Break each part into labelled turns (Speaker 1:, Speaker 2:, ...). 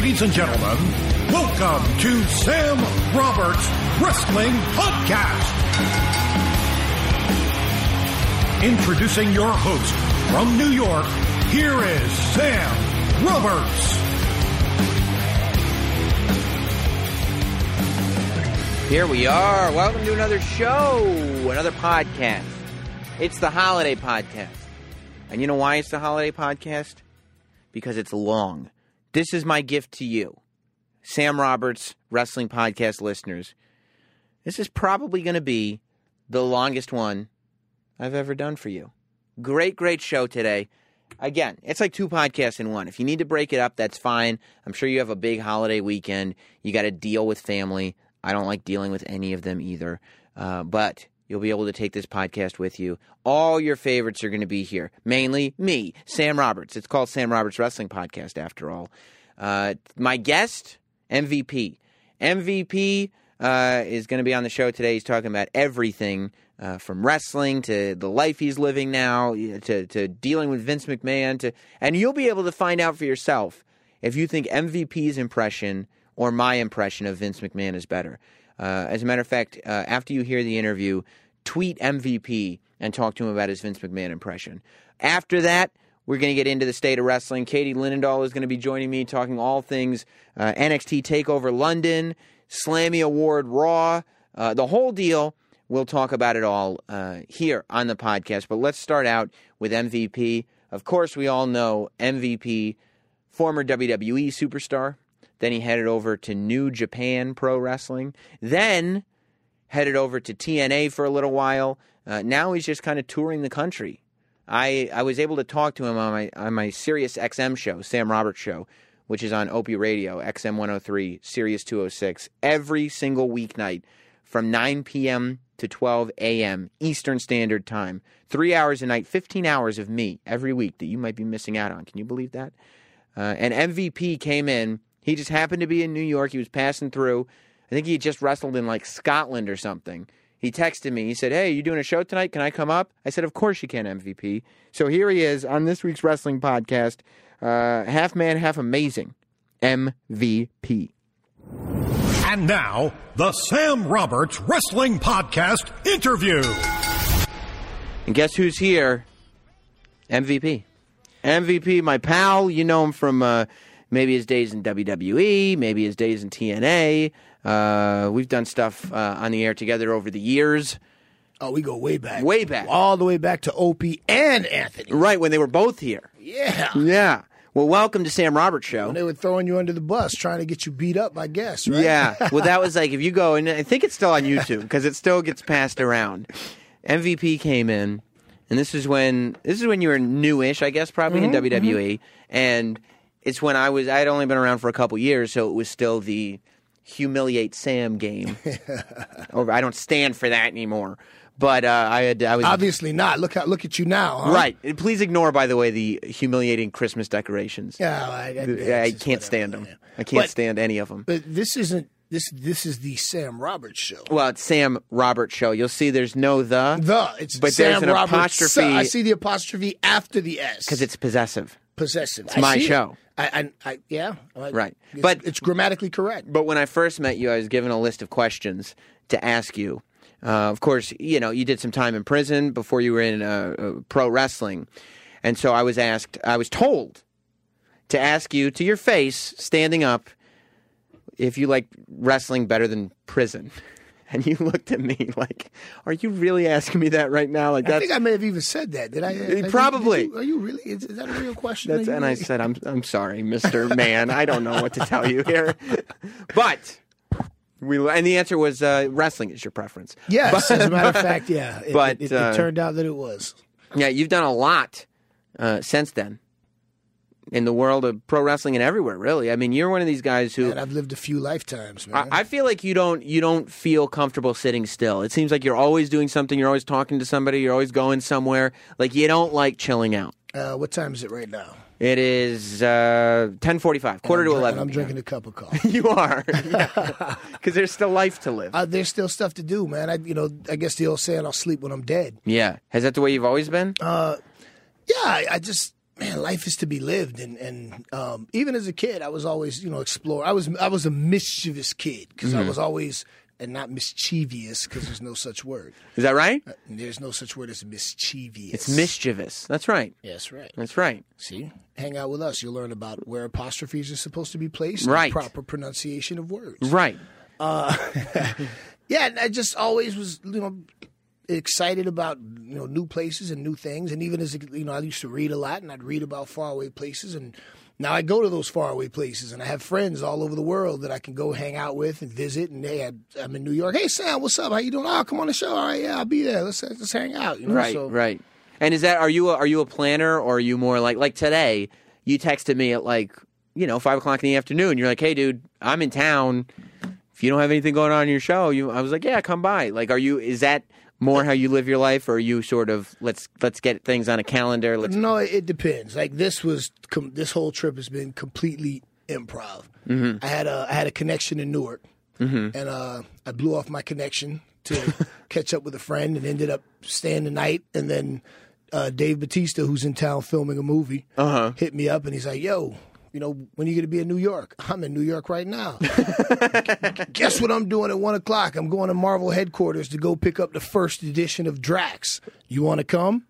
Speaker 1: Ladies and gentlemen, welcome to Sam Roberts Wrestling Podcast. Introducing your host from New York, here is Sam Roberts.
Speaker 2: Here we are. Welcome to another show, another podcast. It's the holiday podcast. And you know why it's the holiday podcast? Because it's long. This is my gift to you, Sam Roberts Wrestling Podcast listeners. This is probably going to be the longest one I've ever done for you. Great, great show today. Again, it's like two podcasts in one. If you need to break it up, that's fine. I'm sure you have a big holiday weekend. You got to deal with family. I don't like dealing with any of them either. Uh, but you'll be able to take this podcast with you. All your favorites are going to be here. Mainly me, Sam Roberts. It's called Sam Roberts Wrestling Podcast, after all. Uh, my guest, MVP. MVP uh, is going to be on the show today. He's talking about everything uh, from wrestling to the life he's living now to, to dealing with Vince McMahon. To, and you'll be able to find out for yourself if you think MVP's impression or my impression of Vince McMahon is better. Uh, as a matter of fact, uh, after you hear the interview, tweet MVP and talk to him about his Vince McMahon impression. After that, we're going to get into the state of wrestling. Katie Linendoll is going to be joining me talking all things uh, NXT TakeOver London, Slammy Award Raw, uh, the whole deal. We'll talk about it all uh, here on the podcast. But let's start out with MVP. Of course, we all know MVP, former WWE superstar. Then he headed over to New Japan Pro Wrestling. Then headed over to TNA for a little while. Uh, now he's just kind of touring the country. I, I was able to talk to him on my on my Sirius XM show, Sam Roberts show, which is on Opie Radio, XM 103, Sirius 206, every single weeknight from 9 p.m. to 12 a.m. Eastern Standard Time. Three hours a night, 15 hours of me every week that you might be missing out on. Can you believe that? Uh, and MVP came in. He just happened to be in New York. He was passing through. I think he had just wrestled in like Scotland or something. He texted me. He said, Hey, you doing a show tonight? Can I come up? I said, Of course you can, MVP. So here he is on this week's wrestling podcast, uh, half man, half amazing, MVP.
Speaker 1: And now, the Sam Roberts Wrestling Podcast interview.
Speaker 2: And guess who's here? MVP. MVP, my pal. You know him from uh, maybe his days in WWE, maybe his days in TNA. Uh, we've done stuff uh, on the air together over the years.
Speaker 3: Oh, we go way back.
Speaker 2: Way back.
Speaker 3: All the way back to Opie and Anthony.
Speaker 2: Right, when they were both here.
Speaker 3: Yeah.
Speaker 2: Yeah. Well, welcome to Sam Roberts Show.
Speaker 3: When they were throwing you under the bus, trying to get you beat up, I guess, right?
Speaker 2: Yeah. Well, that was like if you go, and I think it's still on YouTube because it still gets passed around. MVP came in, and this is when this is when you were newish, I guess, probably in WWE, and it's when I was I had only been around for a couple years, so it was still the humiliate Sam game. or I don't stand for that anymore. But uh, I had I was
Speaker 3: Obviously not. Look how look at you now. Huh?
Speaker 2: right. And Please ignore, by the way, the humiliating Christmas decorations.
Speaker 3: Yeah, I, I,
Speaker 2: I,
Speaker 3: it's just
Speaker 2: can't stand them. I can't
Speaker 3: But-
Speaker 2: stand any of them.
Speaker 3: But this isn't this. This is the Sam Roberts show.
Speaker 2: Well, it's Sam Roberts show. You'll see there's no the
Speaker 3: The it's
Speaker 2: But
Speaker 3: Sam
Speaker 2: there's an
Speaker 3: Roberts.
Speaker 2: apostrophe-
Speaker 3: I see the apostrophe after the S
Speaker 2: because it's possessive.
Speaker 3: Possessive. It's
Speaker 2: my show.
Speaker 3: I, I, I yeah. I-
Speaker 2: Right.
Speaker 3: It's,
Speaker 2: But-
Speaker 3: it's grammatically correct.
Speaker 2: But when I first met you, I was given a list of questions to ask you. Uh, of course, you know you did some time in prison before you were in uh, uh, pro wrestling, and so I was asked. I was told to ask you to your face, standing up, if you like wrestling better than prison. And you looked at me like, "Are you really asking me that right now?" Like
Speaker 3: I think I may have even said that. Did I? Did
Speaker 2: Probably.
Speaker 3: did you- are you really? Is, is that a real question?
Speaker 2: That's,
Speaker 3: Are you
Speaker 2: and I said, I'm, I'm sorry, Mr. Man. I don't know what to tell you here. But, we, and the answer was uh, wrestling is your preference.
Speaker 3: Yes, as a matter of fact, yeah. It,
Speaker 2: but,
Speaker 3: it, it,
Speaker 2: uh,
Speaker 3: turned out that it was.
Speaker 2: Yeah, you've done a lot uh, since then in the world of pro wrestling and everywhere, really. I mean, you're one of these guys who.
Speaker 3: And I've lived a few lifetimes,
Speaker 2: I,
Speaker 3: man.
Speaker 2: I feel like you don't you don't feel comfortable sitting still. It seems like you're always doing something. You're always talking to somebody. You're always going somewhere. Like you don't like chilling out.
Speaker 3: uh, what time is it right now?
Speaker 2: It is uh, ten forty five, quarter to eleven.
Speaker 3: I'm drinking a cup of coffee.
Speaker 2: You are, because there's still life to live.
Speaker 3: uh, there's still stuff to do, man. I, you know, I guess the old saying, "I'll sleep when I'm dead."
Speaker 2: yeah, has that the way you've always been?
Speaker 3: Uh, Yeah, I, I just, man, life is to be lived, and and um, even as a kid, I was always you know explore. I was I was a mischievous kid because I mm-hmm. was always and not mischievous because there's no such word.
Speaker 2: Is that right?
Speaker 3: Uh, there's no such word as mischievous.
Speaker 2: It's mischievous. That's right.
Speaker 3: Yes, right.
Speaker 2: That's right.
Speaker 3: See, hang out with us. You'll learn about where apostrophes are supposed to be placed,
Speaker 2: Right.
Speaker 3: and proper pronunciation of words.
Speaker 2: Right.
Speaker 3: Uh, yeah, and I just always was, you know, excited about you know new places and new things. And even as you know, I used to read a lot, and I'd read about faraway places. And now I go to those faraway places, and I have friends all over the world that I can go hang out with and visit. And hey, I- I'm in New York. Hey, Sam, what's up? How you doing? Oh, come on the show. All right, yeah, I'll be there. Let's let's hang out. You know,
Speaker 2: Right.
Speaker 3: so,
Speaker 2: Right. And is that are you a, are you a planner or are you more like like today? You texted me at like you know five o'clock in the afternoon. You're like, hey, dude, I'm in town. If you don't have anything going on in your show, you I was like, yeah, come by. Like, are you? Is that more how you live your life, or are you sort of let's let's get things on a calendar? Let's
Speaker 3: No, it depends. Like this was com- this whole trip has been completely improv. I had a I had a connection in Newark, and uh, I blew off my connection to catch up with a friend, and ended up staying the night. And then uh, Dave Batista, who's in town filming a movie, hit me up, and he's like, "Yo." You know, when are you going to be in New York? I'm in New York right now. Guess what I'm doing at one o'clock? I'm going to Marvel headquarters to go pick up the first edition of Drax. You want to come?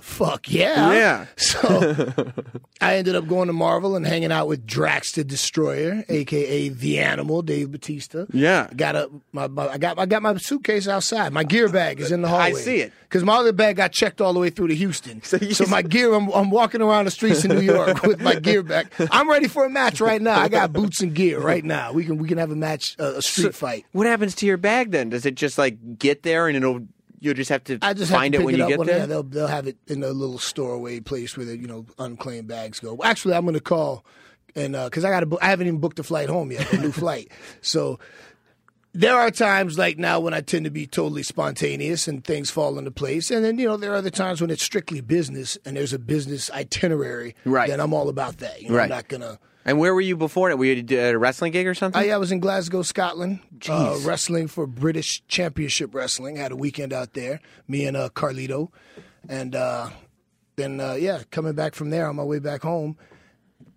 Speaker 3: Fuck yeah.
Speaker 2: Yeah.
Speaker 3: So I ended up going to Marvel and hanging out with Drax the Destroyer, aka the Animal, Dave Batista.
Speaker 2: Yeah.
Speaker 3: Got a my, my I got I got my suitcase outside. My gear bag is in the hallway.
Speaker 2: I see it.
Speaker 3: Because my other bag got checked all the way through to Houston. So,
Speaker 2: you-
Speaker 3: my gear, I'm, I'm walking around the streets in New York with my gear bag. I'm ready for a match right now. I got boots and gear right now. We can we can have a match, uh, a street fight.
Speaker 2: What happens to your bag then? Does it just like get there and it'll you'll just have to
Speaker 3: I just
Speaker 2: find
Speaker 3: have
Speaker 2: it when
Speaker 3: it
Speaker 2: you
Speaker 3: up
Speaker 2: get
Speaker 3: when
Speaker 2: there?
Speaker 3: yeah, they'll they'll have it in a little storeway place where the you know unclaimed bags go. Actually, I'm going to call and uh, because I got I haven't even booked a flight home yet, a new flight. So there are times like now when I tend to be totally spontaneous and things fall into place, and then you know there are other times when it's strictly business and there's a business itinerary.
Speaker 2: Right.
Speaker 3: Then I'm all about that. You know,
Speaker 2: Right.
Speaker 3: I'm not gonna.
Speaker 2: And where were you before it? Were you at a wrestling gig or something?
Speaker 3: I, I was in Glasgow, Scotland, uh, wrestling for British Championship Wrestling. had a weekend out there, me and uh, Carlito, and uh, then uh, yeah, coming back from there on my way back home,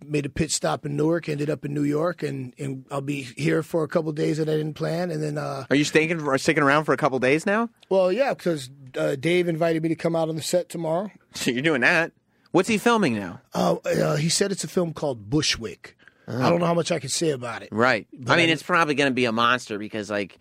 Speaker 3: made a pit stop in Newark, ended up in New York, and, and I'll be here for a couple days that I didn't plan, and then uh,
Speaker 2: Are you sticking or sticking around for a couple days now?
Speaker 3: well, yeah, because uh, Dave invited me to come out on the set tomorrow.
Speaker 2: So you're doing that. What's he filming now?
Speaker 3: Uh, uh, he said it's a film called Bushwick. I don't know how much I can say about it.
Speaker 2: Right. I mean,
Speaker 3: I-
Speaker 2: it's probably going to be a monster because, like,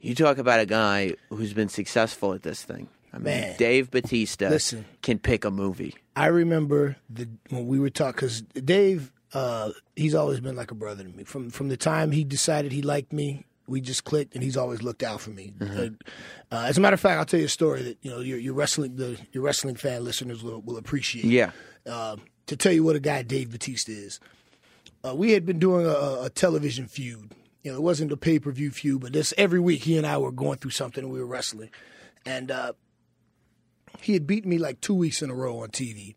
Speaker 2: you talk about a guy who's been successful at this thing. I mean,
Speaker 3: Man.
Speaker 2: Dave Batista
Speaker 3: Listen.
Speaker 2: can pick a movie.
Speaker 3: I remember the when we were talking because Dave, uh, he's always been like a brother to me. From from the time he decided he liked me, we just clicked, and he's always looked out for me. Uh, uh, as a matter of fact, I'll tell you a story that you know your, your wrestling the your wrestling fan listeners will, will appreciate.
Speaker 2: Yeah.
Speaker 3: Uh, to tell you what a guy Dave Batista is, uh, we had been doing a, a television feud. You know, it wasn't a pay per view feud, but this every week he and I were going through something, and we were wrestling, and. Uh, he had beaten me like two weeks in a row on TV.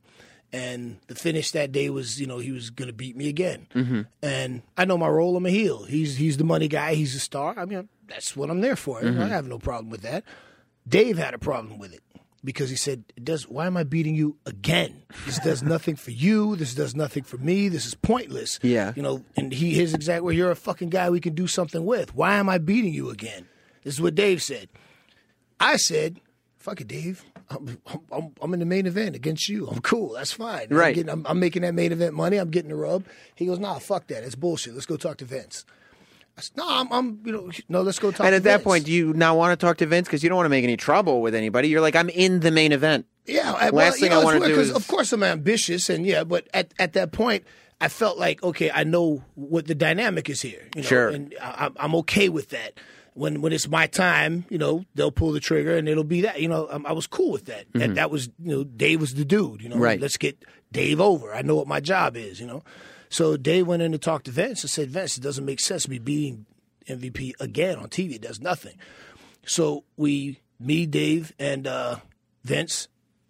Speaker 3: And the finish that day was, you know, he was going to beat me again. Mm-hmm. And I know my role. I'm a heel. He's he's the money guy. He's a star. I mean, that's what I'm there for. I have no problem with that. Dave had a problem with it because he said, "Does why am I beating you again? This does nothing for you. This does nothing for me. This is pointless."
Speaker 2: Yeah.
Speaker 3: you know. And he his exact word, "You're a fucking guy we can do something with. Why am I beating you again?" This is what Dave said. I said, "Fuck it, Dave. I'm, I'm, I'm in the main event against you. I'm cool. That's fine. I'm,
Speaker 2: Right.
Speaker 3: getting, I'm, I'm making that main event money. I'm getting the rub." He goes, "Nah, fuck that. It's bullshit. Let's go talk to Vince." I said, "No, I'm, I'm you know, no. Let's go talk."
Speaker 2: And
Speaker 3: to
Speaker 2: at that
Speaker 3: Vince."
Speaker 2: point, do you now want to talk to Vince because you don't want to make any trouble with anybody? You're like, I'm in the main event.
Speaker 3: Yeah.
Speaker 2: Last
Speaker 3: well,
Speaker 2: thing
Speaker 3: you know,
Speaker 2: I wanna
Speaker 3: weird
Speaker 2: do
Speaker 3: 'cause
Speaker 2: is-
Speaker 3: of course, I'm ambitious, and yeah, but at at that point, I felt like, okay, I know what the dynamic is here. You know,
Speaker 2: Sure.
Speaker 3: And I, I'm- I'm okay with that. When when it's my time, you know, they'll pull the trigger, and it'll be that. You know, I, I was cool with that. That that was, you know, Dave was the dude. You know,
Speaker 2: Mm-hmm. Right.
Speaker 3: Let's get Dave over. I know what my job is. You know, so Dave went in to talk to Vince and said, Vince, it doesn't make sense to me beating MVP again on TV. It does nothing. So we, me, Dave, and uh, Vince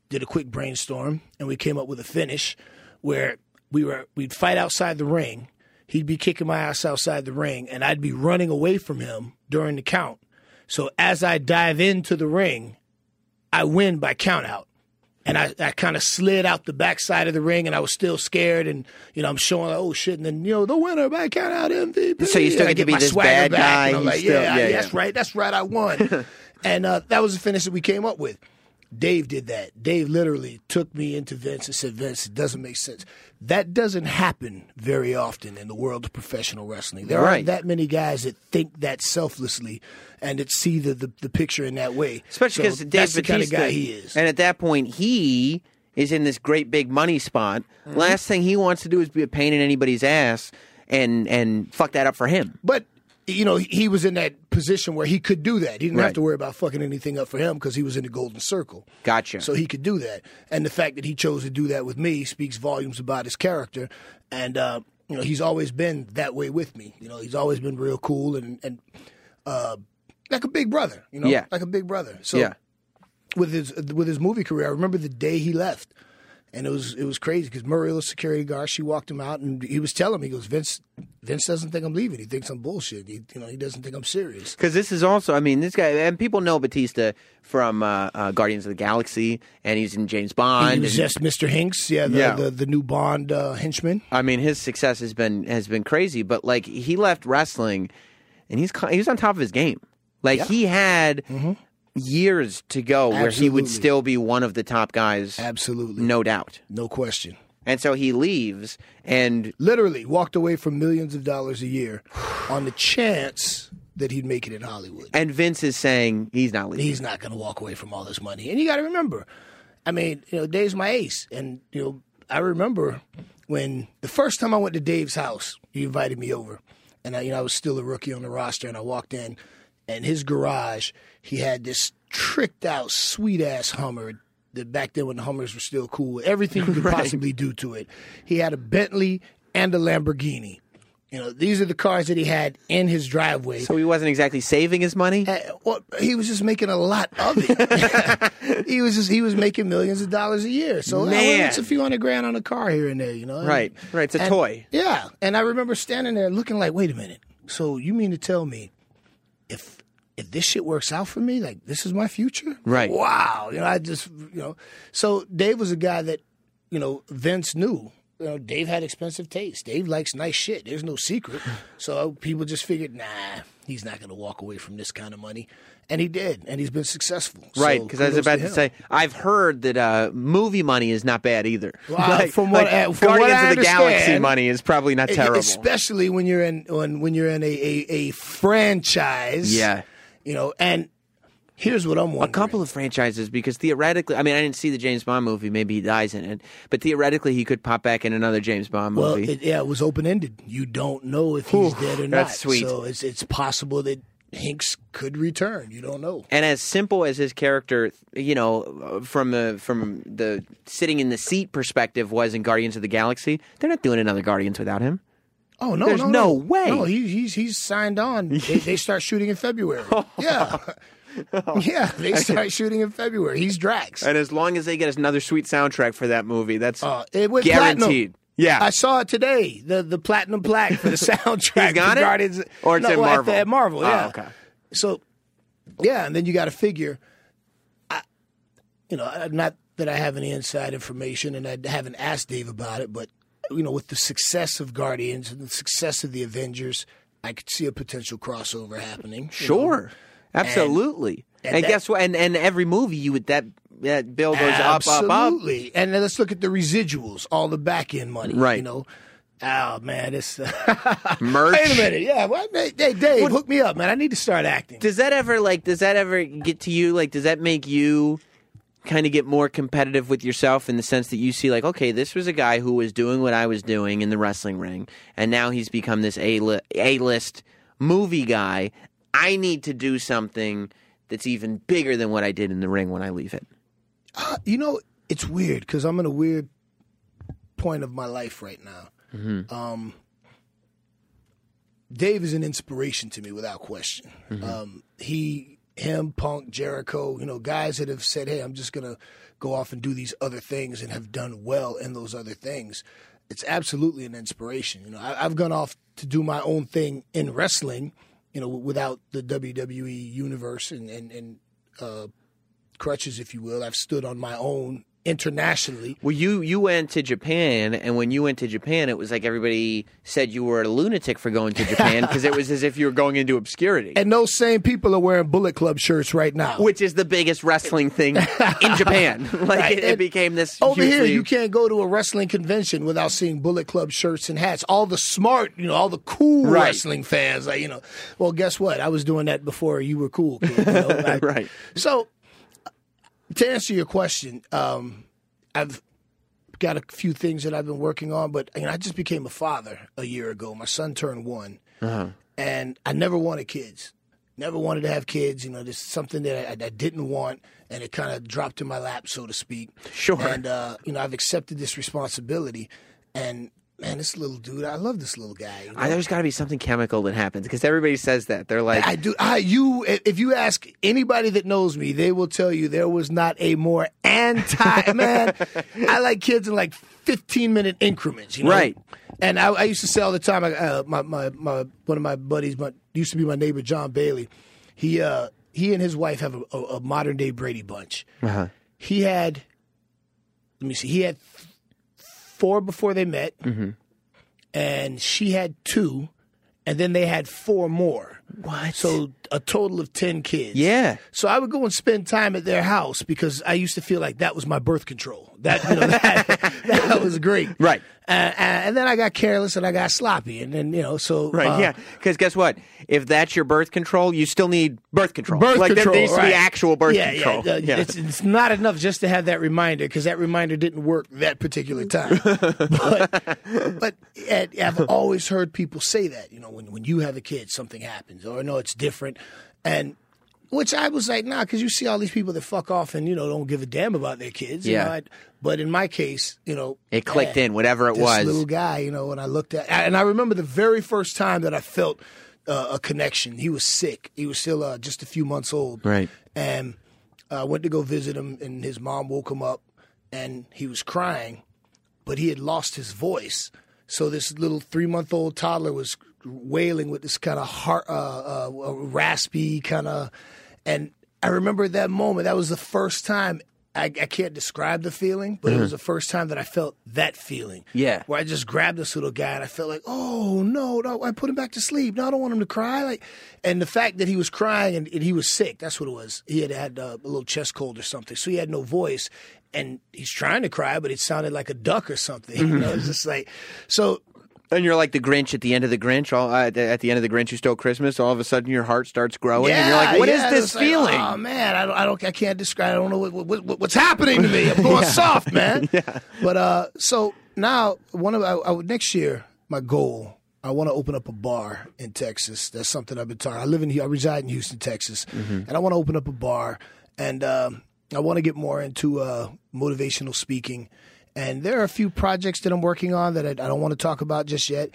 Speaker 3: did a quick brainstorm, and we came up with a finish where we were we'd fight outside the ring. He'd be kicking my ass outside the ring, and I'd be running away from him during the count. So as I dive into the ring, I win by count out. and I, I kind of slid out the backside of the ring, and I was still scared, and you know I'm showing like, oh shit, and then you know the winner by count out MVP.
Speaker 2: So you still
Speaker 3: I
Speaker 2: get to be this bad guy,
Speaker 3: and I'm like,
Speaker 2: still-
Speaker 3: yeah,
Speaker 2: yeah, yeah.
Speaker 3: that's right, that's right, I won, and uh, that was the finish that we came up with. Dave did that. Dave literally took me into Vince and said, Vince, it doesn't make sense. That doesn't happen very often in the world of professional wrestling. There
Speaker 2: Right.
Speaker 3: aren't that many guys that think that selflessly and that see the, the, the picture in that way.
Speaker 2: Especially
Speaker 3: So
Speaker 2: because Dave
Speaker 3: that's the kind of guy he is.
Speaker 2: and at that point he is in this great big money spot.
Speaker 3: Mm-hmm.
Speaker 2: Last thing he wants to do is be a pain in anybody's ass and and fuck that up for him.
Speaker 3: But you know, he was in that position where he could do that. He didn't
Speaker 2: Right.
Speaker 3: have to worry about fucking anything up for him because he was in the golden circle.
Speaker 2: Gotcha.
Speaker 3: So he could do that, and the fact that he chose to do that with me speaks volumes about his character. And uh, you know, he's always been that way with me. You know, he's always been real cool and and uh, like a big brother. You know,
Speaker 2: Yeah.
Speaker 3: like a big brother. So
Speaker 2: yeah.
Speaker 3: with his with his movie career, I remember the day he left, and it was it was crazy because Muriel, the security guard, she walked him out, and he was telling me, he goes, Vince, Vince doesn't think I'm leaving. He thinks I'm bullshit. He, you know, he doesn't think I'm serious.
Speaker 2: Because this is also, I mean, this guy, and people know Batista from uh, uh, Guardians of the Galaxy, and he's in James Bond.
Speaker 3: he was
Speaker 2: and-
Speaker 3: just Mr. Hinx, yeah, the
Speaker 2: Yeah.
Speaker 3: the, the new Bond uh, henchman.
Speaker 2: I mean, his success has been has been crazy, but like he left wrestling, and he's he was on top of his game. Like he had years to go where he would still be one of the top guys,
Speaker 3: Absolutely,
Speaker 2: no doubt.
Speaker 3: no question.
Speaker 2: And so he leaves, and
Speaker 3: Literally walked away from millions of dollars a year on the chance that he'd make it in Hollywood.
Speaker 2: and Vince is saying he's not leaving.
Speaker 3: he's not going to walk away from all this money. And you got to remember, I mean, you know, Dave's my ace, and you know, I remember when the first time I went to Dave's house, he invited me over, and I, you know, I was still a rookie on the roster, and I walked in, and his garage, he had this tricked out, sweet ass Hummer. That back then when the Hummers were still cool, everything you could possibly do to it. He had a Bentley and a Lamborghini. You know, these are the cars that he had in his driveway.
Speaker 2: so he wasn't exactly saving his money.
Speaker 3: Uh, well, he was just making a lot of it. he was just he was making millions of dollars a year. So
Speaker 2: Man.
Speaker 3: it's a few hundred grand on a car here and there, you know.
Speaker 2: Right, right. It's a
Speaker 3: And-
Speaker 2: toy.
Speaker 3: Yeah, and I remember standing there looking like, wait a minute. So you mean to tell me if if this shit works out for me, like this is my future?
Speaker 2: Right.
Speaker 3: Wow. You know, I just you know. So Dave was a guy that you know Vince knew. You know, Dave had expensive taste. Dave likes nice shit. There's no secret. So people just figured, nah, he's not going to walk away from this kind of money, and he did, and he's been successful.
Speaker 2: Right,
Speaker 3: So
Speaker 2: because I was about to,
Speaker 3: him.
Speaker 2: say, I've heard that uh, movie money is not bad either.
Speaker 3: Wow, from what- uh, from what
Speaker 2: Guardians
Speaker 3: I
Speaker 2: of the Galaxy money is probably not terrible.
Speaker 3: especially when you're in when when you're in a a, a franchise.
Speaker 2: Yeah.
Speaker 3: You know, and here's what I'm wondering.
Speaker 2: a couple of franchises because theoretically, I mean, I didn't see the James Bond movie. Maybe he dies in it, but theoretically, he could pop back in another James Bond
Speaker 3: Well,
Speaker 2: movie.
Speaker 3: it, yeah, it was open ended. You don't know if he's dead or not.
Speaker 2: sweet.
Speaker 3: So it's it's possible that Hinx could return. You don't know.
Speaker 2: and as simple as his character, you know, from the from the sitting in the seat perspective was in Guardians of the Galaxy, they're not doing another Guardians without him.
Speaker 3: Oh no,
Speaker 2: There's
Speaker 3: no,
Speaker 2: no
Speaker 3: no.
Speaker 2: way.
Speaker 3: No, he, he's he's signed on. They, they start shooting in February. Yeah, yeah, they start shooting in February. He's Drax.
Speaker 2: And as long as they get another sweet soundtrack for that movie, that's
Speaker 3: Uh, it went
Speaker 2: guaranteed.
Speaker 3: platinum.
Speaker 2: Yeah,
Speaker 3: I saw it today. The the platinum plaque for the soundtrack.
Speaker 2: He's got it?
Speaker 3: Guardians,
Speaker 2: Or it's
Speaker 3: no, at
Speaker 2: Marvel?
Speaker 3: the- At, Marvel,
Speaker 2: Oh,
Speaker 3: yeah.
Speaker 2: okay.
Speaker 3: So, yeah, and then you got to figure. I, you know, not that I have any inside information, and I haven't asked Dave about it, but you know, with the success of Guardians and the success of the Avengers, I could see a potential crossover happening. you know.
Speaker 2: Sure, absolutely. And,
Speaker 3: and that-
Speaker 2: guess what? And and every movie you would that that bill goes up, up, up.
Speaker 3: Absolutely. And then let's look at the residuals, all the back end money.
Speaker 2: Right.
Speaker 3: You know. Oh man, it's
Speaker 2: Merch.
Speaker 3: Wait a minute, yeah. What? Hey, hey, Dave, hook me up, man. I need to start acting.
Speaker 2: Does that ever like? Does that ever get to you? Like, does that make you kind of get more competitive with yourself in the sense that you see, like, okay, this was a guy who was doing what I was doing in the wrestling ring, and now he's become this a a list movie guy. I need to do something that's even bigger than what I did in the ring when I leave it.
Speaker 3: You know, it's weird because I'm in a weird point of my life right now. Um, Dave is an inspiration to me without question. Um, he, him, Punk, Jericho, you know, guys that have said, "Hey, I'm just gonna go off and do these other things," and have done well in those other things. It's absolutely an inspiration. You know, I, I've gone off to do my own thing in wrestling. You know, without the WWE universe and and, and uh, crutches, if you will. I've stood on my own internationally.
Speaker 2: Well, you you went to Japan, and when you went to Japan, it was like everybody said you were a lunatic for going to Japan because it was as if you were going into obscurity.
Speaker 3: And those same people are wearing Bullet Club shirts right now.
Speaker 2: which is the biggest wrestling thing in Japan. Like
Speaker 3: Right.
Speaker 2: it, it became this
Speaker 3: Over here, you can't go to a wrestling convention without seeing Bullet Club shirts and hats. All the smart, you know, all the cool
Speaker 2: Right.
Speaker 3: wrestling fans, like, you know. Well, guess what? I was doing that before you were cool. Kid, you know? I-
Speaker 2: Right.
Speaker 3: So, to answer your question, um, I've got a few things that I've been working on, but you know, I just became a father a year ago. My son turned one, and I never wanted kids. Never wanted to have kids. You know, this is something that I, I didn't want, and it kind of dropped in my lap, so to speak.
Speaker 2: Sure.
Speaker 3: And uh, you know, I've accepted this responsibility, and man, this little dude, I love this little guy. you know?
Speaker 2: I, there's got to be something chemical that happens because everybody says that they're like,
Speaker 3: I do. I you. If you ask anybody that knows me, they will tell you there was not a more anti man. I like kids in like fifteen minute increments. You know?
Speaker 2: Right.
Speaker 3: And I, I used to say all the time. Uh, my, my my one of my buddies, my used to be my neighbor, John Bailey. He uh he and his wife have a, a, a modern day Brady bunch.
Speaker 2: Uh-huh.
Speaker 3: He had. Let me see. He had four before they met,
Speaker 2: Mm-hmm.
Speaker 3: and she had two, and then they had four more.
Speaker 2: what?
Speaker 3: So a total of ten kids.
Speaker 2: yeah,
Speaker 3: So I would go and spend time at their house because I used to feel like that was my birth control. That you know that, that was great.
Speaker 2: Right.
Speaker 3: Uh, and then I got careless and I got sloppy, and then you know so
Speaker 2: right,
Speaker 3: uh,
Speaker 2: yeah. Because guess what? If that's your birth control, you still need birth control.
Speaker 3: Birth
Speaker 2: like
Speaker 3: control,
Speaker 2: there needs to be actual birth
Speaker 3: yeah,
Speaker 2: control.
Speaker 3: Yeah, uh, It's, it's not enough just to have that reminder because that reminder didn't work that particular time. but but uh, I've always heard people say that you know when when you have a kid, something happens, or no, it's different, and. Which I was like, nah, because you see all these people that fuck off and you know don't give a damn about their kids. you
Speaker 2: Yeah.
Speaker 3: know, I- but in my case, you know,
Speaker 2: It clicked in, whatever it
Speaker 3: this
Speaker 2: was.
Speaker 3: little guy, you know, when I looked at, and I remember the very first time that I felt uh, a connection. He was sick. He was still uh, just a few months old.
Speaker 2: Right.
Speaker 3: And I went to go visit him, and his mom woke him up, and he was crying, but he had lost his voice. So this little three month old toddler was wailing with this kind of heart, uh, uh, raspy kind of, and I remember that moment. That was the first time. I, I can't describe the feeling, but it was the first time that I felt that feeling.
Speaker 2: Yeah.
Speaker 3: Where I just grabbed this little guy and I felt like, oh no, no, I put him back to sleep. No, I don't want him to cry. Like, and the fact that he was crying and, and he was sick, that's what it was. He had had uh, a little chest cold or something, so he had no voice. And he's trying to cry, but it sounded like a duck or something. You know, it's just like, so
Speaker 2: And you're like the Grinch at the end of the Grinch. All uh, at the end of the Grinch, you stole Christmas. All of a sudden, your heart starts growing, and you're like, "What is
Speaker 3: yeah,
Speaker 2: this
Speaker 3: it's like,
Speaker 2: feeling?"
Speaker 3: oh man, I don't, I don't, I can't describe. I don't know what, what, what- what's happening to me. I'm going soft, man. yeah. But uh, so now one of I, I, next year, my goal. I want to open up a bar in Texas. That's something I've been talking. I live in, I reside in Houston, Texas, and I want to open up a bar. And um, I want to get more into uh, motivational speaking. And there are a few projects that I'm working on that I, I don't want to talk about just yet.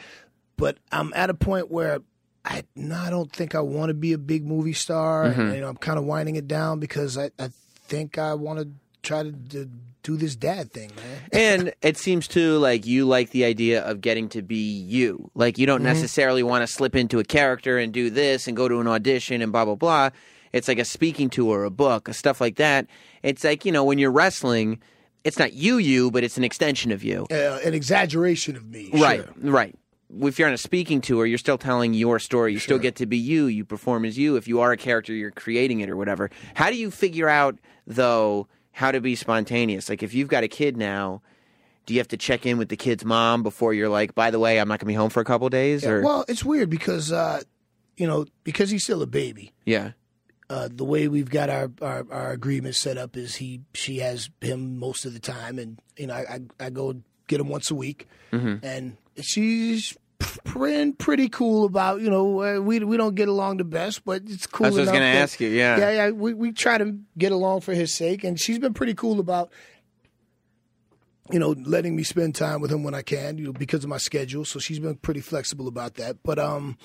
Speaker 3: But I'm at a point where I no, I don't think I want to be a big movie star. And, you know, I'm kind of winding it down because I, I think I want to try to, to do this dad thing, man.
Speaker 2: and it seems too like you like the idea of getting to be you. Like you don't
Speaker 3: Mm-hmm.
Speaker 2: necessarily want to slip into a character and do this and go to an audition and blah blah blah. It's like a speaking tour, a book, a stuff like that. It's like you know when you're wrestling, it's not you you, but it's an extension of you.
Speaker 3: Uh, an exaggeration of me,
Speaker 2: Right,
Speaker 3: sure.
Speaker 2: right. If you're on a speaking tour, you're still telling your story. You still get to be you. You perform as you. If you are a character, you're creating it or whatever. How do you figure out though how to be spontaneous? Like if you've got a kid now, do you have to check in with the kid's mom before you're like, by the way, I'm not gonna be home for a couple days? Or
Speaker 3: Well, it's weird because uh, you know because he's still a baby.
Speaker 2: yeah,
Speaker 3: uh, the way we've got our, our, our agreement set up is he she has him most of the time, and you know I I, I go get him once a week,
Speaker 2: Mm-hmm.
Speaker 3: and she's pretty pretty cool about you know uh, we we don't get along the best, but it's cool.
Speaker 2: That's what I was gonna ask you, yeah.
Speaker 3: yeah, yeah. We we try to get along for his sake, and she's been pretty cool about you know, letting me spend time with him when I can, you know, because of my schedule. So she's been pretty flexible about that. But um,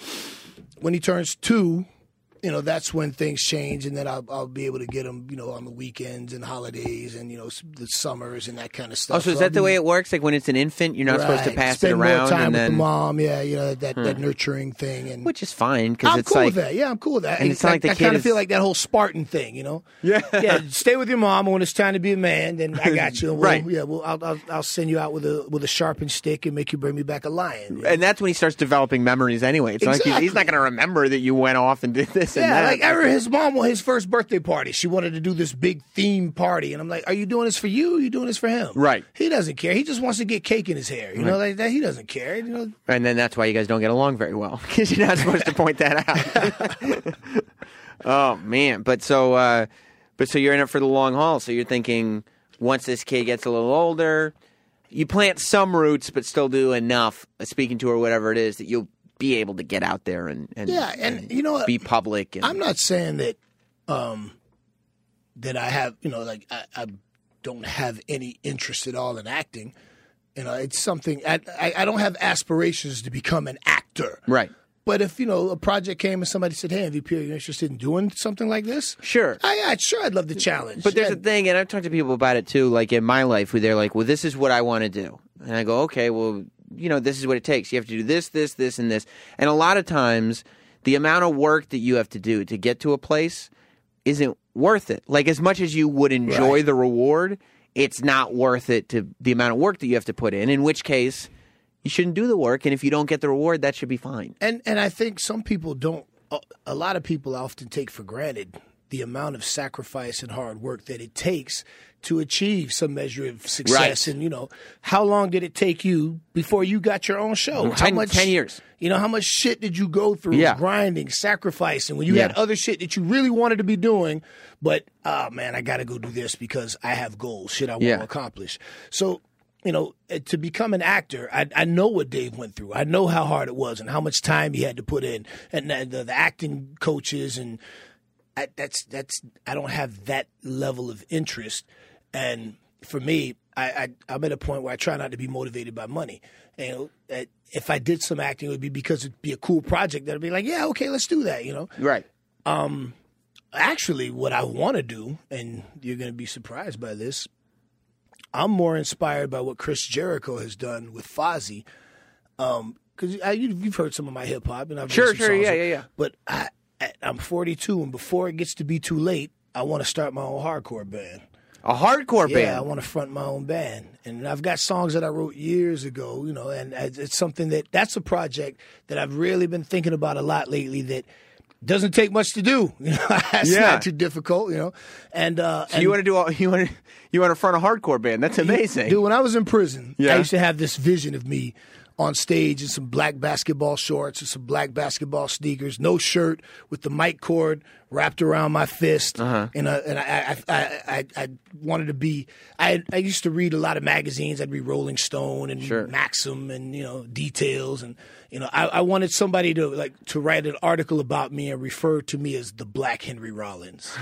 Speaker 3: when he turns two, you know that's when things change, and then I'll, I'll be able to get them, you know, on the weekends and holidays, and you know the summers and that kind of stuff.
Speaker 2: Oh, so is
Speaker 3: I'll
Speaker 2: that the
Speaker 3: be-
Speaker 2: way it works? Like when it's an infant, you're not supposed to pass
Speaker 3: Spend
Speaker 2: it around,
Speaker 3: more time
Speaker 2: and
Speaker 3: with
Speaker 2: then
Speaker 3: the mom. Yeah, you know that that hmm. nurturing thing, and
Speaker 2: which is fine because
Speaker 3: I'm
Speaker 2: it's
Speaker 3: cool
Speaker 2: like
Speaker 3: with that. Yeah, I'm cool with that.
Speaker 2: and it's not
Speaker 3: I,
Speaker 2: like the
Speaker 3: I kind of
Speaker 2: is-
Speaker 3: feel like that whole Spartan thing, you know.
Speaker 2: Yeah.
Speaker 3: yeah. Stay with your mom when it's time to be a man. Then I got you. We'll,
Speaker 2: Right.
Speaker 3: Yeah. Well, I'll, I'll I'll send you out with a with a sharpened stick and make you bring me back a lion.
Speaker 2: and that's when he starts developing memories anyway. It's not like he's, he's not going to remember that you went off and did this and
Speaker 3: Yeah,
Speaker 2: that.
Speaker 3: like I remember his mom on his first birthday party. She wanted to do this big theme party, and I'm like, "Are you doing this for you? Or are you doing this for him?"
Speaker 2: Right.
Speaker 3: He doesn't care. He just wants to get cake in his hair. You know, like that. He doesn't care. You know.
Speaker 2: and then that's why you guys don't get along very well because you're not supposed to point that out. oh man, but so uh, but so you're in it for the long haul. So you're thinking once this kid gets a little older, you plant some roots, but still do enough uh, speaking to her, whatever it is, that you'll be able to get out there and, and
Speaker 3: Yeah, and you know
Speaker 2: be public. And,
Speaker 3: I'm not saying that um that I have, you know, like I, I don't have any interest at all in acting. You know, it's something I, I I don't have aspirations to become an actor.
Speaker 2: right.
Speaker 3: But if you know a project came and somebody said, "Hey, MVP, are you interested in doing something like this?"
Speaker 2: Sure.
Speaker 3: I, I sure I'd love the challenge.
Speaker 2: But there's a thing, and I've talked to people about it too, like in my life, where they're like, well, this is what I want to do. And I go, okay, well, you know, this is what it takes. You have to do this, this, this, and this. And a lot of times, the amount of work that you have to do to get to a place isn't worth it. Like, as much as you would enjoy
Speaker 3: Right.
Speaker 2: the reward, it's not worth it to the amount of work that you have to put in, in which case, you shouldn't do the work. And if you don't get the reward, that should be fine.
Speaker 3: And and I think some people don't. a- A lot of people often take for granted the amount of sacrifice and hard work that it takes to achieve some measure of success.
Speaker 2: Right.
Speaker 3: And you know, how long did it take you before you got your own show?
Speaker 2: Ten-
Speaker 3: how much?
Speaker 2: 10 years.
Speaker 3: You know, how much shit did you go through?
Speaker 2: Yeah.
Speaker 3: grinding, sacrificing when you
Speaker 2: Yeah.
Speaker 3: had other shit that you really wanted to be doing, but oh man, I got to go do this because I have goals, shit I want
Speaker 2: Yeah.
Speaker 3: to accomplish. So you know, uh, to become an actor, I, I know what Dave went through. I know how hard it was and how much time he had to put in, and the, the, the acting coaches and I, that's that's I don't have that level of interest. And for me, I, I I'm at a point where I try not to be motivated by money. And, uh, if I did some acting, it would be because it'd be a cool project that'd be like, yeah, okay, let's do that. You know,
Speaker 2: Right.
Speaker 3: Um, actually what I want to do, and you're going to be surprised by this. I'm more inspired by what Chris Jericho has done with Fozzy, Um, because you, you've heard some of my hip hop, and I've
Speaker 2: Sure, sure, yeah, yeah, yeah.
Speaker 3: But I, I'm 42, and before it gets to be too late, I want to start my own hardcore band.
Speaker 2: A hardcore
Speaker 3: Yeah,
Speaker 2: band.
Speaker 3: Yeah, I want to front my own band, and I've got songs that I wrote years ago. You know, and it's something that that's a project that I've really been thinking about a lot lately. That doesn't take much to do. You know, it's
Speaker 2: Yeah.
Speaker 3: not too difficult. You know, and uh,
Speaker 2: So you want to do all, you want to you want to front a hardcore band? That's amazing.
Speaker 3: Dude, when I was in prison,
Speaker 2: Yeah.
Speaker 3: I used to have this vision of me on stage in some black basketball shorts and some black basketball sneakers, no shirt, with the mic cord wrapped around my fist.
Speaker 2: Uh-huh.
Speaker 3: And, uh, and I, I, I, I, I wanted to be. I, I used to read a lot of magazines. I'd read Rolling Stone and
Speaker 2: Sure.
Speaker 3: Maxim and you know Details and you know I, I wanted somebody to like to write an article about me and refer to me as the Black Henry Rollins.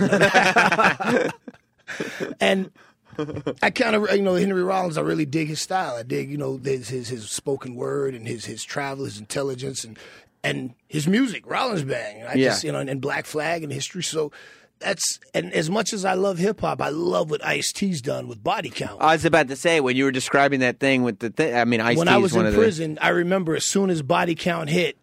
Speaker 3: and I kind of, you know, Henry Rollins. I really dig his style. I dig, you know, his his, his spoken word and his his travel, his intelligence, and and his music, Rollins Band. I
Speaker 2: Yeah.
Speaker 3: just, you know, and, and Black Flag and history. So that's and as much as I love hip hop, I love what Ice T's done with Body Count.
Speaker 2: I was about to say when you were describing that thing with the thing. I mean, Ice
Speaker 3: when I was in
Speaker 2: of the-
Speaker 3: prison, I remember as soon as Body Count hit,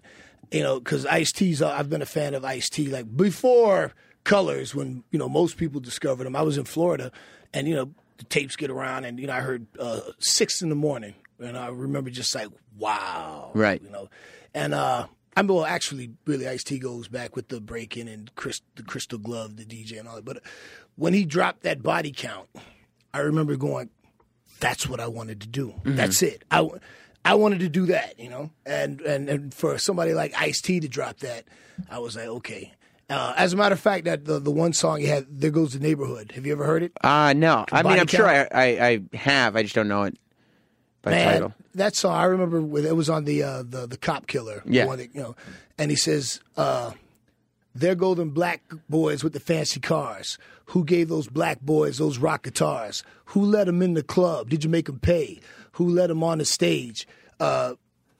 Speaker 3: you know, because Ice T's, uh, I've been a fan of Ice T like before Colors, when you know most people discovered him. I was in Florida, and you know the tapes get around, and you know I heard uh, six in the morning, and I remember just like wow,
Speaker 2: Right.
Speaker 3: you know, and uh. I mean, well, actually, really, Ice T goes back with the break in and Chris, the Crystal Glove, the DJ, and all that. But when he dropped that body count, I remember going, that's what I wanted to do. That's it. I, I wanted to do that, you know. And and, and for somebody like Ice T to drop that, I was like, okay. Uh, as a matter of fact, that the the one song he had, "There Goes the Neighborhood." Have you ever heard it?
Speaker 2: Uh no. I mean, I'm sure I, I I have. I just don't know it by
Speaker 3: Man,
Speaker 2: title.
Speaker 3: that song I remember with, it was on the uh, the the Cop Killer.
Speaker 2: Yeah.
Speaker 3: that, you know, and he says, uh, "There go them black boys with the fancy cars. Who gave those black boys those rock guitars? Who let them in the club? Did you make them pay? Who let them on the stage? Uh,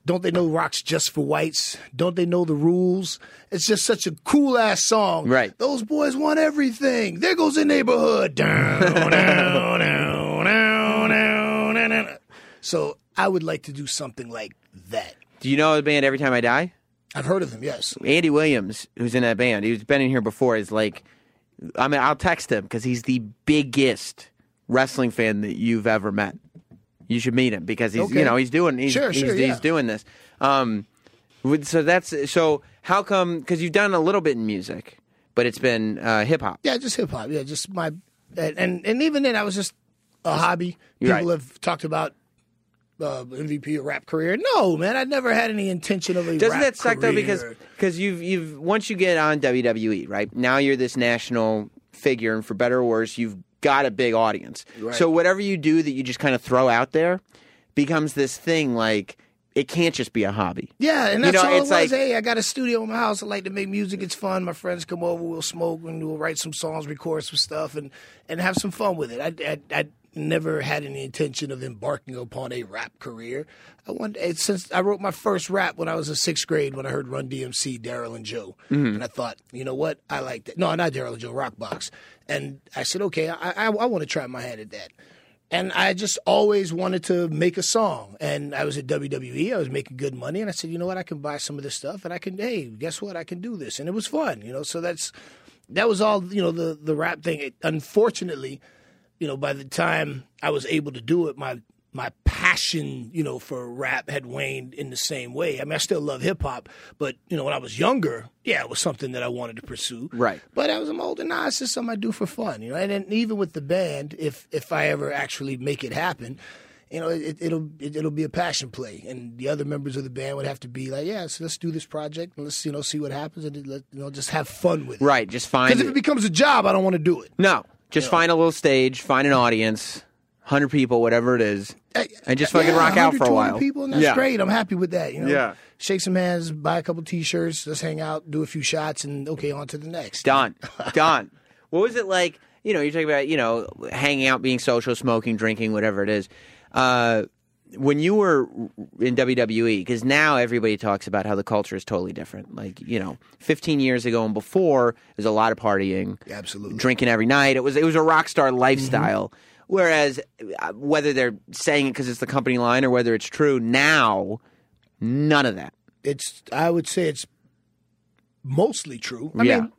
Speaker 3: Don't they know rock's just for whites? Don't they know the rules? It's just such a cool ass song.
Speaker 2: Right.
Speaker 3: Those boys want everything. There goes the neighborhood. Down, down, down, down, down, down, down. So I would like to do something like that.
Speaker 2: Do you know the band Every Time I Die?
Speaker 3: I've heard of them, yes.
Speaker 2: Andy Williams, who's in that band, he's been in here before. Is like, I mean, I'll text him because he's the biggest wrestling fan that you've ever met. You should meet him because he's,
Speaker 3: Okay.
Speaker 2: you know, he's doing, he's,
Speaker 3: Sure,
Speaker 2: he's,
Speaker 3: sure,
Speaker 2: he's
Speaker 3: yeah.
Speaker 2: doing this. Um, so that's so. How come? Because you've done a little bit in music, but it's been uh, hip hop.
Speaker 3: Yeah, just hip hop. Yeah, just my and, and and even then, I was just a hobby. People
Speaker 2: Right.
Speaker 3: have talked about uh, MVP a rap career. No, man, I never had any intention of a
Speaker 2: Doesn't that suck though? Because because you've you've once you get on WWE, right now you're this national figure, and for better or worse, you've got a big audience.
Speaker 3: Right.
Speaker 2: So whatever you do that you just kind of throw out there becomes this thing. Like it can't just be a hobby.
Speaker 3: Yeah, and
Speaker 2: You
Speaker 3: that's
Speaker 2: know,
Speaker 3: all it was.
Speaker 2: like-
Speaker 3: hey, I got a studio in my house. I like to make music. It's fun. My friends come over. We'll smoke and we'll write some songs, record some stuff, and and have some fun with it. I I, I never had any intention of embarking upon a rap career. I want it, since I wrote my first rap when I was in sixth grade when I heard Run DMC, Daryl and Joe,
Speaker 2: Mm-hmm.
Speaker 3: and I thought, you know what, I like that. No, not Daryl and Joe, Rockbox. And I said, okay, I I, I want to try my hand at that. And I just always wanted to make a song. And I was at WWE. I was making good money. And I said, you know what? I can buy some of this stuff. And I can, hey, guess what? I can do this. And it was fun, you know. So that's that was all, you know, the the rap thing. It, unfortunately, you know, by the time I was able to do it, my my passion, you know, for rap had waned in the same way. I mean, I still love hip hop, but you know, when I was younger, yeah, it was something that I wanted to pursue.
Speaker 2: Right.
Speaker 3: But as I'm older now, it's just something I do for fun, you know. And even with the band, if if I ever actually make it happen, you know, it, it'll it, it'll be a passion play, and the other members of the band would have to be like, yeah, so let's do this project, and let's you know see what happens, and let, you know just have fun with it.
Speaker 2: Right. Just find
Speaker 3: Because if it becomes a job, I don't want to do it.
Speaker 2: no. Just find a little stage, find an audience, hundred people, whatever it is, and just fucking
Speaker 3: Yeah,
Speaker 2: rock out for a
Speaker 3: 120
Speaker 2: while.
Speaker 3: People, and that's
Speaker 2: yeah.
Speaker 3: great. I'm happy with that. You know,
Speaker 2: Yeah.
Speaker 3: shake some hands, buy a couple T-shirts, let's hang out, do a few shots, and okay, on to the next.
Speaker 2: Done. Done. What was it like? You know, you're talking about, you know, hanging out, being social, smoking, drinking, whatever it is. Uh, when you were in WWE, because now everybody talks about how the culture is totally different. Like, you know, 15 years ago and before, there's a lot of partying,
Speaker 3: Absolutely.
Speaker 2: drinking every night. It was it was a rock star lifestyle. Whereas, uh, whether they're saying it because it's the company line or whether it's true, now none of that.
Speaker 3: It's I would say it's mostly true. I
Speaker 2: Yeah.
Speaker 3: mean,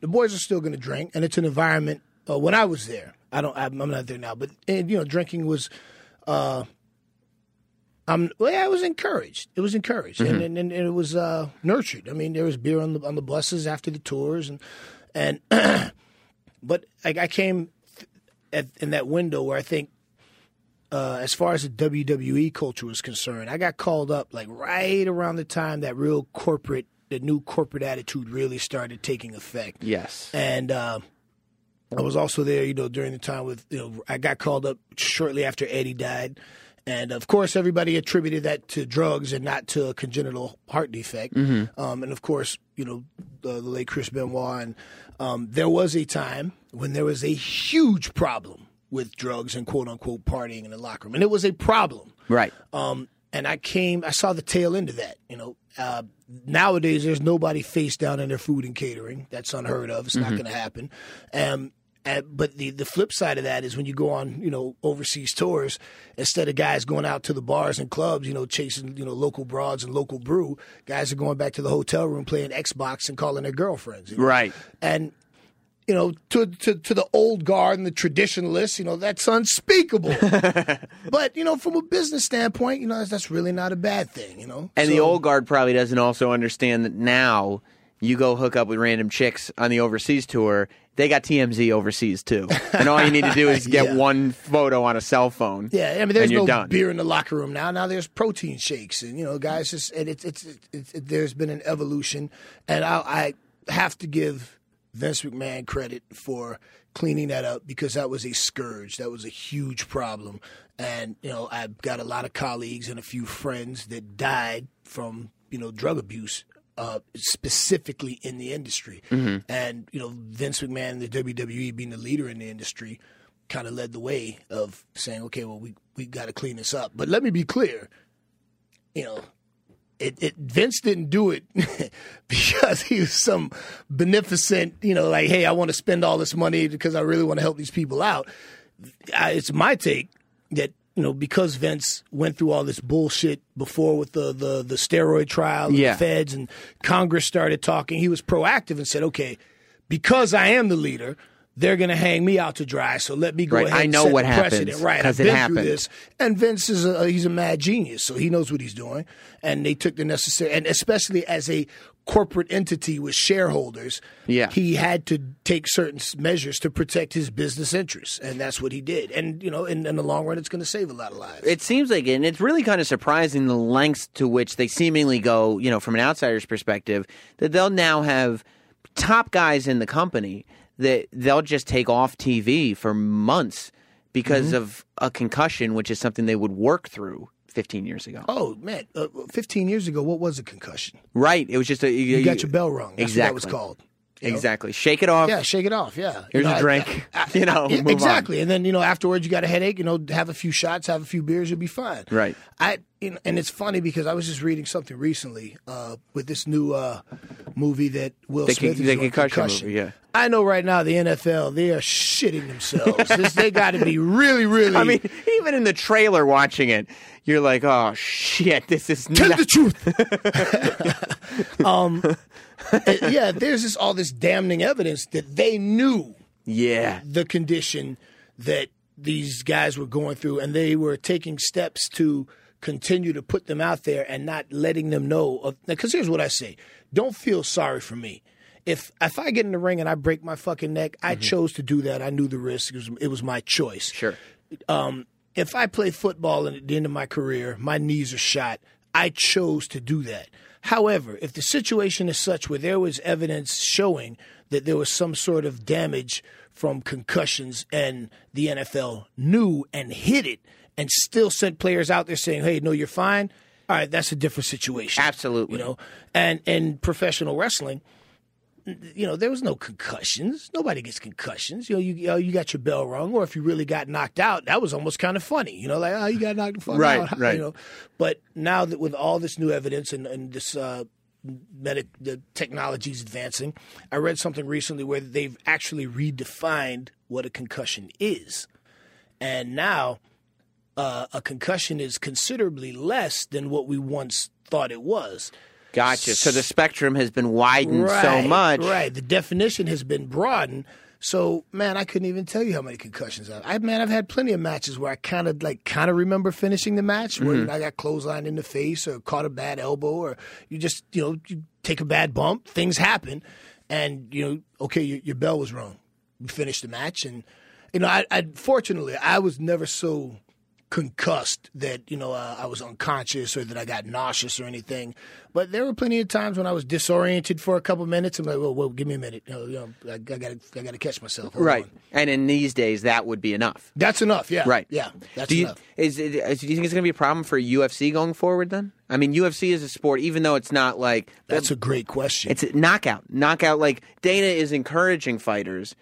Speaker 3: the boys are still going to drink, and it's an environment. Uh, when I was there, I don't. I'm I'm not there now, but and, you know, drinking was. Uh, Well, yeah, it was encouraged. It was encouraged, and, and, and it was uh, nurtured. I mean, there was beer on the on the buses after the tours, and and but like I came at, in that window where I think uh, as far as the WWE culture was concerned, I got called up like right around the time that real corporate, the new corporate attitude really started taking effect.
Speaker 2: Yes.
Speaker 3: And uh, I was also there, you know, during the time with, you know, I got called up shortly after Eddie died. And of course, everybody attributed that to drugs and not to a congenital heart defect. Um, and of course, you know, the, the late Chris Benoit. And um, there was a time when there was a huge problem with drugs and quote unquote partying in the locker room. And it was a problem.
Speaker 2: Right.
Speaker 3: Um, and I came, I saw the tail end of that. You know, uh, nowadays there's nobody face down in their food and catering. That's unheard of. It's not going to happen. Um, but the, the flip side of that is when you go on, you know, overseas tours, instead of guys going out to the bars and clubs, you know, chasing, you know, local broads and local brew, guys are going back to the hotel room playing Xbox and calling their girlfriends. you know?
Speaker 2: Right.
Speaker 3: And you know, to, to to the old guard and the traditionalists, you know, that's unspeakable. but you know, from a business standpoint, you know, that's, that's really not a bad thing. You know,
Speaker 2: And the old guard probably doesn't also understand that now you go hook up with random chicks on the overseas tour. They got TMZ overseas too, and all you need to do is get
Speaker 3: Yeah.
Speaker 2: one photo on a cell phone.
Speaker 3: Yeah, I mean, there's no
Speaker 2: done.
Speaker 3: beer in the locker room now. Now there's protein shakes, and you know, guys just and it's it's, it's it, there's been an evolution, and I, I have to give Vince McMahon credit for cleaning that up because that was a scourge. That was a huge problem, and you know, I've got a lot of colleagues and a few friends that died from you know drug abuse. Uh, specifically in the industry, and you know Vince McMahon, the WWE being the leader in the industry, kind of led the way of saying, okay, well, we, we got to clean this up. But let me be clear, you know, it, it Vince didn't do it because he was some beneficent, you know, like, hey, I want to spend all this money because I really want to help these people out. I, it's my take that you know because Vince went through all this bullshit before with the the, the steroid trial, and
Speaker 2: Yeah.
Speaker 3: the feds, and Congress started talking. He was proactive and said, okay, because I am the leader. They're going to hang me out to dry, so let me go
Speaker 2: Right,
Speaker 3: ahead.
Speaker 2: I
Speaker 3: and
Speaker 2: know what
Speaker 3: precedent. Right, I've
Speaker 2: it
Speaker 3: been
Speaker 2: happened.
Speaker 3: through this, and Vince is a he's a mad genius, so he knows what he's doing, and they took the necessary, and especially as a corporate entity with shareholders,
Speaker 2: Yeah.
Speaker 3: he had to take certain measures to protect his business interests, and that's what he did. And you know, in, in the long run, it's going to save a lot of lives.
Speaker 2: It seems like it, and it's really kind of surprising the lengths to which they seemingly go, you know, from an outsider's perspective, that they'll now have top guys in the company that they'll just take off TV for months because
Speaker 3: Mm-hmm.
Speaker 2: of a concussion, which is something they would work through 15 years ago.
Speaker 3: oh man, uh, 15 years ago, what was a concussion?
Speaker 2: Right. It was just a.
Speaker 3: You got your bell rung. That's
Speaker 2: exactly.
Speaker 3: what that was called. you know?
Speaker 2: Exactly. Shake it off.
Speaker 3: Yeah, shake it off. Yeah.
Speaker 2: Here's
Speaker 3: You know,
Speaker 2: a
Speaker 3: I-
Speaker 2: drink.
Speaker 3: I-
Speaker 2: you know,
Speaker 3: Yeah,
Speaker 2: move on.
Speaker 3: exactly. And then you know afterwards you got a headache. You know, have a few shots, have a few beers, you'll be fine.
Speaker 2: Right.
Speaker 3: I and it's funny because I was just reading something recently uh, with this new uh, movie that Will
Speaker 2: The
Speaker 3: Smith
Speaker 2: con-
Speaker 3: is
Speaker 2: the
Speaker 3: doing,
Speaker 2: concussion movie, yeah.
Speaker 3: I know right now the NFL they are shitting themselves. this, they got to be really, really.
Speaker 2: I mean, even in the trailer watching it, you're like, oh, shit, this is
Speaker 3: Tell
Speaker 2: not.
Speaker 3: the truth. um, yeah, there's just all this damning evidence that they knew
Speaker 2: yeah.
Speaker 3: the condition that these guys were going through, and they were taking steps to continue to put them out there and not letting them know. Because here's what I say: don't feel sorry for me. If if I get in the ring and I break my fucking neck, I chose to do that. I knew the risk. It was, it was my choice.
Speaker 2: Sure.
Speaker 3: Um, if I play football and at the end of my career, my knees are shot, I chose to do that. However, if the situation is such where there was evidence showing that there was some sort of damage from concussions and the NFL knew and hid it and still sent players out there saying, hey, no, you're fine, all right, that's a different situation.
Speaker 2: Absolutely.
Speaker 3: You know, and in professional wrestling, you know, there was no concussions. Nobody gets concussions. You know, you you, know, you got your bell rung, or if you really got knocked out, that was almost kind of funny. You know, like oh, you got knocked the fuck
Speaker 2: Right,
Speaker 3: out.
Speaker 2: right.
Speaker 3: You know, but now that with all this new evidence and, and this uh, medic, the technology's advancing, I read something recently where they've actually redefined what a concussion is, and now uh, a concussion is considerably less than what we once thought it was.
Speaker 2: Gotcha. So the spectrum has been widened so much.
Speaker 3: Right. The definition has been broadened. So, man, I couldn't even tell you how many concussions I've. I, man, I've had plenty of matches where I kind of like kind of remember finishing the match where
Speaker 2: Mm-hmm.
Speaker 3: I got clotheslined in the face or caught a bad elbow or you just you know you take a bad bump. Things happen, and you know, okay, your, your bell was wrong. You finished the match, and you know, I, I fortunately I was never so concussed that you know uh, I was unconscious or that I got nauseous or anything. But there were plenty of times when I was disoriented for a couple minutes. I'm like, well, well give me a minute. You know, you know, I, I got to I got to catch myself. Hold
Speaker 2: Right.
Speaker 3: on.
Speaker 2: And in these days, that would be enough.
Speaker 3: That's enough. Yeah.
Speaker 2: Right.
Speaker 3: Yeah. That's
Speaker 2: do you,
Speaker 3: enough.
Speaker 2: Is, it- is, do you think it's going to be a problem for UFC going forward then? I mean, UFC is a sport, even though it's not like.
Speaker 3: That's a great question.
Speaker 2: It's a knockout. Knockout. Like, Dana is encouraging fighters.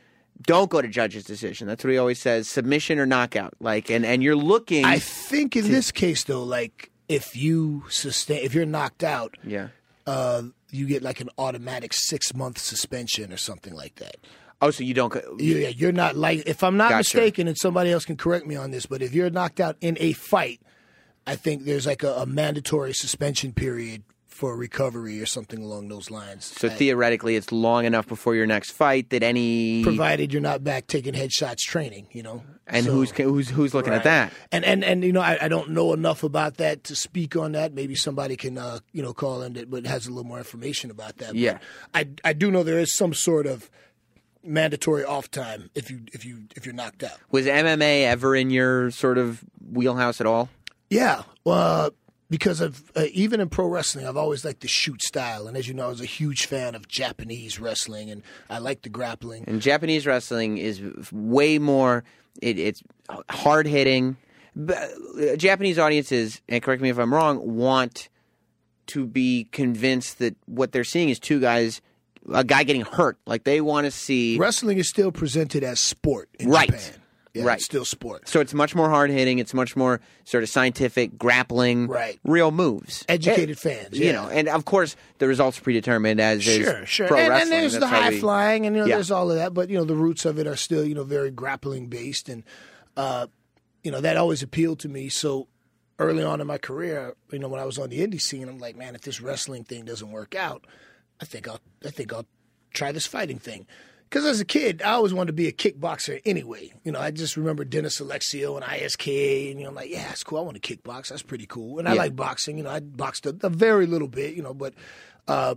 Speaker 2: Don't go to judge's decision. That's what he always says. Submission or knockout. Like, and, and you're looking.
Speaker 3: I think in this case though, like if you sustain, if you're knocked out,
Speaker 2: yeah.
Speaker 3: uh, you get like an automatic six month suspension or something like that.
Speaker 2: Oh, so you don't.
Speaker 3: Yeah, you're not like if I'm not
Speaker 2: Gotcha.
Speaker 3: mistaken, and somebody else can correct me on this, but if you're knocked out in a fight, I think there's like a, a mandatory suspension period for recovery or something along those lines.
Speaker 2: So theoretically, it's long enough before your next fight that any.
Speaker 3: provided you're not back taking headshots training, you know.
Speaker 2: and
Speaker 3: So-
Speaker 2: who's who's who's looking at that?
Speaker 3: And and and you know, I, I don't know enough about that to speak on that. Maybe somebody can uh, you know call in that, but has a little more information about that. But
Speaker 2: Yeah.
Speaker 3: I I do know there is some sort of mandatory off time if you if you if you're knocked out.
Speaker 2: Was MMA ever in your sort of wheelhouse at all?
Speaker 3: Yeah, uh, because of uh, even in pro wrestling, I've always liked the shoot style, and as you know, I was a huge fan of Japanese wrestling, and I like the grappling.
Speaker 2: And Japanese wrestling is way more. It, it's hard hitting. Japanese audiences, and correct me if I'm wrong, want to be convinced that what they're seeing is two guys, a guy getting hurt. Like they want to see
Speaker 3: Wrestling is still presented as sport in
Speaker 2: right,
Speaker 3: Japan. Yeah,
Speaker 2: Right.
Speaker 3: It's still sport.
Speaker 2: So it's much more hard hitting. It's much more sort of scientific, grappling,
Speaker 3: Right.
Speaker 2: real moves.
Speaker 3: Educated
Speaker 2: Eh,
Speaker 3: fans,
Speaker 2: You know, and of course the results predetermined as
Speaker 3: Sure, sure.
Speaker 2: pro
Speaker 3: and,
Speaker 2: wrestling.
Speaker 3: and there's
Speaker 2: That's
Speaker 3: the high
Speaker 2: we-
Speaker 3: flying, and you know,
Speaker 2: Yeah.
Speaker 3: there's all of that. But you know, the roots of it are still you know very grappling based, and uh, you know that always appealed to me. So early on in my career, you know, when I was on the indie scene, I'm like, man, if this wrestling thing doesn't work out, I think I'll I think I'll try this fighting thing. Because as a kid, I always wanted to be a kickboxer anyway. You know, I just remember Dennis Alexio and ISK, and you know, I'm like, yeah, that's cool. I want to kickbox. That's pretty cool. And I like boxing. You know, I boxed a, a very little bit. You know, but uh,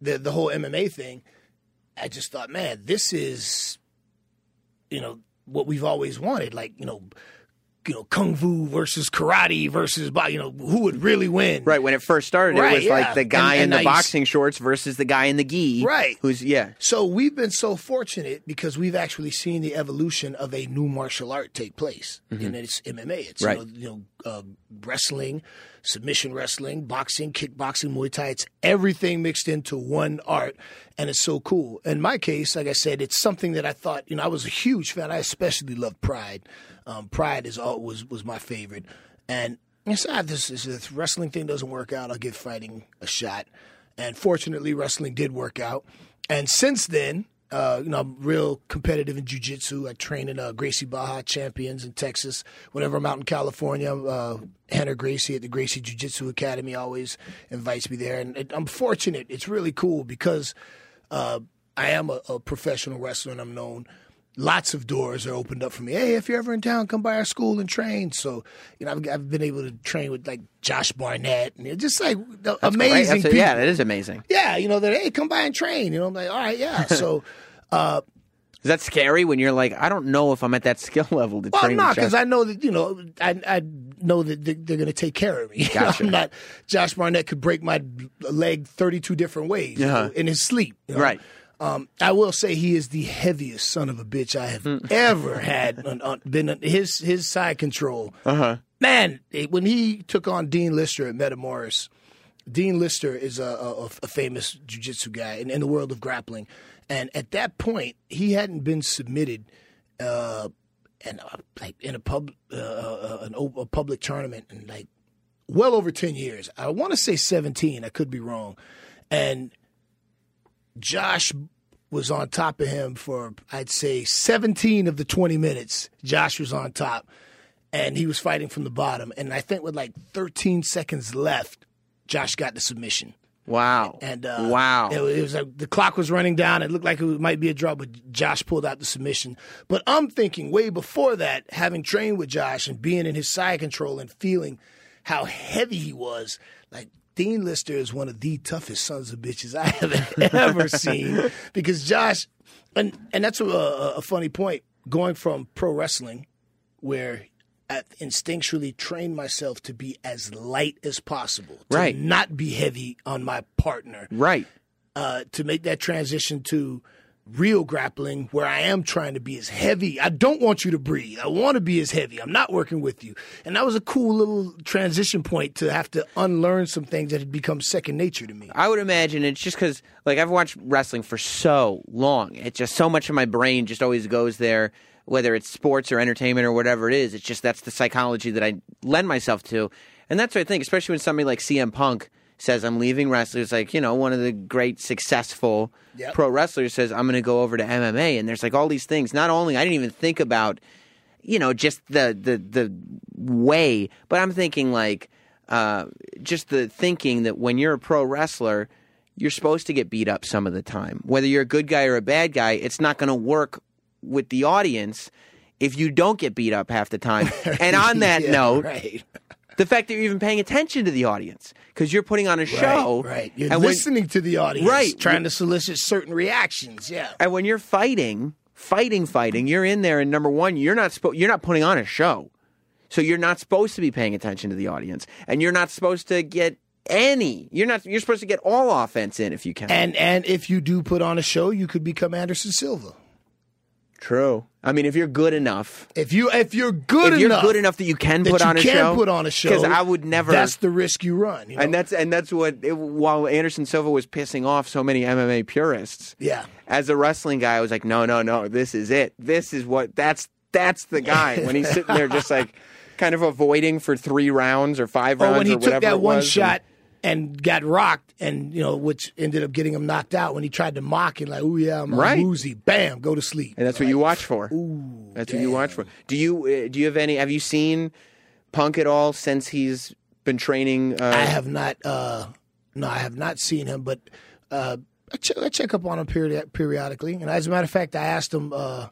Speaker 3: the the whole MMA thing, I just thought, man, this is, you know, what we've always wanted. Like, you know, you know, kung fu versus karate versus, you know, who would really win?
Speaker 2: Right when it first started,
Speaker 3: Right,
Speaker 2: it was
Speaker 3: yeah.
Speaker 2: like the guy
Speaker 3: And-
Speaker 2: in the boxing shorts versus the guy in the gi.
Speaker 3: Right.
Speaker 2: Who's yeah.
Speaker 3: So we've been so fortunate because we've actually seen the evolution of a new martial art take place, and it's MMA. It's
Speaker 2: Mm-hmm. Right.
Speaker 3: you know, you know uh, wrestling, submission wrestling, boxing, kickboxing, Muay Thai. It's everything mixed into one art, and it's so cool. In my case, like I said, it's something that I thought. You know, I was a huge fan. I especially love Pride. Um, Pride is all was was my favorite, and inside this, this, wrestling thing doesn't work out. I'll give fighting a shot. And fortunately, wrestling did work out. And since then, uh, you know, I'm real competitive in jujitsu. I train in uh, Gracie Barra Champions in Texas. Whenever I'm out in California, uh, Rener Gracie at the Gracie Jiu Jitsu Academy always invites me there. And I'm fortunate. It's really cool because uh, I am a, a professional wrestler and I'm known. Lots of doors are opened up for me. Hey, if you're ever in town, come by our school and train. So, you know, I've, I've been able to train with like Josh Barnett and just like
Speaker 2: Right?
Speaker 3: amazing people.
Speaker 2: yeah, that is amazing.
Speaker 3: Yeah, you know that. Hey, come by and train. You know, I'm like, all right, yeah. So,
Speaker 2: Is that scary when you're like, I don't know if I'm at that skill level to
Speaker 3: well,
Speaker 2: train?
Speaker 3: no,
Speaker 2: with
Speaker 3: because I know that you know, I I know that they- they're going to take care of me.
Speaker 2: Gotcha.
Speaker 3: I'm not. Josh Barnett could break my leg 32 different ways you know,
Speaker 2: Uh-huh.
Speaker 3: in his sleep. you know.
Speaker 2: Right.
Speaker 3: Um, I will say he is the heaviest son of a bitch I have
Speaker 2: Hmm.
Speaker 3: ever had. On, on, been on his his side control.
Speaker 2: Uh huh.
Speaker 3: Man, when he took on Dean Lister at Metamoris, Dean Lister is a, a, a famous jiu-jitsu guy in, in the world of grappling. And at that point, he hadn't been submitted uh, and uh, like in a pub uh, uh, an, a public tournament in like well over 10 years. I want to say 17, I could be wrong. And Josh was on top of him for I'd say 17 of the 20 minutes. Josh was on top and he was fighting from the bottom. And I think with like 13 seconds left, Josh got the submission.
Speaker 2: Wow.
Speaker 3: And uh,
Speaker 2: wow.
Speaker 3: it, was- it was like the clock was running down. It looked like it might be a draw, but Josh pulled out the submission. But I'm thinking way before that, having trained with Josh and being in his side control and feeling how heavy he was, like Dean Lister is one of the toughest sons of bitches I have ever seen. Because Josh, and and that's a, a, funny point. Going from pro wrestling, where I instinctually trained myself to be as light as possible, to
Speaker 2: Right.
Speaker 3: not be heavy on my partner,
Speaker 2: right.
Speaker 3: uh, to make that transition to real grappling where I am trying to be as heavy. I don't want you to breathe. I want to be as heavy. I'm not working with you. And that was a cool little transition point to have to unlearn some things that had become second nature to me.
Speaker 2: I would imagine it's just because, like, I've watched wrestling for so long. It's just so much of my brain just always goes there, whether it's sports or entertainment or whatever it is. It's just that's the psychology that I lend myself to. And that's what I think, especially when somebody like CM Punk says, I'm leaving wrestling. It's like, you know, one of the great successful
Speaker 3: Yep.
Speaker 2: pro wrestlers says, I'm going to go over to MMA. And there's like all these things. Not only, I didn't even think about, you know, just the, the, the way, but I'm thinking like, uh, just the thinking that when you're a pro wrestler, you're supposed to get beat up some of the time. Whether you're a good guy or a bad guy, it's not going to work with the audience if you don't get beat up half the time. And on that
Speaker 3: Yeah,
Speaker 2: note,
Speaker 3: right,
Speaker 2: the fact that you're even paying attention to the audience because you're putting on a show,
Speaker 3: right, right. You're
Speaker 2: and when,
Speaker 3: listening to the audience,
Speaker 2: Right.
Speaker 3: trying to solicit certain reactions. Yeah.
Speaker 2: and when you're fighting, fighting, fighting, you're in there, and number one, you're not spo- you're not putting on a show, so you're not supposed to be paying attention to the audience, and you're not supposed to get any. You're not. You're supposed to get all offense in if you can.
Speaker 3: And and if you do put on a show, you could become Anderson Silva.
Speaker 2: True. I mean, if you're good enough,
Speaker 3: If you if you're good
Speaker 2: if you're
Speaker 3: enough,
Speaker 2: good enough that you can
Speaker 3: that
Speaker 2: put
Speaker 3: you
Speaker 2: on a
Speaker 3: can
Speaker 2: show,
Speaker 3: put on a show,
Speaker 2: because I would never.
Speaker 3: That's the risk you run. you know?
Speaker 2: and that's and that's what it, while Anderson Silva was pissing off so many MMA purists.
Speaker 3: yeah.
Speaker 2: As a wrestling guy, I was like, no, no, no, this is it. This is what that's that's the guy when he's sitting there just like kind of avoiding for three rounds or five oh,
Speaker 3: Or
Speaker 2: rounds
Speaker 3: when he
Speaker 2: or
Speaker 3: took that one shot and got rocked, and you know, which ended up getting him knocked out when he tried to mock it, like, "Oh yeah, I'm,
Speaker 2: Right.
Speaker 3: Woozy." Bam, go to sleep.
Speaker 2: and that's what you watch for. Ooh, that's what you watch for. Do you uh, do you have any? Have you seen Punk at all since he's been training? Uh,
Speaker 3: I have not. Uh, no, I have not seen him, but uh, I, check, I check up on him period, periodically. And as a matter of fact, I asked him. Uh,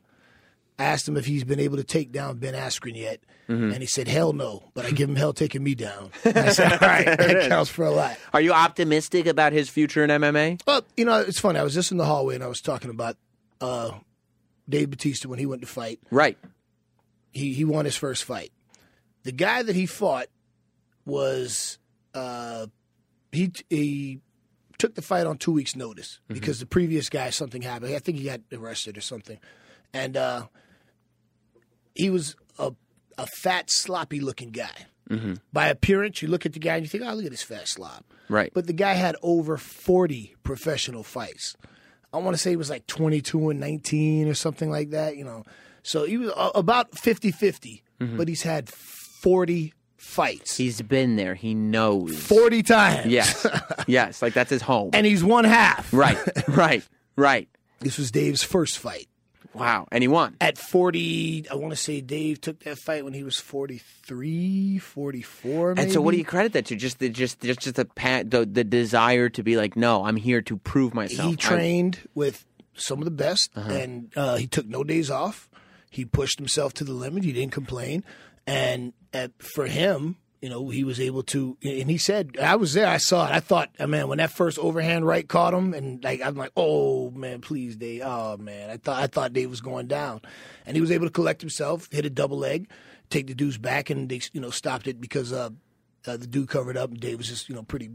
Speaker 3: I asked him if he's been able to take down Ben Askren yet,
Speaker 2: Mm-hmm.
Speaker 3: and he said, "Hell no." But I give him hell taking me down. I said, "All right, that counts for a lot."
Speaker 2: Are you optimistic about his future in MMA?
Speaker 3: Well, you know, it's funny. I was just in the hallway and I was talking about uh, Dave Batista when he went to fight.
Speaker 2: Right.
Speaker 3: He he won his first fight. The guy that he fought was uh, he he took the fight on two weeks' notice because the previous guy something happened. I think he got arrested or something, and uh, he was a a fat, sloppy looking guy. By appearance, you look at the guy and you think, "Oh, look at this fat slob."
Speaker 2: Right.
Speaker 3: But the guy had over 40 professional fights. I want to say he was like 22 and 19 or something like that, you know. So he was uh, about 50 50, but he's had 40 fights.
Speaker 2: He's been there. He knows.
Speaker 3: 40 times.
Speaker 2: Yes. yes. Like that's his home.
Speaker 3: And he's one half.
Speaker 2: right. Right. Right.
Speaker 3: This was Dave's first fight.
Speaker 2: Wow. And he won.
Speaker 3: At 40, I want to say Dave took that fight when he was 43, 44.
Speaker 2: And so, what do you credit that to? Just the just just just the the, the desire to be like, no, I'm here to prove myself.
Speaker 3: He
Speaker 2: I'm-
Speaker 3: trained with some of the best,
Speaker 2: Uh-huh.
Speaker 3: and uh, he took no days off. He pushed himself to the limit. He didn't complain, and uh, for him, you know, he was able to. And he said, "I was there. I saw it. I thought, uh, man, when that first overhand right caught him, and like I'm like, oh man, please, Dave. Oh man, I thought I thought Dave was going down, and he was able to collect himself, hit a double leg, take the dudes back, and they you know stopped it because uh, uh, the dude covered up, and Dave was just you know pretty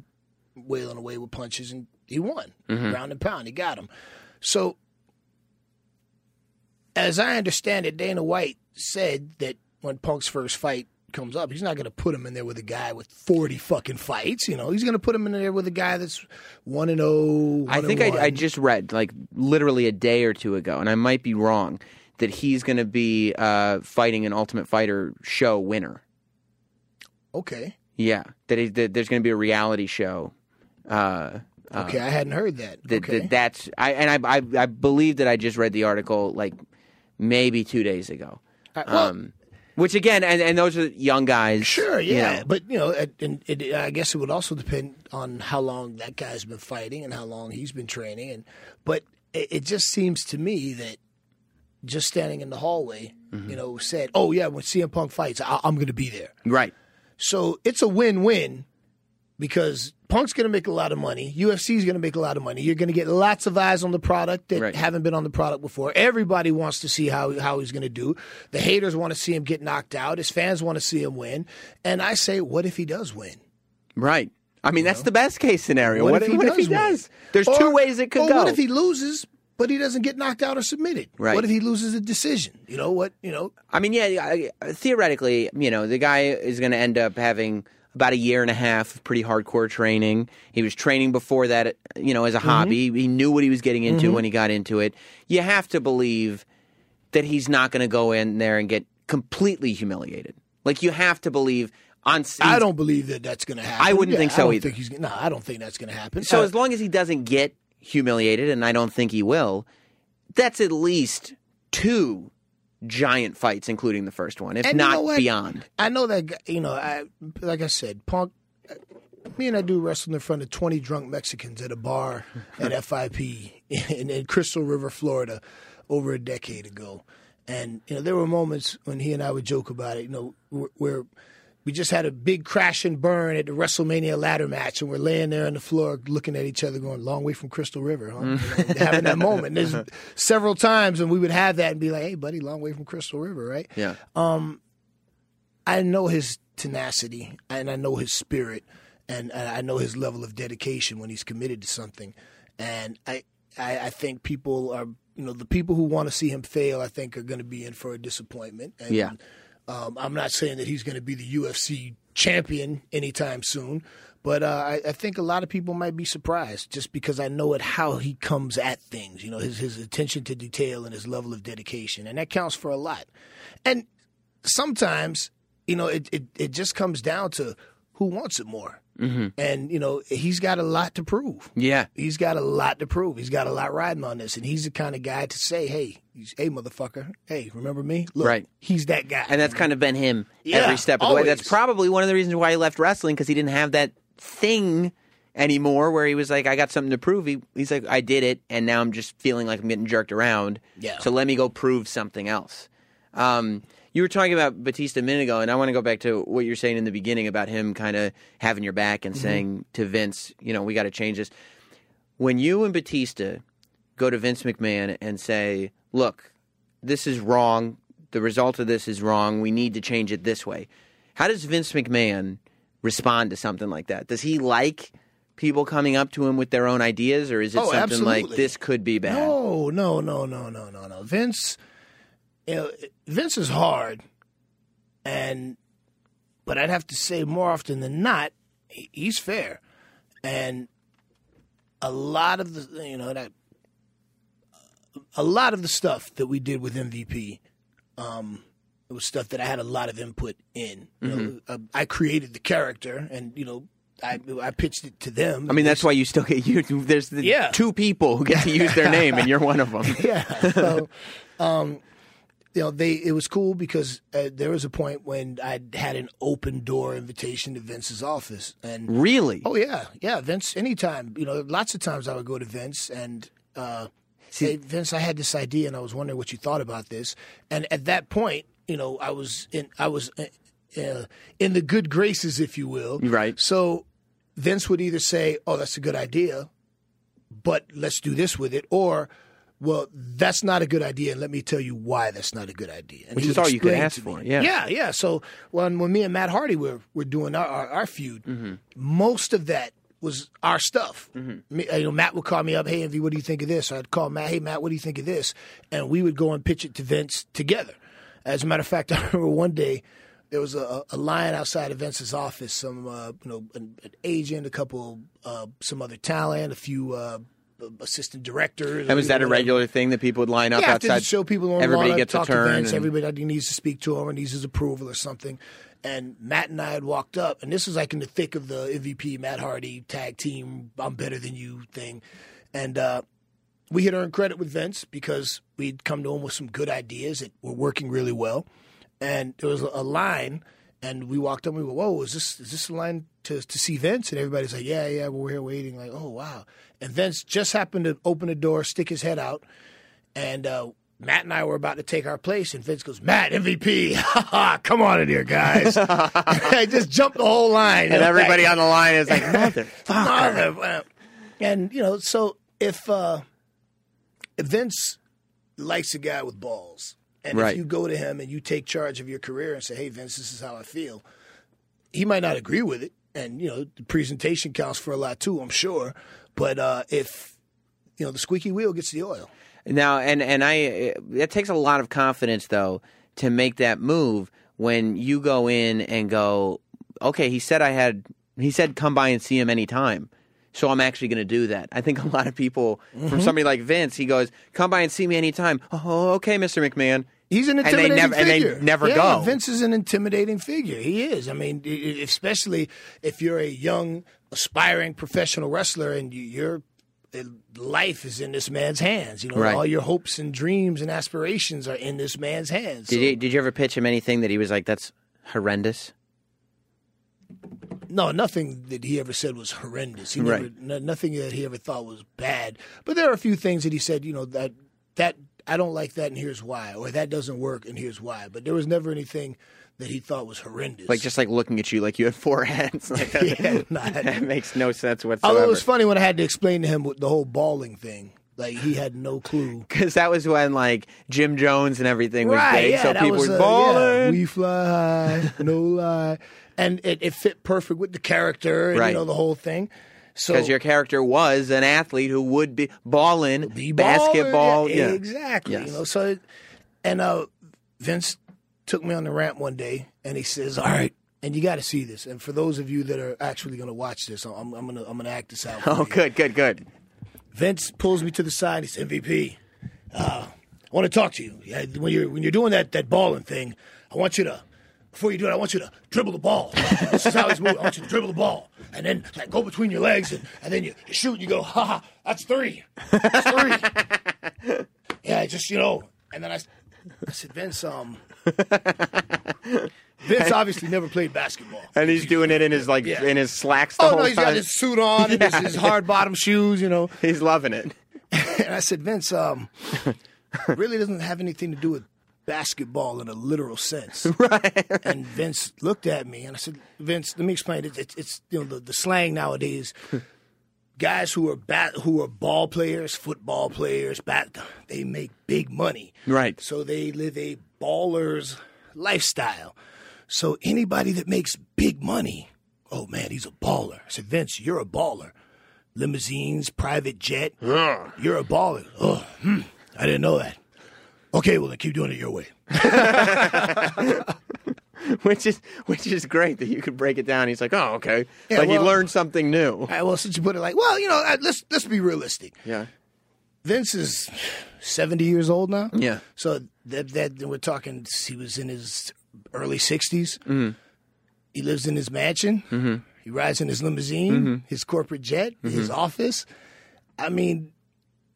Speaker 3: wailing away with punches, and he won ground and pound. He got him. So, as I understand it, Dana White said that when Punk's first fight comes up, he's not going to put him in there with a guy with forty fucking fights. You know, he's going to put him in there with a guy that's one and zero.
Speaker 2: I think I, I just read like literally a day or two ago, and I might be wrong, that he's going to be uh, fighting an Ultimate Fighter show winner.
Speaker 3: okay.
Speaker 2: Yeah, that, he, that there's going to be a reality show. Uh,
Speaker 3: Okay, I hadn't heard that.
Speaker 2: that,
Speaker 3: okay.
Speaker 2: that that's I and I, I I believe that I just read the article like maybe two days ago.
Speaker 3: well-
Speaker 2: um, which again, and, and those are young guys.
Speaker 3: Sure,
Speaker 2: you
Speaker 3: yeah,
Speaker 2: know.
Speaker 3: but you know, it, and it, I guess it would also depend on how long that guy's been fighting and how long he's been training. And but it, it just seems to me that just standing in the hallway,
Speaker 2: Mm-hmm.
Speaker 3: you know, said, "Oh yeah, when CM Punk fights, I, I'm going to be there."
Speaker 2: right.
Speaker 3: So it's a win-win because Punk's going to make a lot of money. UFC's going to make a lot of money. You're going to get lots of eyes on the product that
Speaker 2: Right.
Speaker 3: haven't been on the product before. Everybody wants to see how how he's going to do. The haters want to see him get knocked out. His fans want to see him win. And I say, what if he does win?
Speaker 2: Right. I mean, that's the best case scenario. What, if, what if he does? There's
Speaker 3: Or-
Speaker 2: two ways it could
Speaker 3: or
Speaker 2: go.
Speaker 3: What if he loses, but he doesn't get knocked out or submitted?
Speaker 2: Right.
Speaker 3: What if he loses a decision? You know what? You know,
Speaker 2: I mean, yeah, theoretically, you know, the guy is going to end up having about a year and a half of pretty hardcore training. He was training before that, you know, as a hobby. He knew what he was getting into when he got into it. You have to believe that he's not going to go in there and get completely humiliated. Like you have to believe on.
Speaker 3: I don't believe that that's going to happen.
Speaker 2: I wouldn't
Speaker 3: Yeah,
Speaker 2: think so either.
Speaker 3: Think he's, no, I don't think that's going to happen.
Speaker 2: So
Speaker 3: Uh,
Speaker 2: as long as he doesn't get humiliated, and I don't think he will, that's at least two giant fights, including the first one, if
Speaker 3: And you
Speaker 2: not
Speaker 3: know
Speaker 2: beyond.
Speaker 3: I know that you know. I like I said, Punk. Me and I do wrestling in front of twenty drunk Mexicans at a bar at FIP in, in Crystal River, Florida, over a decade ago. And you know, there were moments when he and I would joke about it. You know, where, where we just had a big crash and burn at the WrestleMania ladder match, and we're laying there on the floor looking at each other, going, "Long way from Crystal River." Huh? You know, having that moment. There's several times, and we would have that and be like, "Hey, buddy, long way from Crystal River, right?"
Speaker 2: Yeah.
Speaker 3: Um, I know his tenacity and I know his spirit and I know his level of dedication when he's committed to something. And I, I, I think people are, you know, the people who want to see him fail, I think are going to be in for a disappointment. And
Speaker 2: Yeah.
Speaker 3: Um, I'm not saying that he's going to be the UFC champion anytime soon, but uh, I, I think a lot of people might be surprised just because I know it how he comes at things. You know, his his attention to detail and his level of dedication, and that counts for a lot. And sometimes, you know, it it, it just comes down to who wants it more. Mm-hmm. And you know, he's got a lot to prove.
Speaker 2: Yeah.
Speaker 3: He's got a lot to prove. He's got a lot riding on this, and he's the kind of guy to say, "Hey, hey, motherfucker, hey, remember me? Look,
Speaker 2: Right.
Speaker 3: He's that guy."
Speaker 2: And that's kind of been him
Speaker 3: Yeah,
Speaker 2: every step of the way. That's probably one of the reasons why he left wrestling because he didn't have that thing anymore where he was like, I got something to prove. He, he's like, I did it, and now I'm just feeling like I'm getting jerked around.
Speaker 3: Yeah.
Speaker 2: So let me go prove something else. Um, you were talking about Batista a minute ago, and I want to go back to what you were saying in the beginning about him kind of having your back
Speaker 3: Mm-hmm.
Speaker 2: and saying to Vince, you know, we got to change this. When you and Batista go to Vince McMahon and say, look, this is wrong. The result of this is wrong. We need to change it this way. How does Vince McMahon respond to something like that? Does he like people coming up to him with their own ideas, or is it
Speaker 3: Oh,
Speaker 2: something like this could be bad?
Speaker 3: No, no, no, no, no, no, no. Vince, you know, Vince is hard, and but I'd have to say more often than not, he's fair, and a lot of the you know that a lot of the stuff that we did with MVP, um, it was stuff that I had a lot of input in. You know, uh, I created the character, and you know. I, I pitched it to them.
Speaker 2: I mean, that's why you still get you. There's the
Speaker 3: Yeah.
Speaker 2: two people who get to use their name, and you're one of them.
Speaker 3: yeah. So, um, you know, they it was cool because uh, there was a point when I had an open door invitation to Vince's office, and
Speaker 2: Really?
Speaker 3: oh yeah, yeah, Vince. Anytime, you know, lots of times I would go to Vince and. Uh, Say, Vince, I had this idea, and I was wondering what you thought about this. And at that point, you know, I was in, I was uh, uh, in the good graces, if you will.
Speaker 2: Right.
Speaker 3: So Vince would either say, "Oh, that's a good idea," but let's do this with it, or well, that's not a good idea, and let me tell you why that's not a good idea. And
Speaker 2: Which is all you could ask for, yeah.
Speaker 3: yeah, yeah. So when when me and Matt Hardy were were doing our our, our feud,
Speaker 2: Mm-hmm.
Speaker 3: most of that was our stuff.
Speaker 2: Mm-hmm.
Speaker 3: Me, you know, Matt would call me up, "Hey, Envy, what do you think of this?" I'd call Matt, "Hey, Matt, what do you think of this?" And we would go and pitch it to Vince together. As a matter of fact, I remember one day there was a, a line outside of Vince's office. Some, uh, you know, an, an agent, a couple, uh, some other talent, a few uh, assistant directors.
Speaker 2: And was that a regular thing that people would line up
Speaker 3: Yeah, after
Speaker 2: outside?
Speaker 3: the show, people don't
Speaker 2: Everybody
Speaker 3: wanna
Speaker 2: gets
Speaker 3: talk
Speaker 2: a turn.
Speaker 3: To Vince,
Speaker 2: and-
Speaker 3: Everybody needs to speak to him or needs his approval or something. And Matt and I had walked up, and this was like in the thick of the MVP Matt Hardy tag team "I'm better than you" thing, and uh, we had earned credit with Vince because we'd come to him with some good ideas that were working really well. And there was a line, and we walked up. and We went, "Whoa, is this is this a line to to see Vince?" And everybody's like, "Yeah, yeah, we're here waiting." Like, "Oh, wow!" And Vince just happened to open the door, stick his head out, and uh, Matt and I were about to take our place, and Vince goes, "Matt, MVP, come on in here, guys!" I just jumped the whole line,
Speaker 2: and everybody on the line is like, motherfucker.
Speaker 3: Mother- and you know, so if uh, if Vince likes a guy with balls, and
Speaker 2: Right.
Speaker 3: if you go to him and you take charge of your career and say, "Hey, Vince, this is how I feel," he might not agree with it, and you know, the presentation counts for a lot too, I'm sure. But uh, if you know, the squeaky wheel gets the oil.
Speaker 2: Now, and and I, it takes a lot of confidence though to make that move when you go in and go, okay, he said I had, he said come by and see him anytime. So I'm actually going to do that. I think a lot of people,
Speaker 3: Mm-hmm.
Speaker 2: from somebody like Vince, he goes, "Come by and see me anytime." Oh, okay, Mr. McMahon.
Speaker 3: He's an
Speaker 2: And they
Speaker 3: intimidating
Speaker 2: never- and they
Speaker 3: figure.
Speaker 2: never
Speaker 3: yeah,
Speaker 2: go.
Speaker 3: Vince is an intimidating figure. He is. I mean, especially if you're a young, aspiring professional wrestler and you, your uh, life is in this man's hands. You know,
Speaker 2: Right.
Speaker 3: all your hopes and dreams and aspirations are in this man's hands.
Speaker 2: Did
Speaker 3: So-
Speaker 2: you did you ever pitch him anything that he was like, "That's horrendous"?
Speaker 3: No, nothing that he ever said was horrendous. He
Speaker 2: Right.
Speaker 3: never, no, nothing that he ever thought was bad. But there are a few things that he said, you know, that that I don't like that, and here's why, or that doesn't work, and here's why. But there was never anything that he thought was horrendous.
Speaker 2: Like just like looking at you like you had four heads. Like,
Speaker 3: Yeah, not-
Speaker 2: that makes no sense whatsoever.
Speaker 3: Although it was funny when I had to explain to him the whole balling thing. Like he had no clue.
Speaker 2: because that was when like Jim Jones and everything was
Speaker 3: right?
Speaker 2: big,
Speaker 3: Yeah,
Speaker 2: so people were balling.
Speaker 3: yeah, we fly high, no lie, and it, it fit perfect with the character and
Speaker 2: Right.
Speaker 3: you know the whole thing. So
Speaker 2: Because your character was an athlete who would be balling,
Speaker 3: be baller,
Speaker 2: basketball.
Speaker 3: yeah, exactly.
Speaker 2: Yes.
Speaker 3: You know, so and uh, Vince took me on the ramp one day, and he says, "All right." And you got to see this. And for those of you that are actually going to watch this, I'm, I'm going to I'm to act this out.
Speaker 2: Oh, good, good, good.
Speaker 3: Vince pulls me to the side. He says, "MVP, uh, I want to talk to you. When you're when you're doing that that balling thing, I want you to before you do it, I want you to dribble the ball. this is how he's moving. I want you to dribble the ball, and then like go between your legs, and, and then you, you shoot. and You go, ha ha, that's three. That's three. yeah, just you know. And then I, I said, Vince, um, Vince obviously never played basketball.
Speaker 2: And he's doing it in his like
Speaker 3: Yeah.
Speaker 2: in his slacks the
Speaker 3: Oh
Speaker 2: whole
Speaker 3: no, he's got his suit on and his, his hard bottom shoes, you know.
Speaker 2: He's loving it.
Speaker 3: And I said, Vince, um, really doesn't have anything to do with basketball in a literal sense. Right. And Vince looked at me and I said, Vince, let me explain it. It's, it's you know the, the slang nowadays. Guys who are bat, who are ball players, football players, bat, they make big money.
Speaker 2: Right.
Speaker 3: So they live a baller's lifestyle. So anybody that makes big money, oh man, he's a baller. I said, Vince, you're a baller. Limousines, private jet. You're a baller. Oh, hmm, I didn't know that. Okay, well then keep doing it your way.
Speaker 2: which is which is great that you could break it down. He's like, oh, okay,
Speaker 3: Yeah,
Speaker 2: like he learned something new.
Speaker 3: Well, since you put it like, well, you know, let's let's be realistic.
Speaker 2: Yeah,
Speaker 3: Vince is seventy years old now.
Speaker 2: Yeah.
Speaker 3: So that that we're talking. He was in his early 60s
Speaker 2: Mm-hmm.
Speaker 3: He lives in his mansion. He rides in his limousine,
Speaker 2: Mm-hmm.
Speaker 3: his corporate jet, his office. I mean,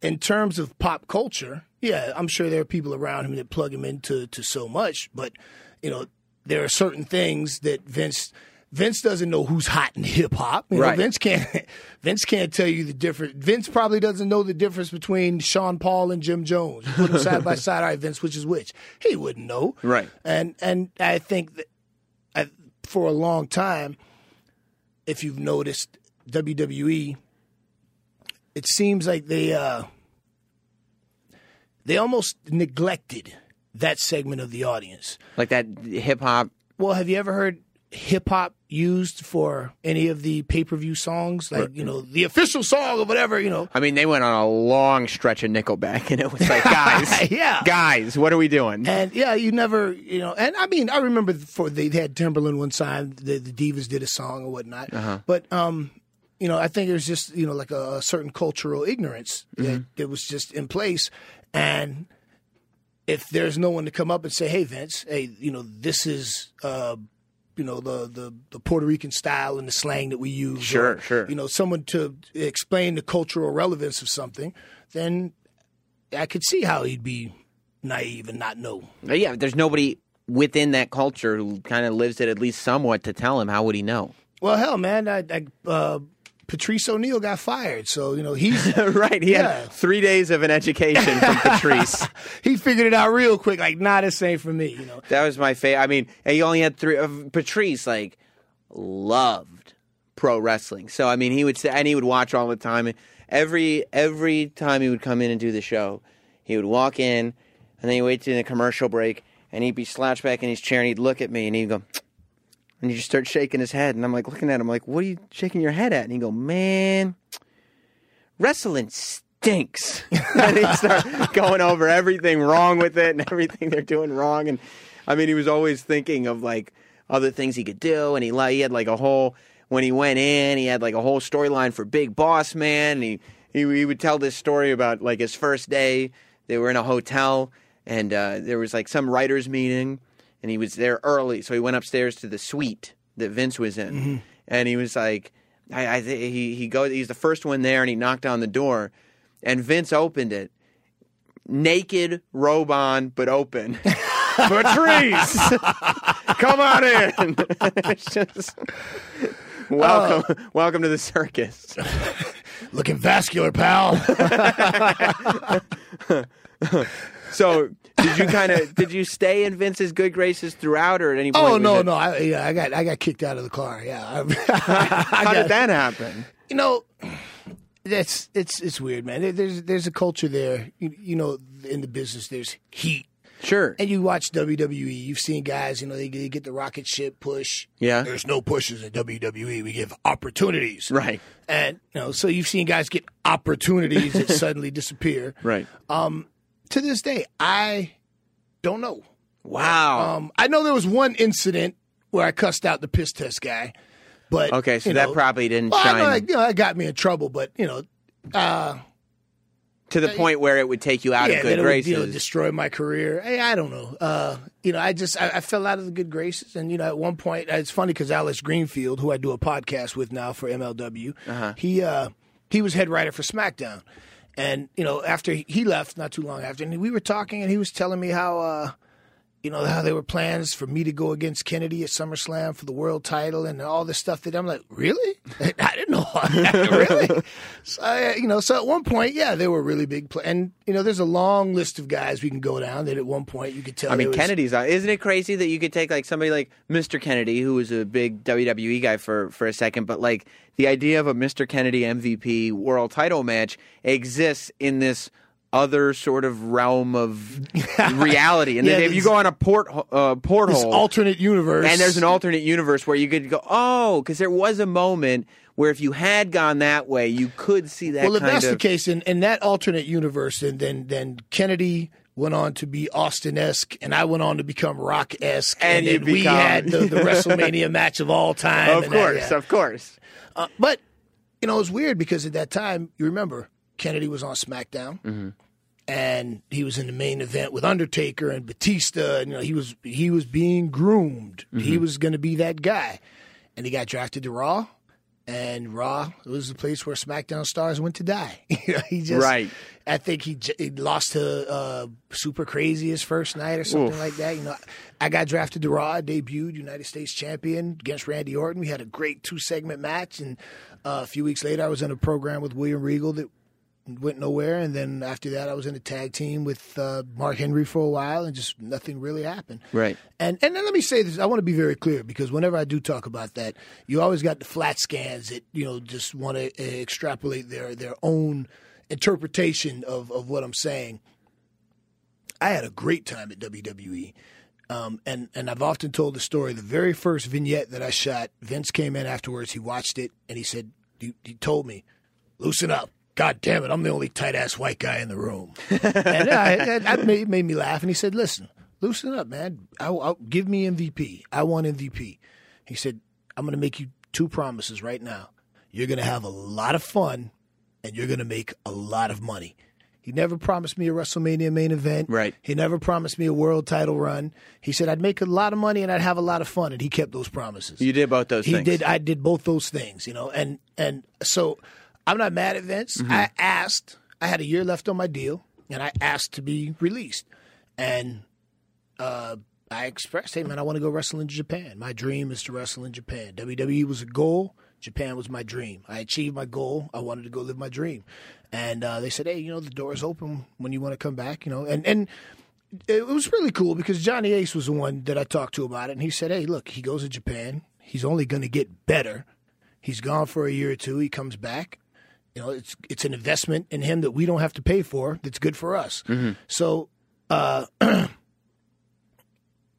Speaker 3: in terms of pop culture, yeah, I'm sure there are people around him that plug him into to so much, but you know, there are certain things that Vince Vince doesn't know who's hot in hip hop. You know,
Speaker 2: Right.
Speaker 3: Vince can't Vince can't tell you the difference. Vince probably doesn't know the difference between Sean Paul and Jim Jones. Put them side by side. All right, Vince, which is which? He wouldn't know.
Speaker 2: Right.
Speaker 3: And and I think that I, for a long time, if you've noticed WWE, it seems like they uh, they almost neglected that segment of the audience.
Speaker 2: like that hip hop.
Speaker 3: Well, have you ever heard hip hop used for any of the pay per view songs? Like, you know, the official song or whatever, you know.
Speaker 2: I mean, they went on a long stretch of Nickelback, and it was like, guys,
Speaker 3: Yeah.
Speaker 2: guys, what are we doing?
Speaker 3: And yeah, you never, you know, and I mean, I remember for they had Timbaland one time, the, the Divas did a song or whatnot. But, um, you know, I think it was just, you know, like a, a certain cultural ignorance that, that was just in place. And if there's no one to come up and say, hey, Vince, hey, you know, this is, uh, you know the, the the Puerto Rican style and the slang that we use.
Speaker 2: Sure,
Speaker 3: or,
Speaker 2: sure.
Speaker 3: You know, someone to explain the cultural relevance of something, then I could see how he'd be naive and not know.
Speaker 2: Yeah, there's nobody within that culture who kind of lives it at least somewhat to tell him. How would he know?
Speaker 3: Well, hell, man, I, I, uh, Patrice O'Neal got fired, so you know he's
Speaker 2: right. He
Speaker 3: Yeah.
Speaker 2: had three days of an education from Patrice.
Speaker 3: he figured it out real quick. Like, nah, this ain't for me. You know,
Speaker 2: That was my favorite. I mean, he only had three. Uh, Patrice like loved pro wrestling, so I mean, he would say, and he would watch all the time. And every every time he would come in and do the show, he would walk in, and then he'd wait to the commercial break, and he'd be slouched back in his chair, and he'd look at me, and he'd go. And he just start shaking his head, and I'm like looking at him, like, "What are you shaking your head at?" And he go, "Man, wrestling stinks." and he'd start going over everything wrong with it and everything they're doing wrong. And I mean, he was always thinking of like other things he could do. And he, he had like a whole, when he went in, he had like a whole storyline for Big Boss Man. And he, he, he would tell this story about like his first day. They were in a hotel and uh, there was like some writers' meeting and he was there early. So he went upstairs to the suite that Vince was in. Mm-hmm. And he was like, I, I th- he he goes. He's the first one there, and he knocked on the door, and Vince opened it, naked, robe on, but open. Patrice, come on in. It's just- welcome, oh. welcome to the circus.
Speaker 3: looking vascular, pal.
Speaker 2: So, did you kind of did you stay in Vince's good graces throughout, or at any oh, point?
Speaker 3: oh no,
Speaker 2: it-
Speaker 3: no, I, yeah, I got I got kicked out of the car. Yeah,
Speaker 2: How did that happen?
Speaker 3: you know, that's it's it's weird, man. There's there's a culture there. You, you know, in the business, there's heat.
Speaker 2: Sure.
Speaker 3: And you watch WWE, you've seen guys, you know, they, they get the rocket ship push.
Speaker 2: Yeah.
Speaker 3: There's no pushes in WWE. We give opportunities.
Speaker 2: Right.
Speaker 3: And, you know, so you've seen guys get opportunities that suddenly disappear.
Speaker 2: Right.
Speaker 3: Um, To this day, I don't know.
Speaker 2: Wow.
Speaker 3: Um, I know there was one incident where I cussed out the piss test guy, but
Speaker 2: okay, so that
Speaker 3: know,
Speaker 2: probably didn't
Speaker 3: well, I
Speaker 2: shine
Speaker 3: like, you know, that got me in trouble. But you know, uh,
Speaker 2: to the point where it would take you out
Speaker 3: yeah,
Speaker 2: of good graces.
Speaker 3: would you know, destroy my career. Hey, I don't know. Uh, you know, I just I, I fell out of the good graces, and you know, at one point, it's funny because Alex Greenfield, who I do a podcast with now for MLW,
Speaker 2: Uh-huh.
Speaker 3: he uh, he was head writer for SmackDown, and you know, after he left, not too long after, and we were talking, and he was telling me how. Uh, you know how there were plans for me to go against Kennedy at SummerSlam for the world title and all this stuff that I'm like, really? I didn't know that. really. So uh, you know, so at one point, yeah, there were really big plans, and you know, there's a long list of guys we can go down that at one point you could tell.
Speaker 2: I mean,
Speaker 3: was-
Speaker 2: Kennedy's on. Isn't it crazy that you could take like somebody like Mr. Kennedy, who was a big WWE guy for for a second, but like the idea of a Mr. Kennedy MVP world title match exists in this other sort of realm of reality. And
Speaker 3: Yeah,
Speaker 2: then if you go on a port uh,
Speaker 3: this
Speaker 2: porthole,
Speaker 3: alternate universe,
Speaker 2: and there's an alternate universe where you could go, oh, because there was a moment where if you had gone that way, you could see that
Speaker 3: Well, if that's
Speaker 2: of.
Speaker 3: the case, in, in that alternate universe, then then then Kennedy went on to be Austin esque, and I went on to become Rock esque,
Speaker 2: And
Speaker 3: and, then we had the, the WrestleMania match of all time.
Speaker 2: of
Speaker 3: and that,
Speaker 2: course,
Speaker 3: yeah.
Speaker 2: of course.
Speaker 3: Uh, but you know, it was weird because at that time, you remember Kennedy was on SmackDown,
Speaker 2: Mm-hmm.
Speaker 3: and he was in the main event with Undertaker and Batista. And, you know, he was he was being groomed. He
Speaker 2: Mm-hmm.
Speaker 3: was going to be that guy, and he got drafted to Raw. And Raw was the place where SmackDown stars went to die. You know, he just,
Speaker 2: Right.
Speaker 3: I think he, j- he lost to uh, Super Crazy his first night or something
Speaker 2: Oof.
Speaker 3: like that. You know, I got drafted to Raw, I debuted United States champion against Randy Orton. We had a great two segment match, and uh, a few weeks later, I was in a program with William Regal that went nowhere. And then after that, I was in a tag team with uh, Mark Henry for a while, and just nothing really happened.
Speaker 2: Right.
Speaker 3: And and then let me say this: I want to be very clear because whenever I do talk about that, you always got the flat scans that you know just want to uh, extrapolate their their own interpretation of of what I'm saying. I had a great time at WWE. Um, and and I've often told the story. The very first vignette that I shot, Vince came in afterwards. He watched it and he said, he, he told me, "Loosen up." God damn it, I'm the only tight ass white guy in the room. and I, that made, made me laugh. And he said, "Listen, loosen up, man. I, I'll, give me MVP. I want MVP." He said, "I'm going to make you two promises right now. You're going to have a lot of fun, and you're going to make a lot of money." He never promised me a WrestleMania main event.
Speaker 2: Right.
Speaker 3: He never promised me a world title run. He said I'd make a lot of money and I'd have a lot of fun, and he kept those promises.
Speaker 2: You did both those
Speaker 3: he
Speaker 2: things.
Speaker 3: did. I did both those things, you know, and and so I'm not mad at Vince.
Speaker 2: Mm-hmm.
Speaker 3: I asked. I had a year left on my deal, and I asked to be released, and uh, I expressed, "Hey, man, I want to go wrestle in Japan. My dream is to wrestle in Japan. WWE was a goal. Japan was my dream. I achieved my goal. I wanted to go live my dream." And uh, they said, "Hey, you know, the door is open when you want to come back." You know, and and it was really cool because Johnny Ace was the one that I talked to about it, and he said, "Hey, look, he goes to Japan. He's only going to get better. He's gone for a year or two. He comes back. You know, it's it's an investment in him that we don't have to pay for. That's good for us. So." Uh,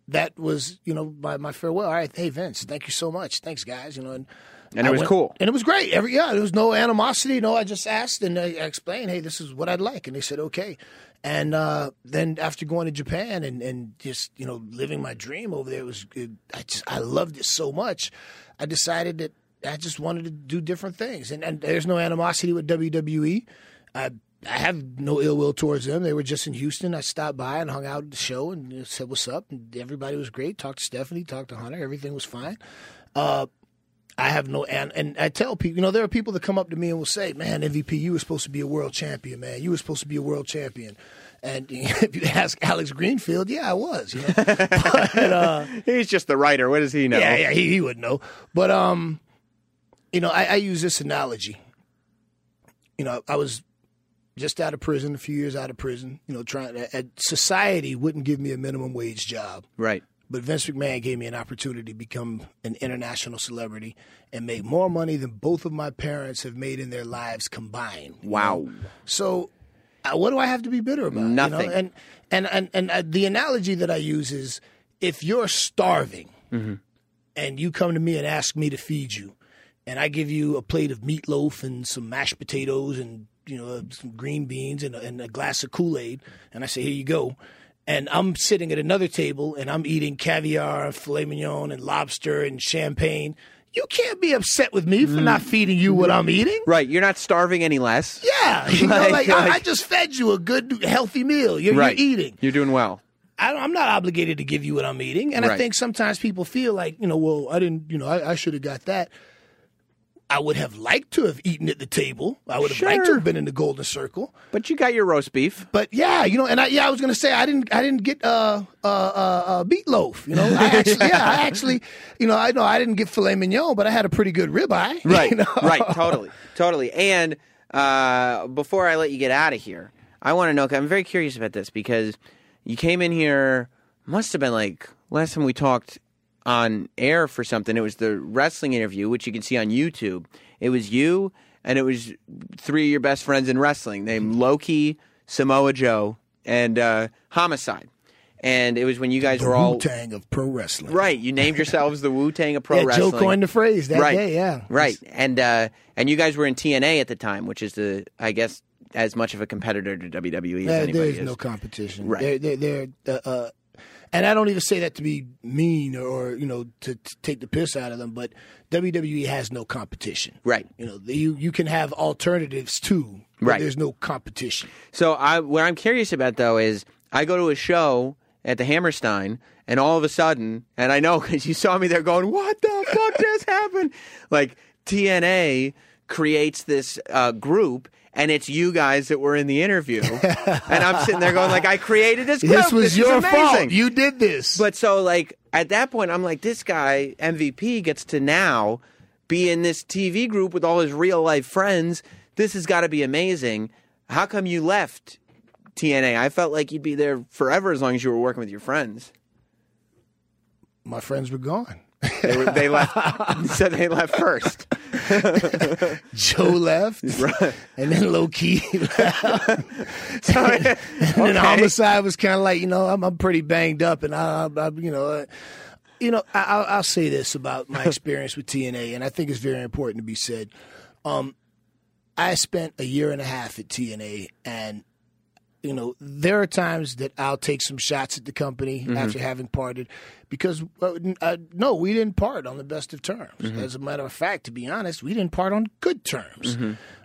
Speaker 3: that was, you know, my, my farewell. All right, hey Vince, thank you so much. Thanks, guys. You know, and
Speaker 2: And it was cool.
Speaker 3: and it was great. Every yeah, there was no animosity. No, I just asked and I explained, hey, this is what I'd like, and they said okay. And uh, then after going to Japan and, and just you know living my dream over there it was it, I just I loved it so much. I decided that I just wanted to do different things, and and there's no animosity with WWE. I I have no ill will towards them. They were just in Houston. I stopped by and hung out at the show and said what's up. And everybody was great. Talked to Stephanie, talked to Hunter. Everything was fine. Uh, I have no and and I tell people, you know, there are people that come up to me and will say, "Man, MVP, you were supposed to be a world champion, man. You were supposed to be a world champion." And if you ask Alex Greenfield, yeah, I was. You know, but, uh,
Speaker 2: He's just the writer. What does he know?
Speaker 3: yeah, yeah, he, he would know. But um, you know, I, I use this analogy. You know, I was just out of prison, a few years out of prison. You know, trying at society wouldn't give me a minimum wage job.
Speaker 2: Right.
Speaker 3: But Vince McMahon gave me an opportunity to become an international celebrity and make more money than both of my parents have made in their lives combined.
Speaker 2: Wow.
Speaker 3: know? So, uh, what do I have to be bitter about? you know?
Speaker 2: Nothing.
Speaker 3: And and and and uh, the analogy that I use is if you're starving and you come to me and ask me to feed you, and I give you a plate of meatloaf and some mashed potatoes and you know some green beans and a, and a glass of Kool Aid, and I say here you go, and I'm sitting at another table and I'm eating caviar, filet mignon, and lobster and champagne. You can't be upset with me for mm. not feeding you what I'm eating.
Speaker 2: Right. You're not starving any less.
Speaker 3: Yeah, you know,
Speaker 2: Like-
Speaker 3: like, I, I just fed you a good, healthy meal. You're,
Speaker 2: right.
Speaker 3: you're eating.
Speaker 2: You're doing well.
Speaker 3: I don't, I'm not obligated to give you what I'm eating, and I think sometimes people feel like, you know, well, I didn't, you know, I, I should have got that. I would have liked to have eaten at the table. I would have liked to have been in the golden circle.
Speaker 2: But you got your roast beef.
Speaker 3: But yeah, you know, and I, yeah, I was gonna say I didn't, I didn't get uh, uh, uh, uh, meatloaf. You know, I actually, yeah, I actually, you know, I know I didn't get filet mignon, but I had a pretty good ribeye.
Speaker 2: Right.
Speaker 3: you know?
Speaker 2: right. Totally. Totally. And uh, before I let you get out of here, I want to know. I'm very curious about this because you came in here. Must have been like last time we talked on air for something. It was the wrestling interview, which you can see on YouTube. It was you, and it was three of your best friends in wrestling, named Low Ki, Samoa Joe, and uh, Homicide. And it was when you guys
Speaker 3: The
Speaker 2: were all
Speaker 3: Wu Tang of pro wrestling.
Speaker 2: right. You named yourselves the Wu Tang of pro
Speaker 3: Yeah,
Speaker 2: wrestling.
Speaker 3: Joe coined the phrase that
Speaker 2: right.
Speaker 3: day. Yeah,
Speaker 2: Right. And uh, and you guys were in TNA at the time, which is the I guess as much of a competitor to WWE as
Speaker 3: There-
Speaker 2: anybody
Speaker 3: there's
Speaker 2: is.
Speaker 3: no competition.
Speaker 2: Right.
Speaker 3: They're, they're, they're, uh, uh, and I don't even say that to be mean or, you know to, to take the piss out of them, but WWE has no competition.
Speaker 2: Right.
Speaker 3: You know, you you can have alternatives too. But
Speaker 2: Right.
Speaker 3: There's no competition.
Speaker 2: So I what I'm curious about though is I go to a show at the Hammerstein and all of a sudden and I know because you saw me there going what the fuck just happened like TNA creates this uh, group. And it's you guys that were in the interview, and I'm sitting there going like, "I created this group.
Speaker 3: This was
Speaker 2: is
Speaker 3: your fault. You did this.
Speaker 2: But so like at that point, I'm like, this guy MVP gets to now be in this TV group with all his real life friends. This has got to be amazing. How come you left TNA? I felt like you'd be there forever as long as you were working with your friends.
Speaker 3: my friends were gone.
Speaker 2: They, were, they left. so they left first.
Speaker 3: Joe left, and then Low Ki left.
Speaker 2: So,
Speaker 3: And then homicide was kind of like, you know, I'm, I'm pretty banged up, and I, I, I you know, uh, you know, I, I'll, I'll say this about my experience with TNA, and I think it's very important to be said. Um, I spent a year and a half at TNA, and you know, there are times that I'll take some shots at the company after having parted because, uh, no, we didn't part on the best of terms. As a matter of fact, to be honest, we didn't part on good terms.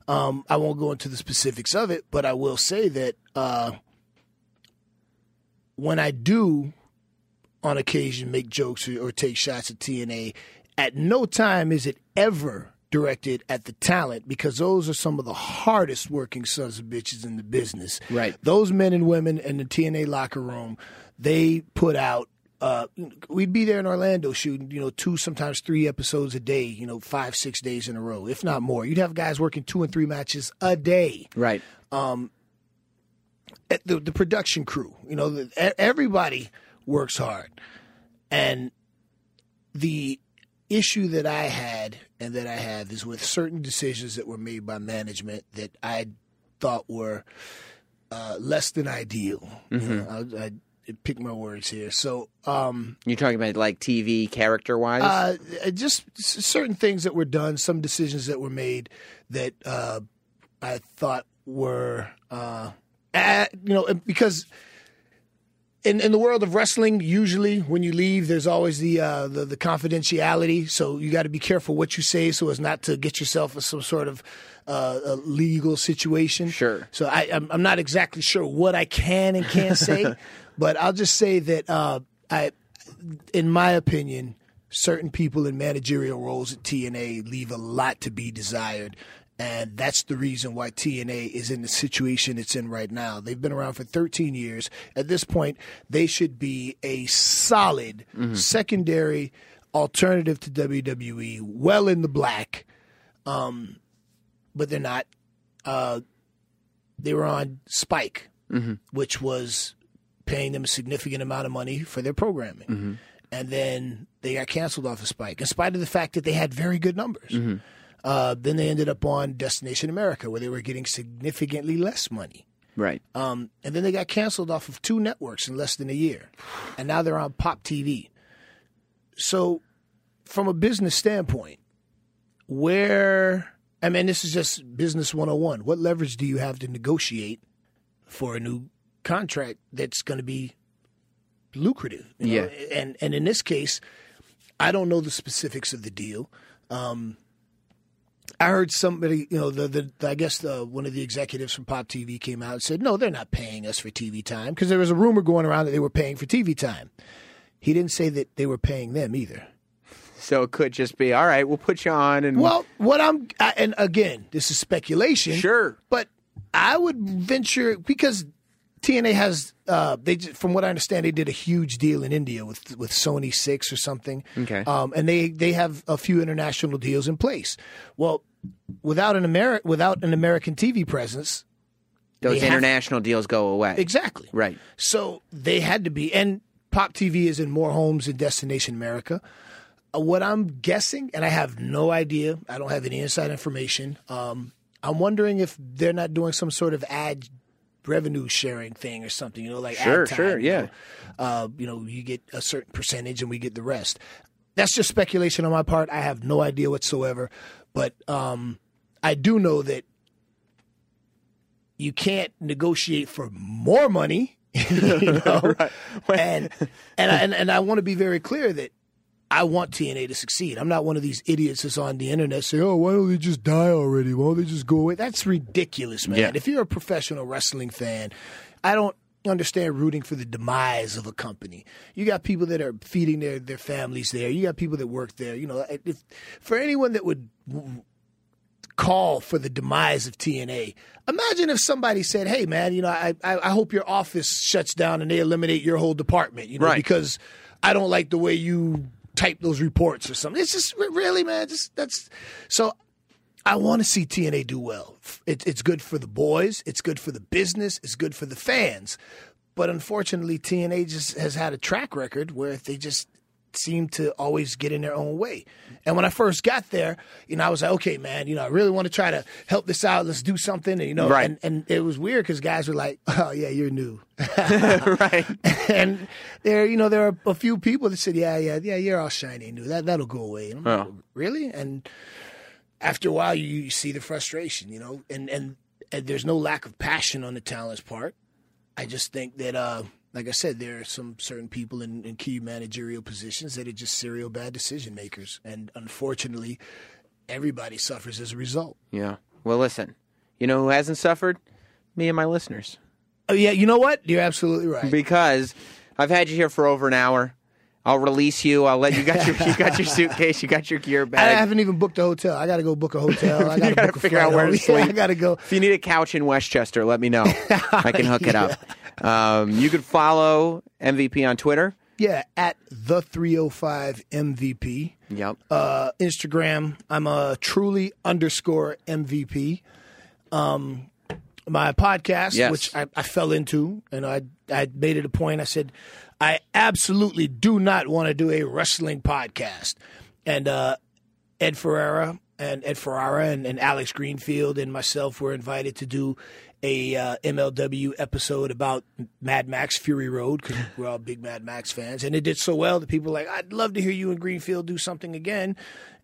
Speaker 3: Um, I won't go into the specifics of it, but I will say that uh, when I do, on occasion, make jokes or, or take shots at TNA, at no time is it ever directed at the talent because those are some of the hardest working sons of bitches in the business.
Speaker 2: Right.
Speaker 3: Those men and women in the TNA locker room, they put out. Uh, we'd be there in Orlando shooting, you know, two, sometimes three episodes a day, you know, five, six days in a row, if not more. You'd have guys working two and three matches a day
Speaker 2: Right.
Speaker 3: at the, the production crew. You know, the, everybody works hard, and the issue that I had and that I have is with certain decisions that were made by management that I thought were uh, less than ideal. Know, I, I pick my words here. So, um,
Speaker 2: You're talking about like TV character wise.
Speaker 3: uh, just certain things that were done, some decisions that were made that uh, I thought were, uh, uh, you know, because in in the world of wrestling, usually when you leave, there's always the uh, the, the confidentiality. So you got to be careful what you say, so as not to get yourself in some sort of uh, a legal situation.
Speaker 2: Sure.
Speaker 3: So I, I'm, I'm not exactly sure what I can and can't say, but I'll just say that uh, I, in my opinion, certain people in managerial roles at TNA leave a lot to be desired. And that's the reason why TNA is in the situation it's in right now. They've been around for 13 years. At this point, they should be a solid secondary alternative to WWE, well in the black. Um, but they're not. Uh, they were on Spike, which was paying them a significant amount of money for their programming. And then they got canceled off of Spike, in spite of the fact that they had very good numbers. Uh, then they ended up on Destination America, where they were getting significantly less money.
Speaker 2: right.
Speaker 3: Um, and then they got canceled off of two networks in less than a year. And now they're on Pop TV. So, from a business standpoint, where, I mean, this is just business 101. What leverage do you have to negotiate for a new contract that's going to be lucrative. you know?
Speaker 2: Yeah.
Speaker 3: and and in this case, I don't know the specifics of the deal. Um, I heard somebody, you know, the, the I guess the, one of the executives from Pop TV came out and said, no, they're not paying us for TV time because there was a rumor going around that they were paying for TV time. He didn't say that they were paying them either.
Speaker 2: So it could just be all right. We'll put you on, and
Speaker 3: Well, what I'm, I, and again, this is speculation.
Speaker 2: Sure.
Speaker 3: But I would venture because TNA has, uh, they from what I understand, they did a huge deal in India with with Sony Six or something.
Speaker 2: Okay.
Speaker 3: Um, and they they have a few international deals in place. Well, without an Ameri- without an American TV presence,
Speaker 2: those international deals go away.
Speaker 3: exactly.
Speaker 2: Right.
Speaker 3: So they had to be, and Pop TV is in more homes in Destination America. Uh, what I'm guessing, and I have no idea, I don't have any inside information. Um, I'm wondering if they're not doing some sort of ad revenue sharing thing or something. You know, like
Speaker 2: Sure,
Speaker 3: time,
Speaker 2: sure,
Speaker 3: you
Speaker 2: yeah.
Speaker 3: know. Uh, you know, you get a certain percentage and we get the rest. That's just speculation on my part. I have no idea whatsoever, but um, I do know that you can't negotiate for more money. you know? and and I, and, and I want to be very clear that I want TNA to succeed. I'm not one of these idiots that's on the internet saying, "Oh, why don't they just die already? Why don't they just go away?" That's ridiculous, man.
Speaker 2: Yeah.
Speaker 3: If you're a professional wrestling fan, I don't understand rooting for the demise of a company. You got people that are feeding their their families there. You got people that work there. You know, if for anyone that would call for the demise of TNA. Imagine if somebody said, "Hey, man, you know, I I, I hope your office shuts down and they eliminate your whole department, you know,
Speaker 2: Right.
Speaker 3: because I don't like the way you type those reports or something." It's just really, man, just that's so. I want to see TNA do well. It, it's good for the boys. It's good for the business. It's good for the fans. But unfortunately, TNA just has had a track record where they just seem to always get in their own way. And when I first got there, you know, I was like, okay, man, you know, I really want to try to help this out. Let's do something. And, you know,
Speaker 2: Right.
Speaker 3: and, and it was weird because guys were like, oh, yeah, you're new.
Speaker 2: right.
Speaker 3: and there, you know, there are a few people that said, yeah, yeah, yeah, you're all shiny and new. That, that'll go away. And I'm like,
Speaker 2: Oh.
Speaker 3: really? And after a while, you, you see the frustration, you know, and, and, and there's no lack of passion on the talent's part. I just think that, uh, like I said, there are some certain people in, in key managerial positions that are just serial bad decision makers. And unfortunately, everybody suffers as a result.
Speaker 2: Yeah. Well, listen. You know who hasn't suffered? Me and my listeners.
Speaker 3: Oh, yeah, you know what? You're absolutely right.
Speaker 2: Because I've had you here for over an hour. I'll release you. I'll let you got your you got your suitcase. You got your gear bag.
Speaker 3: I haven't even booked a hotel. I got to go book a hotel. I got to
Speaker 2: gotta
Speaker 3: book a
Speaker 2: figure out where to sleep.
Speaker 3: Yeah, I got to go.
Speaker 2: If you need a couch in Westchester, let me know. I can hook it up. Um, you could follow MVP on Twitter.
Speaker 3: Yeah, at the 305 MVP.
Speaker 2: Yep.
Speaker 3: Uh, Instagram, I'm a truly underscore MVP. Um, my podcast,
Speaker 2: Yes.
Speaker 3: which I, I fell into, and I I made it a point. I said, I absolutely do not want to do a wrestling podcast. And uh, Ed Ferrara and Ed Ferrara and, and Alex Greenfield and myself were invited to do a uh, MLW episode about Mad Max Fury Road because we're all big Mad Max fans, and it did so well that people were like, I'd love to hear you and Greenfield do something again,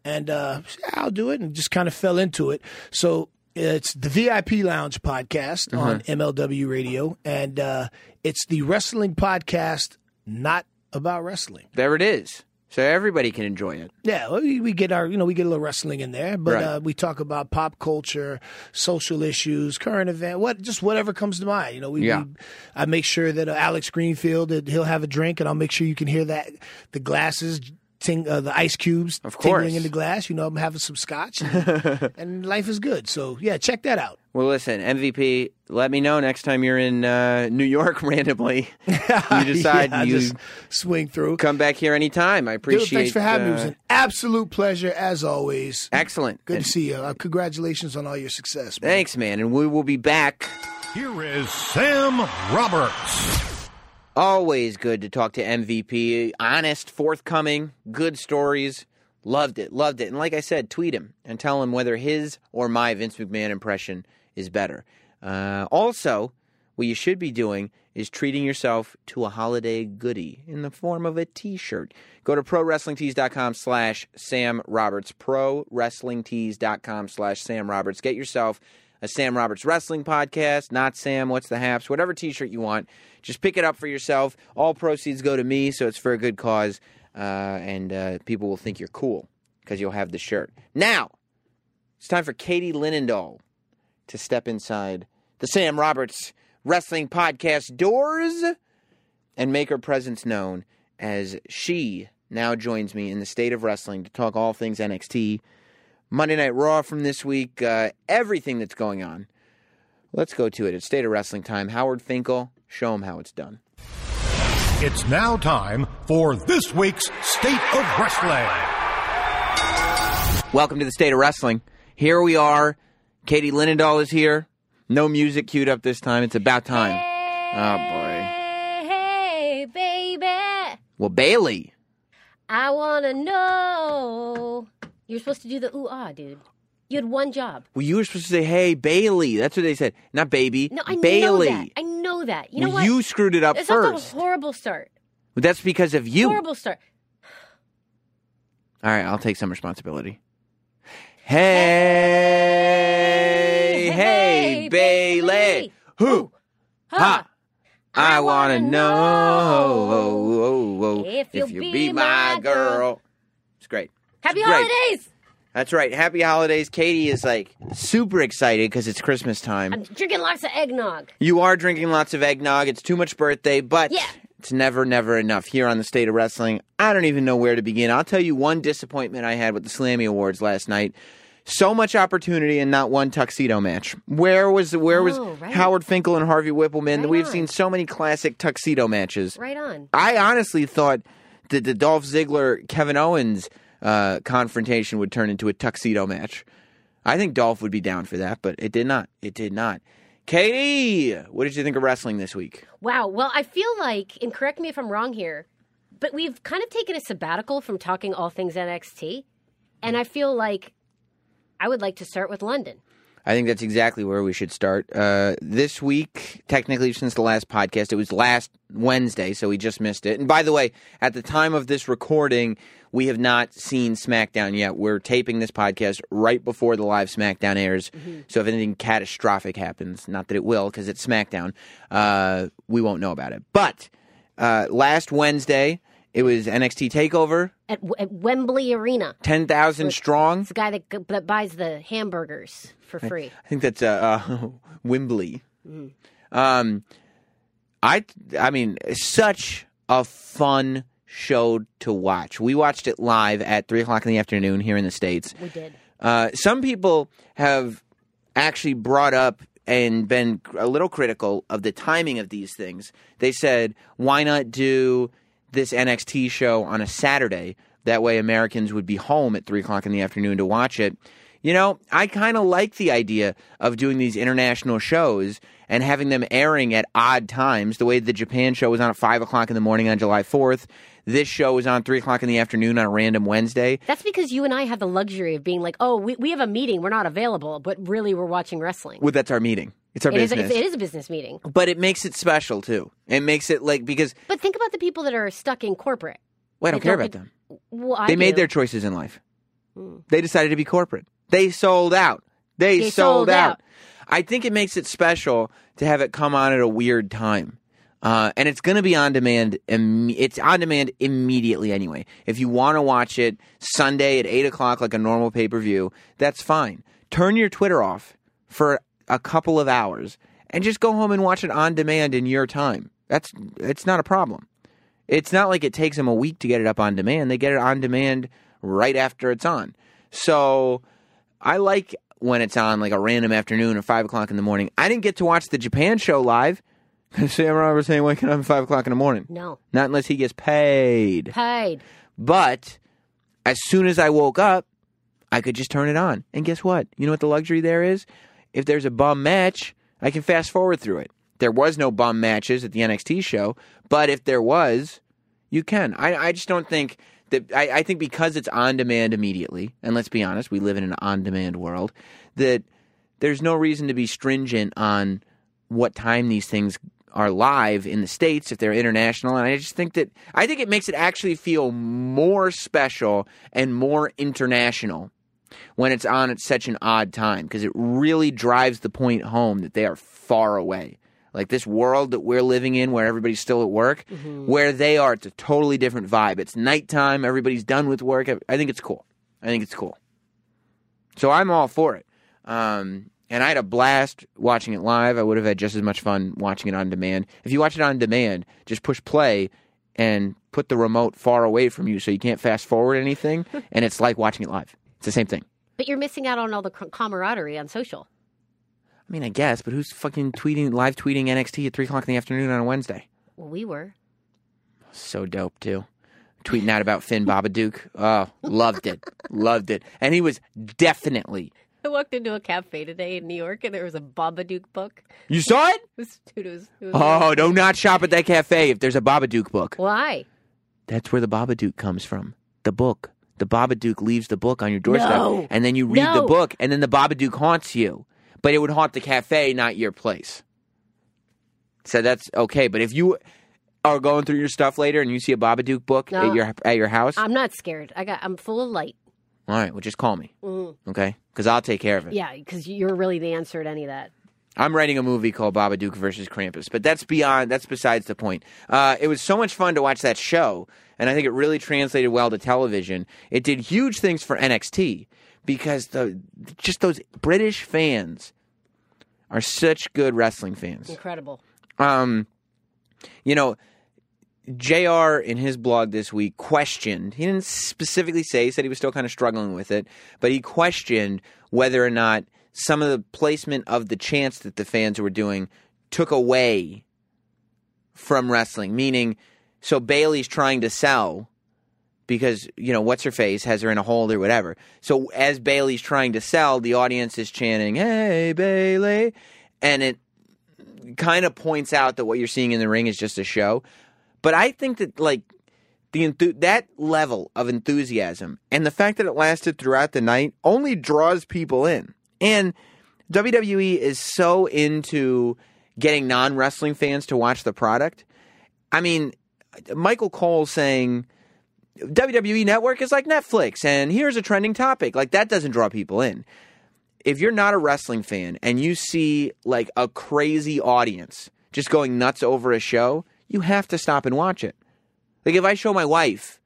Speaker 3: and uh, I'll do it, and just kind of fell into it. So it's the VIP Lounge podcast on MLW Radio, and uh, it's the wrestling podcast, not about wrestling.
Speaker 2: There it is. So everybody can enjoy it.
Speaker 3: Yeah, we, we get our, you know, we get a little wrestling in there, but
Speaker 2: Right.
Speaker 3: uh, we talk about pop culture, social issues, current event, what, just whatever comes to mind. You know, we,
Speaker 2: Yeah.
Speaker 3: we I make sure that uh, Alex Greenfield, that he'll have a drink, and I'll make sure you can hear that the glasses. Ting, uh, the ice cubes
Speaker 2: Of
Speaker 3: tingling in the glass. You know, I'm having some scotch, and, and life is good. So yeah, check that out.
Speaker 2: Well, listen, MVP. Let me know next time you're in uh, New York randomly. You decide
Speaker 3: Yeah,
Speaker 2: you
Speaker 3: just swing through.
Speaker 2: come back here anytime. I
Speaker 3: Dude,
Speaker 2: appreciate.
Speaker 3: thanks for having me. It
Speaker 2: uh,
Speaker 3: was an absolute pleasure as always.
Speaker 2: excellent.
Speaker 3: Good
Speaker 2: And
Speaker 3: to see you. Uh, congratulations on all your success. Man.
Speaker 2: Thanks, man. And we will be back.
Speaker 1: Here is Sam Roberts.
Speaker 2: Always good to talk to MVP. Honest, forthcoming, good stories. Loved it, loved it. And like I said, tweet him and tell him whether his or my Vince McMahon impression is better. Uh, also, what you should be doing is treating yourself to a holiday goodie in the form of a t-shirt. Go to prowrestlingtees.com slash Sam Roberts. Prowrestlingtees.com slash Sam Roberts. Get yourself a Sam Roberts Wrestling podcast, not Sam, what's the haps, whatever t shirt you want. Just pick it up for yourself. All proceeds go to me, so it's for a good cause. Uh, and uh, people will think you're cool because you'll have the shirt. Now, it's time for Katie Linendoll to step inside the Sam Roberts Wrestling Podcast doors and make her presence known as she now joins me in the state of wrestling to talk all things NXT, Monday Night Raw from this week, uh, everything that's going on. Let's go to it. It's State of Wrestling time. Howard Finkel, show him how it's done.
Speaker 1: It's now time for this week's State of Wrestling.
Speaker 2: Welcome to the State of Wrestling. Here we are. Katie Linendoll is here. No music queued up this time. It's about time. Oh, boy.
Speaker 4: Hey, baby.
Speaker 2: Well, Bailey.
Speaker 4: I want to know. You're supposed to do the ooh ah, dude. You had one job.
Speaker 2: Well, you were supposed to say, hey, Bailey. That's what they said. Not baby.
Speaker 4: No, I
Speaker 2: Bailey.
Speaker 4: know that. I know that. You know
Speaker 2: well,
Speaker 4: what?
Speaker 2: you screwed it up
Speaker 4: it's
Speaker 2: first.
Speaker 4: a horrible start.
Speaker 2: Well, That's because of you.
Speaker 4: Horrible start.
Speaker 2: All right, I'll take some responsibility. Hey, hey,
Speaker 4: hey,
Speaker 2: Bailey.
Speaker 4: Bailey.
Speaker 2: Who? Ha. I,
Speaker 4: I
Speaker 2: want to
Speaker 4: wanna
Speaker 2: know
Speaker 4: If
Speaker 2: if
Speaker 4: you'll
Speaker 2: you
Speaker 4: be
Speaker 2: be my girl.
Speaker 4: girl.
Speaker 2: It's great.
Speaker 4: Happy
Speaker 2: Great.
Speaker 4: holidays.
Speaker 2: That's right. Happy holidays. Katie is like super excited because it's Christmas time.
Speaker 4: I'm drinking lots of eggnog.
Speaker 2: You are drinking lots of eggnog. It's too much birthday, but
Speaker 4: Yeah.
Speaker 2: It's never, never enough. Here on the State of Wrestling, I don't even know where to begin. I'll tell you one disappointment I had with the Slammy Awards last night. So much opportunity and not one tuxedo match. Where was where was
Speaker 4: Oh, right.
Speaker 2: Howard Finkel and Harvey Wippleman?
Speaker 4: Right
Speaker 2: We've
Speaker 4: on.
Speaker 2: seen so many classic tuxedo matches.
Speaker 4: Right on.
Speaker 2: I honestly thought that the Dolph Ziggler Kevin Owens uh, confrontation would turn into a tuxedo match. I think Dolph would be down for that, but it did not. It did not. Katie, what did you think of wrestling this week?
Speaker 4: Wow. Well, I feel like, and correct me if I'm wrong here, but we've kind of taken a sabbatical from talking all things NXT. And I feel like I would like to start with London.
Speaker 2: I think that's exactly where we should start. Uh, this week, technically, since the last podcast, it was last Wednesday, so we just missed it. And by the way, at the time of this recording, we have not seen SmackDown yet. We're taping this podcast right before the live SmackDown airs. So if anything catastrophic happens, not that it will, because it's SmackDown, uh, we won't know about it. But uh, last Wednesday, it was NXT Takeover,
Speaker 4: At, at Wembley Arena.
Speaker 2: ten thousand strong.
Speaker 4: It's the guy that, g- that buys the hamburgers for free.
Speaker 2: I think that's uh, uh Wembley. Um, I I mean, such a fun show to watch. We watched it live at three o'clock in the afternoon here in the states.
Speaker 4: We did.
Speaker 2: Uh, some people have actually brought up and been a little critical of the timing of these things. They said, why not do this NXT show on a Saturday? That way, Americans would be home at 3 o'clock in the afternoon to watch it. You know, I kind of like the idea of doing these international shows and having them airing at odd times. The way the Japan show was on at 5 o'clock in the morning on July 4th. This show is on 3 o'clock in the afternoon on a random Wednesday.
Speaker 4: That's because you and I have the luxury of being like, oh, we, we have a meeting. We're not available, but really we're watching wrestling.
Speaker 2: Well, that's our meeting. It's our
Speaker 4: It is,
Speaker 2: business.
Speaker 4: a, it is a business meeting.
Speaker 2: but it makes it special too. It makes it like because
Speaker 4: But think about the people that are stuck in corporate.
Speaker 2: well, I don't
Speaker 4: They
Speaker 2: care
Speaker 4: don't
Speaker 2: about them.
Speaker 4: Well, I
Speaker 2: They made their choices in life.
Speaker 4: Hmm.
Speaker 2: They decided to be corporate. They sold out. They,
Speaker 4: They
Speaker 2: sold,
Speaker 4: sold
Speaker 2: out.
Speaker 4: out.
Speaker 2: I think it makes it special to have it come on at a weird time. Uh, and it's going to be on demand. Im- it's on demand immediately anyway. If you want to watch it Sunday at eight o'clock, like a normal pay per view, that's fine. Turn your Twitter off for a couple of hours and just go home and watch it on demand in your time. That's it's not a problem. It's not like it takes them a week to get it up on demand. They get it on demand right after it's on. So I like when it's on like a random afternoon or five o'clock in the morning. I didn't get to watch the Japan show live Sam Roberts ain't waking up at five o'clock in the morning.
Speaker 4: No.
Speaker 2: Not unless he gets paid.
Speaker 4: Paid.
Speaker 2: But as soon as I woke up, I could just turn it on. And guess what? You know what the luxury there is? If there's a bum match, I can fast forward through it. There was no bum matches at the NXT show, but if there was, you can. I, I just don't think that. I, I think because it's on demand immediately, and let's be honest, we live in an on demand world, that there's no reason to be stringent on what time these things are live in the states if they're international and i just think that i think it makes it actually feel more special and more international when it's on at such an odd time because it really drives the point home that they are far away. Like this world that we're living in where everybody's still at work, where they are, it's a totally different vibe. It's nighttime, everybody's done with work. I think it's cool. I think it's cool. So I'm all for it. Um, and I had a blast watching it live. I would have had just as much fun watching it on demand. If you watch it on demand, just push play and put the remote far away from you so you can't fast forward anything, and it's like watching it live. It's the same thing.
Speaker 4: But you're missing out on all the camaraderie on social.
Speaker 2: I mean, I guess, but who's fucking tweeting, live tweeting NXT at 3 o'clock in the afternoon on a Wednesday?
Speaker 4: Well, we were.
Speaker 2: So dope, too. Tweeting out about Finn Babadook. Oh, loved it. loved it. And he was definitely.
Speaker 4: I walked into a cafe today in New York and there was a Babadook book.
Speaker 2: You saw it?
Speaker 4: It was, dude, it was, it was
Speaker 2: Oh, do not shop at that cafe if there's a Babadook book.
Speaker 4: Why?
Speaker 2: That's where the Babadook comes from. The book. The Babadook leaves the book on your doorstep,
Speaker 4: No.
Speaker 2: and then you read the book, and then the Babadook haunts you. But it would haunt the cafe, not your place. So that's okay. But if you are going through your stuff later and you see a Babadook book
Speaker 4: No.
Speaker 2: at your at your house,
Speaker 4: I'm not scared. I got. I'm full of light.
Speaker 2: all right, well, just call me, mm-hmm. okay? Because I'll take care of it.
Speaker 4: Yeah, because you're really the answer to any of that.
Speaker 2: I'm writing a movie called Baba Babadook versus Krampus, but that's beyond. That's besides the point. Uh, it was so much fun to watch that show, and I think it really translated well to television. It did huge things for NXT because the just those British fans are such good wrestling fans.
Speaker 4: Incredible.
Speaker 2: Um, you know, JR in his blog this week questioned, he didn't specifically say, he said he was still kind of struggling with it, but he questioned whether or not some of the placement of the chants that the fans were doing took away from wrestling. Meaning, so Bailey's trying to sell because, you know, what's her face has her in a hold or whatever. So as Bailey's trying to sell, the audience is chanting, Hey, Bailey. And it kind of points out that what you're seeing in the ring is just a show. But I think that like the that level of enthusiasm and the fact that it lasted throughout the night only draws people in. And WWE is so into getting non-wrestling fans to watch the product. I mean, Michael Cole saying WWE Network is like Netflix and here's a trending topic. Like that doesn't draw people in if you're not a wrestling fan and you see like a crazy audience just going nuts over a show, you have to stop and watch it. Like if I show my wife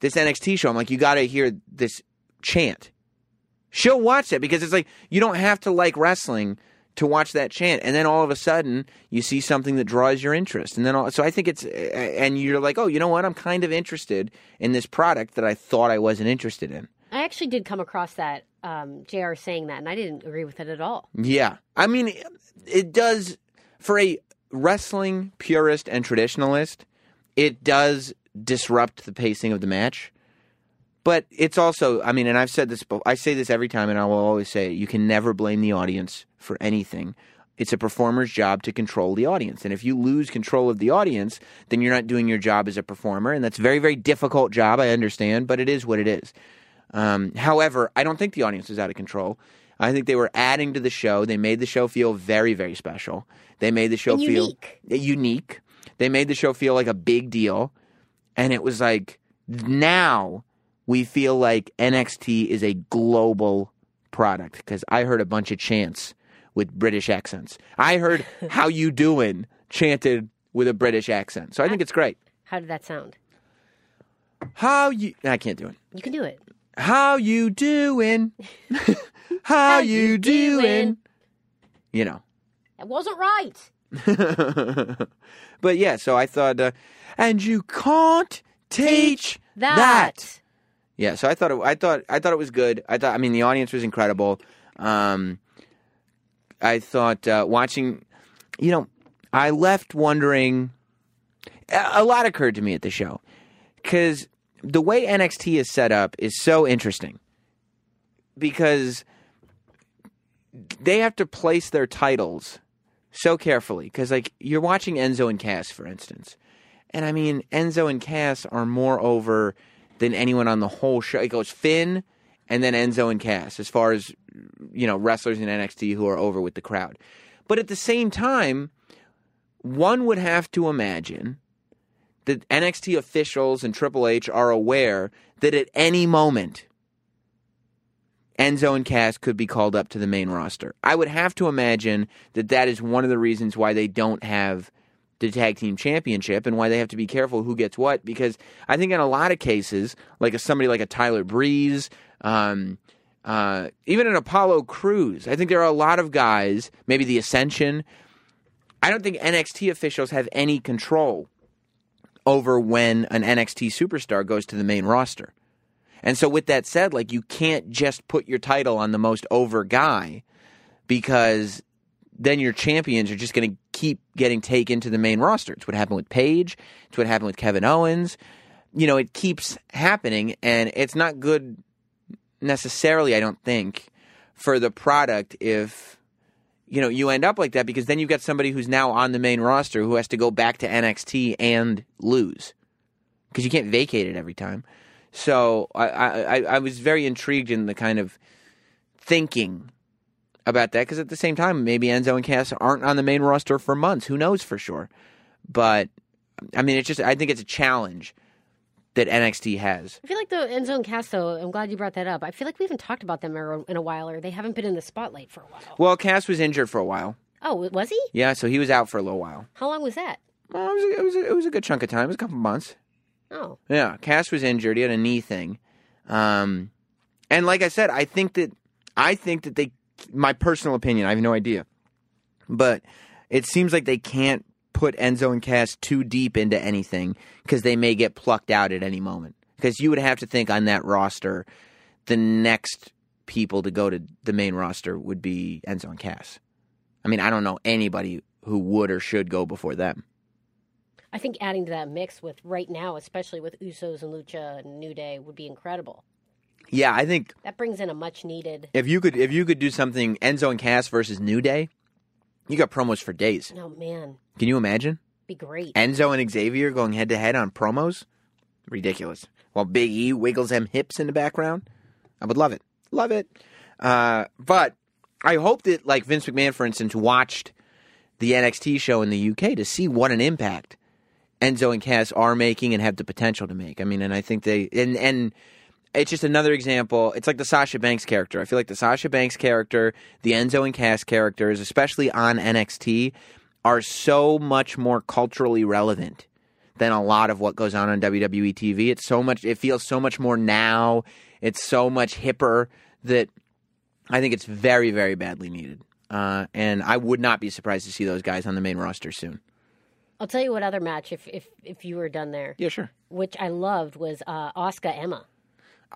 Speaker 2: this NXT show, I'm like, you got to hear this chant. She'll watch it because it's like you don't have to like wrestling to watch that chant, and then all of a sudden you see something that draws your interest, and then all, so I think it's and you're like, oh, you know what? I'm kind of interested in this product that I thought I wasn't interested in.
Speaker 4: I actually did come across that um, Jr. saying that, and I didn't agree with it at all.
Speaker 2: Yeah. I mean, it does, for a wrestling purist and traditionalist, it does disrupt the pacing of the match. But it's also, I mean, and I've said this, I say this every time, and I will always say it you can never blame the audience for anything. It's a performer's job to control the audience. And if you lose control of the audience, then you're not doing your job as a performer. And that's a very, very difficult job, I understand, but it is what it is. Um, however, I don't think the audience is out of control. I think they were adding to the show. They made the show feel very, very special. They made the show
Speaker 4: And
Speaker 2: feel
Speaker 4: unique.
Speaker 2: Uh, unique. They made the show feel like a big deal. And it was like, now we feel like NXT is a global product because I heard a bunch of chants with British accents. I heard "How you doing" chanted with a British accent. So I think it's great.
Speaker 4: How did that sound?
Speaker 2: How you? I can't do it.
Speaker 4: You can do it.
Speaker 2: How you doing? How you doing? You know.
Speaker 4: It wasn't right.
Speaker 2: but yeah, so I thought, uh, and you can't teach
Speaker 4: that.
Speaker 2: that. Yeah, so I thought it, I thought I thought it was good. I thought I mean the audience was incredible. Um, I thought uh, watching, you know, I left wondering. A a lot occurred to me at the show because the way NXT is set up is so interesting because they have to place their titles so carefully because like you're watching Enzo and Cass for instance. And I mean Enzo and Cass are more over than anyone on the whole show. It goes Finn and then Enzo and Cass as far as you know wrestlers in NXT who are over with the crowd. But at the same time one would have to imagine that NXT officials and Triple H are aware that at any moment Enzo and Cass could be called up to the main roster. I would have to imagine that that is one of the reasons why they don't have the tag team championship and why they have to be careful who gets what. Because I think in a lot of cases, like a, somebody like a Tyler Breeze, um, uh, even an Apollo Crews, I think there are a lot of guys, maybe the Ascension. I don't think NXT officials have any control over when an NXT superstar goes to the main roster. And so, with that said, like you can't just put your title on the most over guy because then your champions are just going to keep getting taken to the main roster. It's what happened with Paige. It's what happened with Kevin Owens. You know, it keeps happening, and it's not good necessarily, I don't think, for the product if you know you end up like that because then you've got somebody who's now on the main roster who has to go back to NXT and lose because you can't vacate it every time. So I, I I was very intrigued in the kind of thinking about that because at the same time maybe Enzo and Cass aren't on the main roster for months. Who knows for sure? But I mean, it's just I think it's a challenge that NXT has.
Speaker 4: I feel like the Enzo and Cass, though, I'm glad you brought that up. I feel like we haven't talked about them in a while, or they haven't been in the spotlight for a while.
Speaker 2: Well, Cass was injured for a while.
Speaker 4: Oh, was he?
Speaker 2: Yeah, so he was out for a little while.
Speaker 4: How long was that?
Speaker 2: Well, it was a, it was a, it was a good chunk of time. It was a couple months.
Speaker 4: Oh,
Speaker 2: Yeah, Cass was injured. He had a knee thing. Um, and like I said, I think that I think that they. My personal opinion, I have no idea, but it seems like they can't put Enzo and Cass too deep into anything because they may get plucked out at any moment. Because you would have to think on that roster, the next people to go to the main roster would be Enzo and Cass. I mean, I don't know anybody who would or should go before them.
Speaker 4: I think adding to that mix with right now, especially with Usos and Lucha and New Day, would be incredible.
Speaker 2: Yeah, I think
Speaker 4: That brings in a much needed.
Speaker 2: if you could if you could do something Enzo and Cass versus New Day, you got promos for days.
Speaker 4: Oh man,
Speaker 2: Can you imagine?
Speaker 4: be great.
Speaker 2: Enzo and Xavier going head to head on promos? Ridiculous. While Big E wiggles them hips in the background? I would love it. Love it. Uh, but I hope that, like Vince McMahon, for instance, watched the NXT show in the UK to see what an impact Enzo and Cass are making and have the potential to make. I mean, and I think they, and, and, it's just another example. It's like the Sasha Banks character. I feel like the Sasha Banks character, the Enzo and Cass characters, especially on NXT, are so much more culturally relevant than a lot of what goes on on WWE TV. It's so much. It feels so much more now. It's so much hipper that I think it's very, very badly needed. Uh, and I would not be surprised to see those guys on the main roster soon.
Speaker 4: I'll tell you what other match, if if if you were done there,
Speaker 2: Yeah, sure.
Speaker 4: which I loved was uh, Asuka Emma.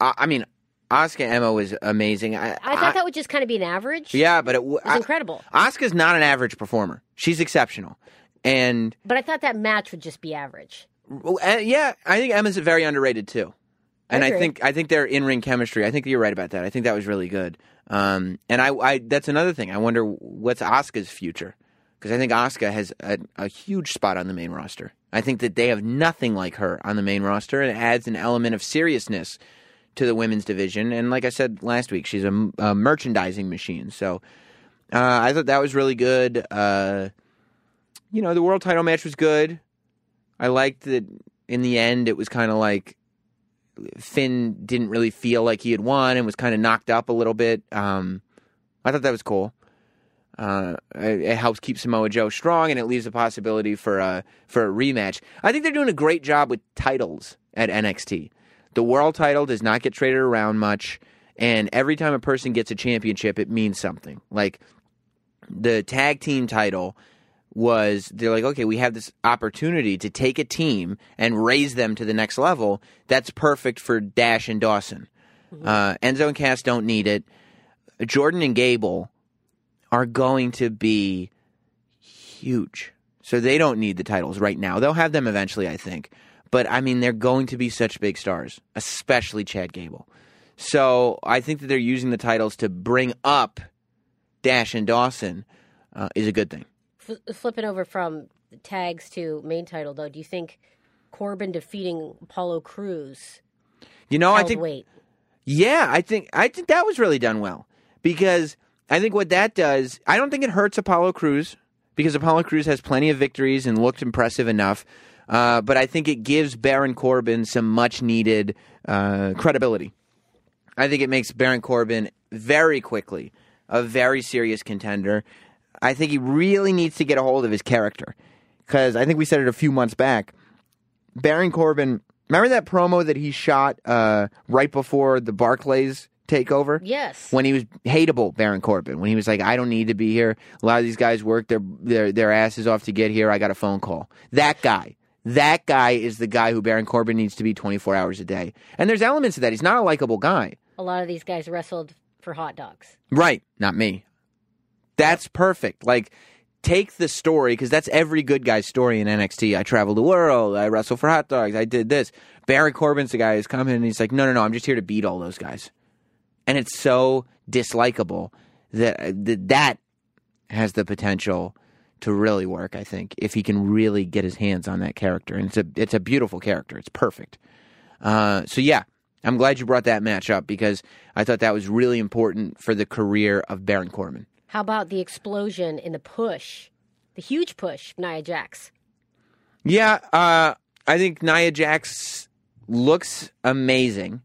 Speaker 2: I, I mean, Asuka Emma was amazing. I,
Speaker 4: I thought that would just kind of be an average.
Speaker 2: Yeah, but it, w-
Speaker 4: it was
Speaker 2: I-
Speaker 4: incredible.
Speaker 2: Asuka's not an average performer. She's exceptional. And
Speaker 4: But I thought that match would just be average.
Speaker 2: well, uh, yeah, I think Emma's very underrated too. And I,
Speaker 4: agree.
Speaker 2: think I think their in ring chemistry. I think you're right about that. I think that was really good. Um, and I, I that's another thing. I wonder what's Asuka's future because I think Asuka has a, a huge spot on the main roster. I think that they have nothing like her on the main roster, and it adds an element of seriousness to the women's division. And like I said last week, she's a, a merchandising machine. So uh, I thought that was really good. Uh, you know, the world title match was good. I liked that in the end it was kind of like Finn didn't really feel like he had won and was kind of knocked up a little bit. Um, I thought that was cool. Uh, it, it helps keep Samoa Joe strong, and it leaves a possibility for a for a rematch. I think they're doing a great job with titles at NXT. The world title does not get traded around much, and every time a person gets a championship, it means something. Like the tag team title was they're like, okay, we have this opportunity to take a team and raise them to the next level. That's perfect for Dash and Dawson. Uh, Enzo and Cass don't need it. Jordan and Gable are going to be huge. So they don't need the titles right now. They'll have them eventually, I think. But I mean, they're going to be such big stars, especially Chad Gable. So I think that they're using the titles to bring up Dash and Dawson uh, is a good thing.
Speaker 4: F- flipping over from tags to main title, though, do you think Corbin defeating Apollo Crews
Speaker 2: You know, I think
Speaker 4: weight?
Speaker 2: Yeah, I think I think that was really done well because I think what that does, I don't think it hurts Apollo Crews because Apollo Crews has plenty of victories and looked impressive enough. Uh, but I think it gives Baron Corbin some much needed uh, credibility I think it makes Baron Corbin very quickly a very serious contender. I think he really needs to get a hold of his character because I think we said it a few months back. Baron Corbin, remember that promo that he shot uh, right before the Barclays takeover?
Speaker 4: Yes.
Speaker 2: When he was hateable, Baron Corbin, when he was like, "I don't need to be here. A lot of these guys work their their their asses off to get here. I got a phone call." That guy. That guy is the guy who Baron Corbin needs to be 24 hours a day. And there's elements of that. He's not a likable guy.
Speaker 4: a lot of these guys wrestled for hot dogs.
Speaker 2: Right. Not me. That's perfect. Like, take the story, because that's every good guy's story in NXT. I traveled the world. I wrestled for hot dogs. I did this. Baron Corbin's the guy who's coming and he's like, no, no, no, I'm just here to beat all those guys. And it's so dislikable that that, that has the potential to really work, I think, if he can really get his hands on that character. And it's a, it's a beautiful character. It's perfect. Uh, so, yeah, I'm glad you brought that match up because I thought that was really important for the career of Baron Corbin.
Speaker 4: How about the explosion in the push, the huge push, Nia Jax?
Speaker 2: Yeah, uh, I think Nia Jax looks amazing.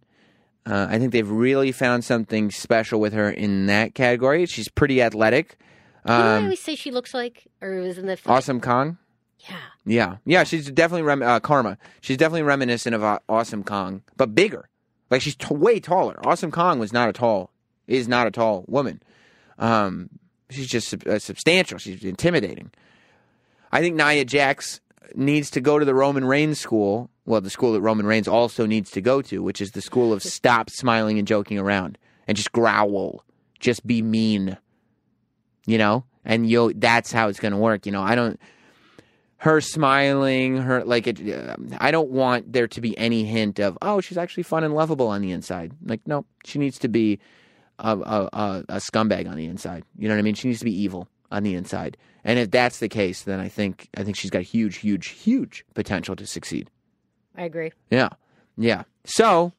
Speaker 2: Uh, I think they've really found something special with her in that category. She's pretty athletic.
Speaker 4: You know what I
Speaker 2: Um,
Speaker 4: always say she looks like, or is in the
Speaker 2: awesome Kong.
Speaker 4: yeah.
Speaker 2: Yeah, yeah, she's definitely rem- uh, Karma. She's definitely reminiscent of uh, Awesome Kong, but bigger. Like she's t- way taller. Awesome Kong was not a tall, is not a tall woman. Um, she's just sub- uh, substantial. She's intimidating. I think Nia Jax needs to go to the Roman Reigns school. Well, the school that Roman Reigns also needs to go to, which is the school of stop smiling and joking around and just growl, just be mean. You know, and you that's how it's going to work. You know, I don't her smiling, her like it. I don't want there to be any hint of oh she's actually fun and lovable on the inside. Like no, she needs to be a, a, a, a scumbag on the inside. You know what I mean? She needs to be evil on the inside. And if that's the case, then I think I think she's got huge, huge, huge potential to succeed.
Speaker 4: I agree.
Speaker 2: Yeah, yeah. So,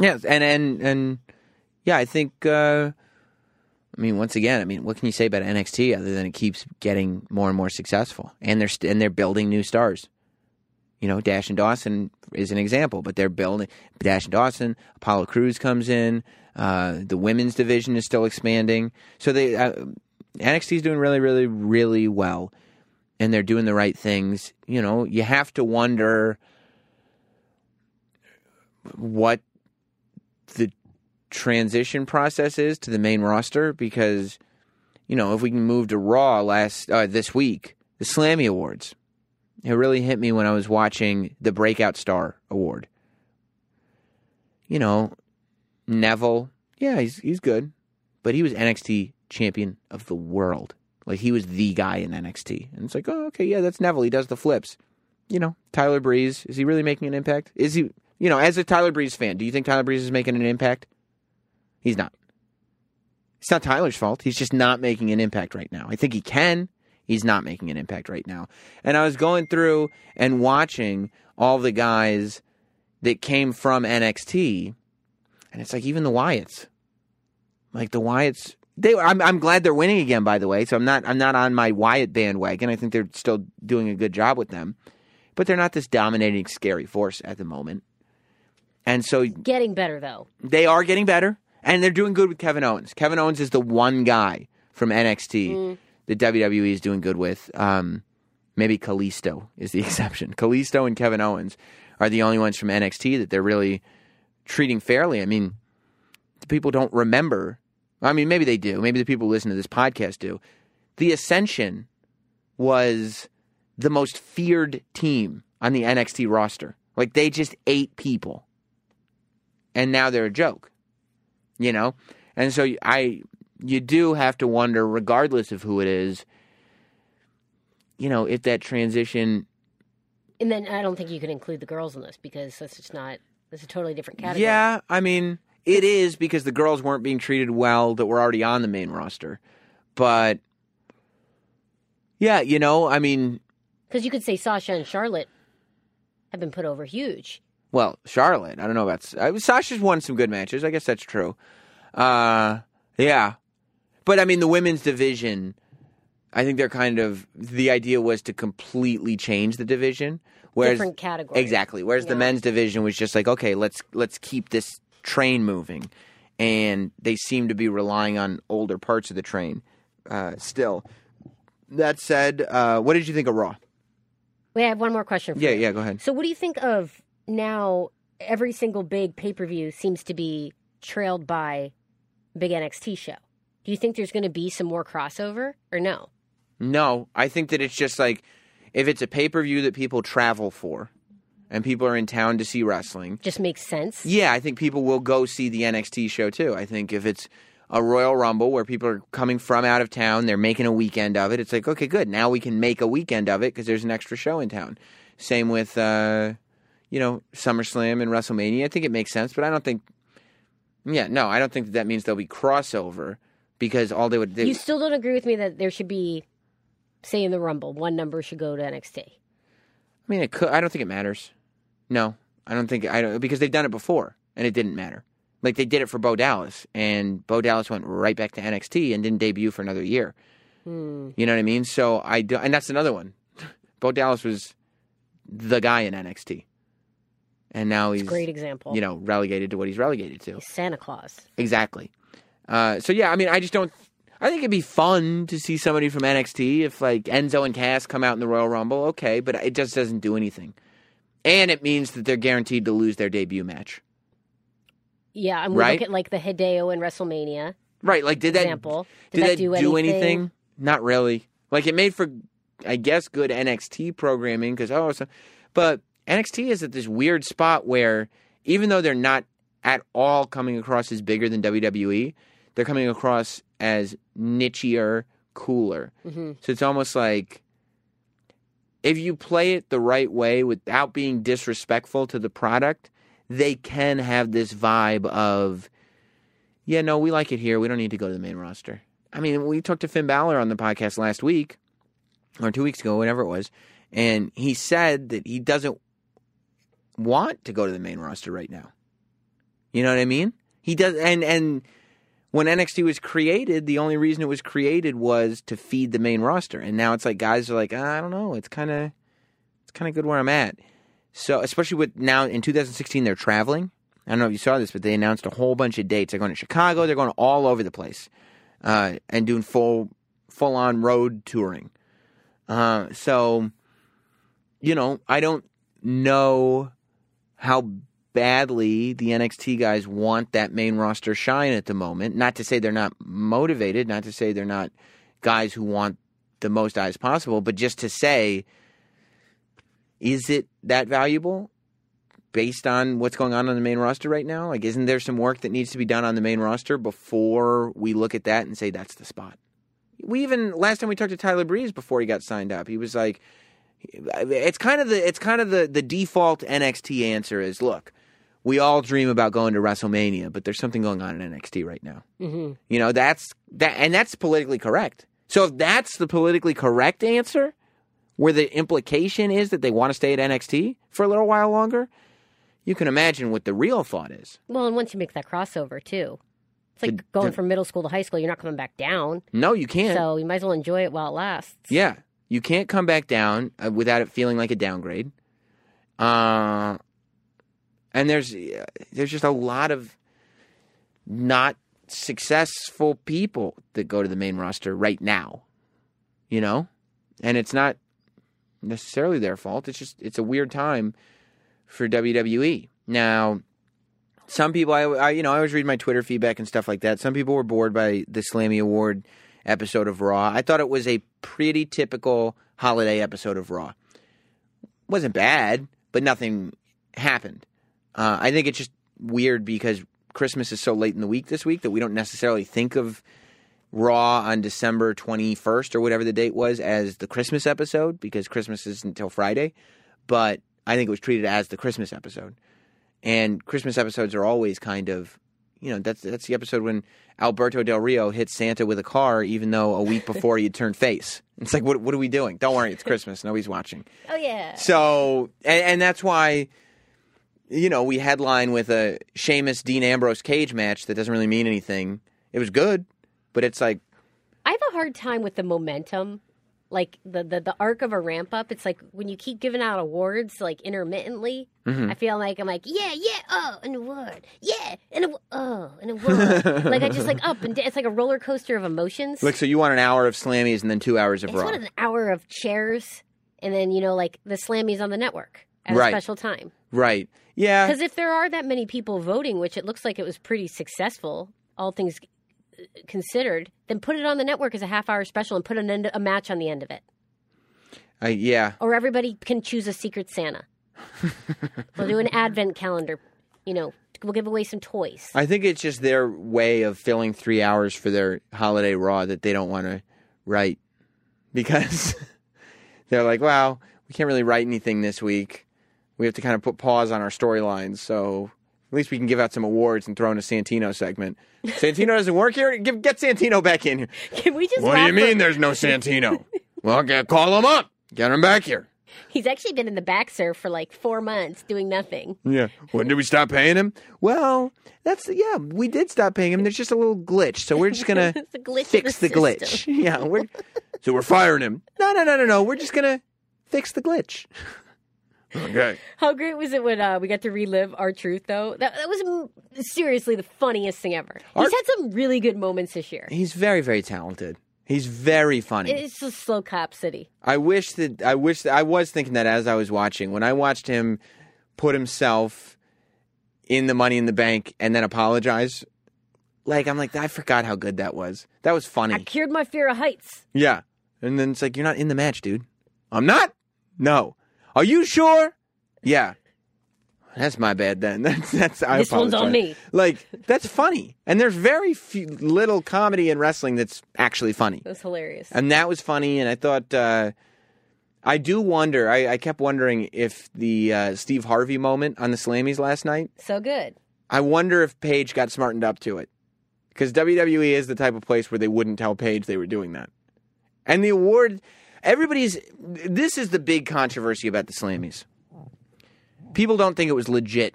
Speaker 2: yeah, and and and yeah, I think. Uh, I mean, once again, I mean, what can you say about NXT other than it keeps getting more and more successful, and they're st- and they're building new stars. You know, Dash and Dawson is an example, but they're building Dash and Dawson. Apollo Crews comes in. Uh, the women's division is still expanding, so they uh, NXT is doing really, really, really well, and they're doing the right things. You know, you have to wonder what the transition process is to the main roster because you know if we can move to Raw last uh, this week, the Slammy Awards, it really hit me when I was watching the Breakout Star Award. You know, Neville, yeah, he's he's good, but he was NXT champion of the world. Like he was the guy in NXT, and it's like, oh, okay, yeah, that's Neville. He does the flips. You know, Tyler Breeze is he really making an impact? Is he? You know, as a Tyler Breeze fan, do you think Tyler Breeze is making an impact? He's not. It's not Tyler's fault. He's just not making an impact right now. I think he can. He's not making an impact right now. And I was going through and watching all the guys that came from NXT, and it's like even the Wyatts. Like the Wyatts, they. I'm I'm glad they're winning again. By the way, so I'm not I'm not on my Wyatt bandwagon. I think they're still doing a good job with them, but they're not this dominating, scary force at the moment. And so
Speaker 4: Getting better though.
Speaker 2: they are getting better, and they're doing good with Kevin Owens. Kevin Owens is the one guy from NXT that WWE is doing good with. Um, maybe Kalisto is the exception. Kalisto and Kevin Owens are the only ones from NXT that they're really treating fairly. I mean, the people don't remember. I mean, maybe they do. Maybe the people who listen to this podcast do. The Ascension was the most feared team on the NXT roster. Like they just ate people and now they're a joke. You know? And so I you do have to wonder regardless of who it is, you know, if that transition
Speaker 4: And then I don't think you can include the girls in this because that's just not. It's a totally different category.
Speaker 2: Yeah, I mean, it is because the girls weren't being treated well that were already on the main roster. But yeah, you know, I mean,
Speaker 4: Because you could say Sasha and Charlotte have been put over huge.
Speaker 2: Well, Charlotte, I don't know about uh, Sasha's won some good matches. I guess that's true. Uh, yeah, but I mean, the women's division. I think they're kind of the idea was to completely change the division. Whereas
Speaker 4: Different category.
Speaker 2: exactly. Whereas the men's division was just like, okay, let's let's keep this train moving, and they seem to be relying on older parts of the train uh, still. That said, uh, what did you think of Raw?
Speaker 4: Wait, I have one more question for
Speaker 2: Yeah,
Speaker 4: you.
Speaker 2: yeah, go ahead.
Speaker 4: So, what do you think of now? Every single big pay per view seems to be trailed by big NXT show. Do you think there's going to be some more crossover or no?
Speaker 2: No, I think that it's just like if it's a pay per view that people travel for, and people are in town to see wrestling.
Speaker 4: Just makes sense.
Speaker 2: Yeah, I think people will go see the NXT show too. I think if it's a Royal Rumble where people are coming from out of town, they're making a weekend of it. It's like, okay, good. Now we can make a weekend of it because there's an extra show in town. Same with, uh, you know, SummerSlam and WrestleMania. I think it makes sense, but I don't think. Yeah, no, I don't think that, that means there'll be crossover because all they would. They,
Speaker 4: You still don't agree with me that there should be, say, in the Rumble, one number should go to NXT.
Speaker 2: I mean, it could. I don't think it matters. No, I don't think I don't because they've done it before and it didn't matter. Like they did it for Bo Dallas, and Bo Dallas went right back to NXT and didn't debut for another year.
Speaker 4: Hmm.
Speaker 2: You know what I mean? So I do, and that's another one. Bo Dallas was the guy in NXT, and now he's
Speaker 4: Great example.
Speaker 2: you know relegated to what he's relegated to.
Speaker 4: Santa Claus.
Speaker 2: Exactly. Uh, so yeah, I mean, I just don't. I think it'd be fun to see somebody from NXT if like Enzo and Cass come out in the Royal Rumble. Okay, but it just doesn't do anything, and it means that they're guaranteed to lose their debut match.
Speaker 4: Yeah, and we
Speaker 2: Right?
Speaker 4: look at like the Hideo in WrestleMania
Speaker 2: Right? Like, did that
Speaker 4: example.
Speaker 2: did,
Speaker 4: that,
Speaker 2: that
Speaker 4: do,
Speaker 2: anything?
Speaker 4: anything?
Speaker 2: Not really. Like it made for, I guess, good NXT programming because oh, so, but NXT is at this weird spot where even though they're not at all coming across as bigger than WWE, they're coming across as nichier, cooler.
Speaker 4: hmm
Speaker 2: So it's almost like if you play it the right way without being disrespectful to the product, they can have this vibe of, yeah, no, we like it here. We don't need to go to the main roster. I mean, we talked to Finn Balor on the podcast last week or two weeks ago, whatever it was, and he said that he doesn't want to go to the main roster right now. You know what I mean? He does, and and when NXT was created, the only reason it was created was to feed the main roster, and now it's like guys are like, "Ah, I don't know, it's kind of, it's kind of good where I'm at. So, especially with now in 2016, they're traveling. I don't know if you saw this, but they announced a whole bunch of dates. They're going to Chicago. They're going all over the place, uh, and doing full, full on road touring. Uh, so, you know, I don't know how badly the NXT guys want that main roster shine at the moment. Not to say they're not motivated, not to say they're not guys who want the most eyes possible, but just to say, is it that valuable based on what's going on on the main roster right now? Like, isn't there some work that needs to be done on the main roster before we look at that and say that's the spot? We even last time we talked to Tyler Breeze before he got signed up, he was like, it's kind of the it's kind of the the default NXT answer is look, we all dream about going to WrestleMania, but there's something going on in NXT right now.
Speaker 4: hmm
Speaker 2: You know, that's that and that's politically correct. So if that's the politically correct answer, where the implication is that they want to stay at NXT for a little while longer, you can imagine what the real thought is.
Speaker 4: Well, and once you make that crossover too, it's like
Speaker 2: The-
Speaker 4: going
Speaker 2: the-
Speaker 4: from middle school to high school. You're not coming back down,
Speaker 2: No, you can't.
Speaker 4: so you might as well enjoy it while it lasts.
Speaker 2: Yeah, you can't come back down uh, without it feeling like a downgrade. Uh, and there's uh, there's just a lot of not successful people that go to the main roster right now. You know, and it's not necessarily their fault. It's just it's a weird time for WWE now. Some people, I, I you know, I always read my Twitter feedback and stuff like that. Some people were bored by the Slammy Award episode of Raw. I thought it was a pretty typical holiday episode of Raw. wasn't bad, but nothing happened. Uh, I think it's just weird because Christmas is so late in the week this week that we don't necessarily think of Raw on December 21st or whatever the date was as the Christmas episode because Christmas isn't until Friday. But I think it was treated as the Christmas episode. And Christmas episodes are always kind of, you know, that's that's the episode when Alberto Del Rio hits Santa with a car, even though a week before he had turned face. It's like, what what are we doing? Don't worry, it's Christmas. Nobody's watching.
Speaker 4: Oh yeah.
Speaker 2: So, and, and that's why, you know, we headline with a Sheamus Dean Ambrose cage match that doesn't really mean anything. It was good, but it's like,
Speaker 4: I have a hard time with the momentum like the, the the arc of a ramp up. It's like when you keep giving out awards like intermittently.
Speaker 2: Mm-hmm.
Speaker 4: I feel like I'm like yeah yeah oh an award yeah and aw- oh an award. like I just like up and down. It's like a roller coaster of emotions.
Speaker 2: Like, so you want an hour of slammies and then two hours of
Speaker 4: it's
Speaker 2: raw.
Speaker 4: an hour of chairs, and then you know like the Slammies on the network at
Speaker 2: Right.
Speaker 4: a special time.
Speaker 2: right. Yeah.
Speaker 4: Because if there are that many people voting, which it looks like it was pretty successful, all things considered, then put it on the network as a half hour special and put an end, a match on the end of it.
Speaker 2: I, yeah.
Speaker 4: Or everybody can choose a secret Santa. we'll do an advent calendar. You know, we'll give away some toys.
Speaker 2: I think it's just their way of filling three hours for their holiday raw that they don't want to write because they're like, well, we can't really write anything this week. We have to kind of put pause on our storylines. So at least we can give out some awards and throw in a Santino segment. Santino doesn't work here. Give, get Santino back in here.
Speaker 4: Can we just?
Speaker 2: What do you mean
Speaker 4: for-
Speaker 2: there's no Santino? well, get, call him up. Get him back here.
Speaker 4: He's actually been in the back, sir, for like four months doing nothing.
Speaker 2: Yeah. When did we stop paying him? Well, that's yeah, we did stop paying him. There's just a little glitch, so we're just gonna fix
Speaker 4: the
Speaker 2: the, glitch. Yeah, we're so we're firing him. No, no, no, no, no. We're just gonna fix the glitch. Okay.
Speaker 4: How great was it when uh, we got to relive R-Truth, though? That, that was seriously the funniest thing ever.
Speaker 2: Our-
Speaker 4: He's had some really good moments this year.
Speaker 2: He's very, very talented. He's very funny.
Speaker 4: It's a slow cop city.
Speaker 2: I wish that I wish that I was thinking that as I was watching when I watched him put himself in the Money in the Bank and then apologize. Like I'm like I forgot how good that was. That was funny.
Speaker 4: I cured my fear of heights.
Speaker 2: Yeah. And then it's like, you're not in the match, dude. I'm not? No. Are you sure? Yeah. That's my bad then. That's that's I
Speaker 4: This one's on me.
Speaker 2: Like that's funny. And there's very few, little comedy in wrestling that's actually funny.
Speaker 4: It was hilarious.
Speaker 2: And that was funny and I thought uh I do wonder. I, I kept wondering if the uh, Steve Harvey moment on the Slammies last night.
Speaker 4: so good.
Speaker 2: I wonder if Paige got smartened up to it. Because WWE is the type of place where they wouldn't tell Paige they were doing that. And the award, everybody's. This is the big controversy about the Slammies. People don't think it was legit.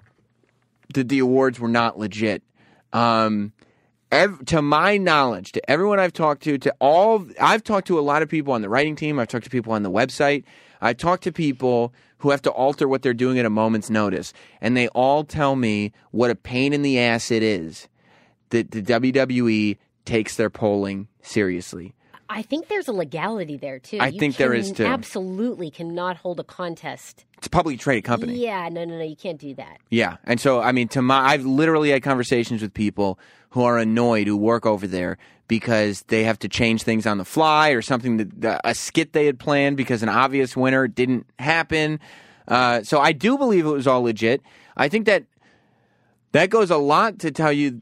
Speaker 2: That the awards were not legit. Um, ev- to my knowledge, to everyone I've talked to, to all, I've talked to a lot of people on the writing team. I've talked to people on the website. I've talked to people who have to alter what they're doing at a moment's notice, and they all tell me what a pain in the ass it is that the WWE takes their polling seriously.
Speaker 4: I think there's a legality there too.
Speaker 2: I
Speaker 4: You
Speaker 2: think there
Speaker 4: can-
Speaker 2: is, too.
Speaker 4: Absolutely cannot hold a contest.
Speaker 2: It's a publicly traded company.
Speaker 4: Yeah, no, no, no. You can't do that.
Speaker 2: Yeah. And so, I mean, to my, I've literally had conversations with people who are annoyed who work over there because they have to change things on the fly or something that that- a skit they had planned because an obvious winner didn't happen. Uh, so I do believe it was all legit. I think that that goes a lot to tell you.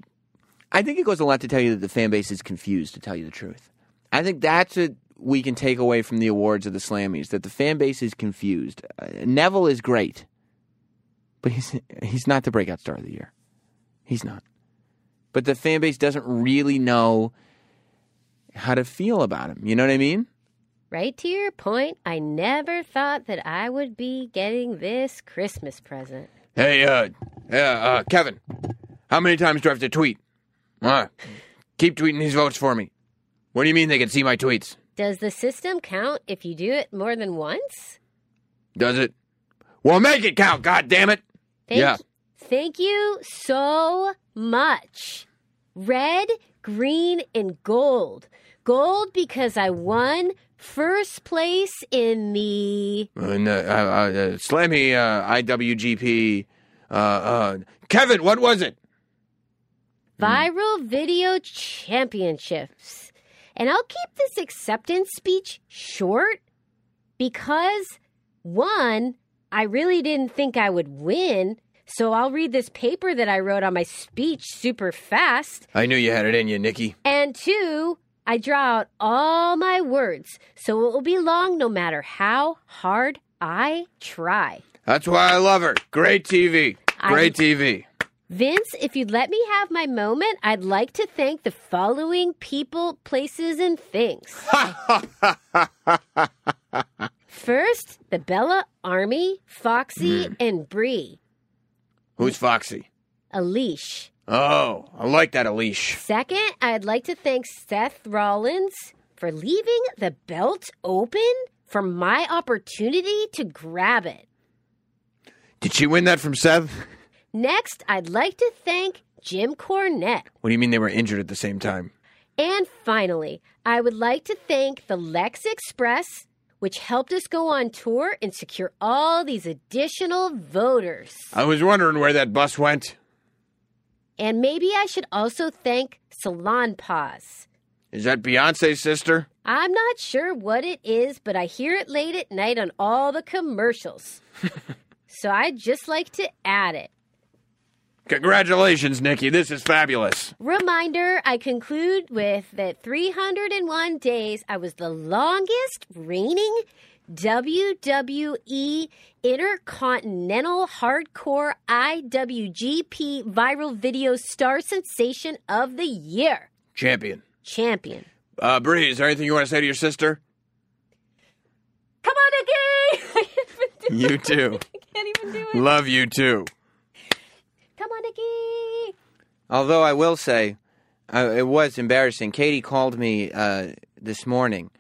Speaker 2: I think it goes a lot to tell you that the fan base is confused. To tell you the truth, I think that's what we can take away from the awards of the Slammies. That the fan base is confused. Uh, Neville is great but he's he's not the breakout star of the year. He's not. But the fan base doesn't really know how to feel about him. You know what I mean?
Speaker 4: Right to your point, I never thought that I would be getting this Christmas present.
Speaker 2: Hey, uh, uh, uh Kevin, how many times do I have to tweet? Uh, keep tweeting these votes for me. What do you mean they can see my tweets?
Speaker 4: Does the system count if you do it more than once?
Speaker 2: Does it? Well, make it count. God damn it!
Speaker 4: Thank,
Speaker 2: Yeah.
Speaker 4: Thank you so much. Red, green, and gold. Gold because I won first place in the.
Speaker 2: Uh, uh, uh, Slammy uh, IWGP. Uh, uh, Kevin, what was it?
Speaker 4: Viral Video Championships. And I'll keep this acceptance speech short because, one, I really didn't think I would win. So I'll read this paper that I wrote on my speech super fast.
Speaker 2: I knew you had it in you, Nikki.
Speaker 4: And two, I draw out all my words. So it will be long no matter how hard I try.
Speaker 2: That's why I love her. Great TV. Great TV.
Speaker 4: Vince, if you'd let me have my moment, I'd like to thank the following people, places, and things. First, the Bella Army, Foxy, hmm. and Brie.
Speaker 2: Who's Foxy?
Speaker 4: Alish.
Speaker 2: Oh, I like that Alish.
Speaker 4: Second, I'd like to thank Seth Rollins, for leaving the belt open for my opportunity to grab it.
Speaker 2: Did she win that from Seth?
Speaker 4: Next, I'd like to thank Jim Cornette.
Speaker 2: What do you mean they were injured at the same time?
Speaker 4: And finally, I would like to thank the Lex Express, which helped us go on tour and secure all these additional voters.
Speaker 2: I was wondering where that bus went.
Speaker 4: And maybe I should also thank Salonpas.
Speaker 2: Is that Beyonce's sister?
Speaker 4: I'm not sure what it is, but I hear it late at night on all the commercials. so I'd just like to add it.
Speaker 2: Congratulations, Nikki. This is fabulous.
Speaker 4: Reminder I conclude with that 301 days I was the longest reigning WWE Intercontinental Hardcore IWGP Viral Video Star Sensation of the Year.
Speaker 2: Champion.
Speaker 4: Champion.
Speaker 2: Uh, Brie, is there anything you want to say to your sister?
Speaker 4: Come on, Nikki!
Speaker 2: You too.
Speaker 4: I can't even do it.
Speaker 2: Love you too.
Speaker 4: Come on, Nikki!
Speaker 2: Although I will say, uh, it was embarrassing. Katie called me uh, this morning,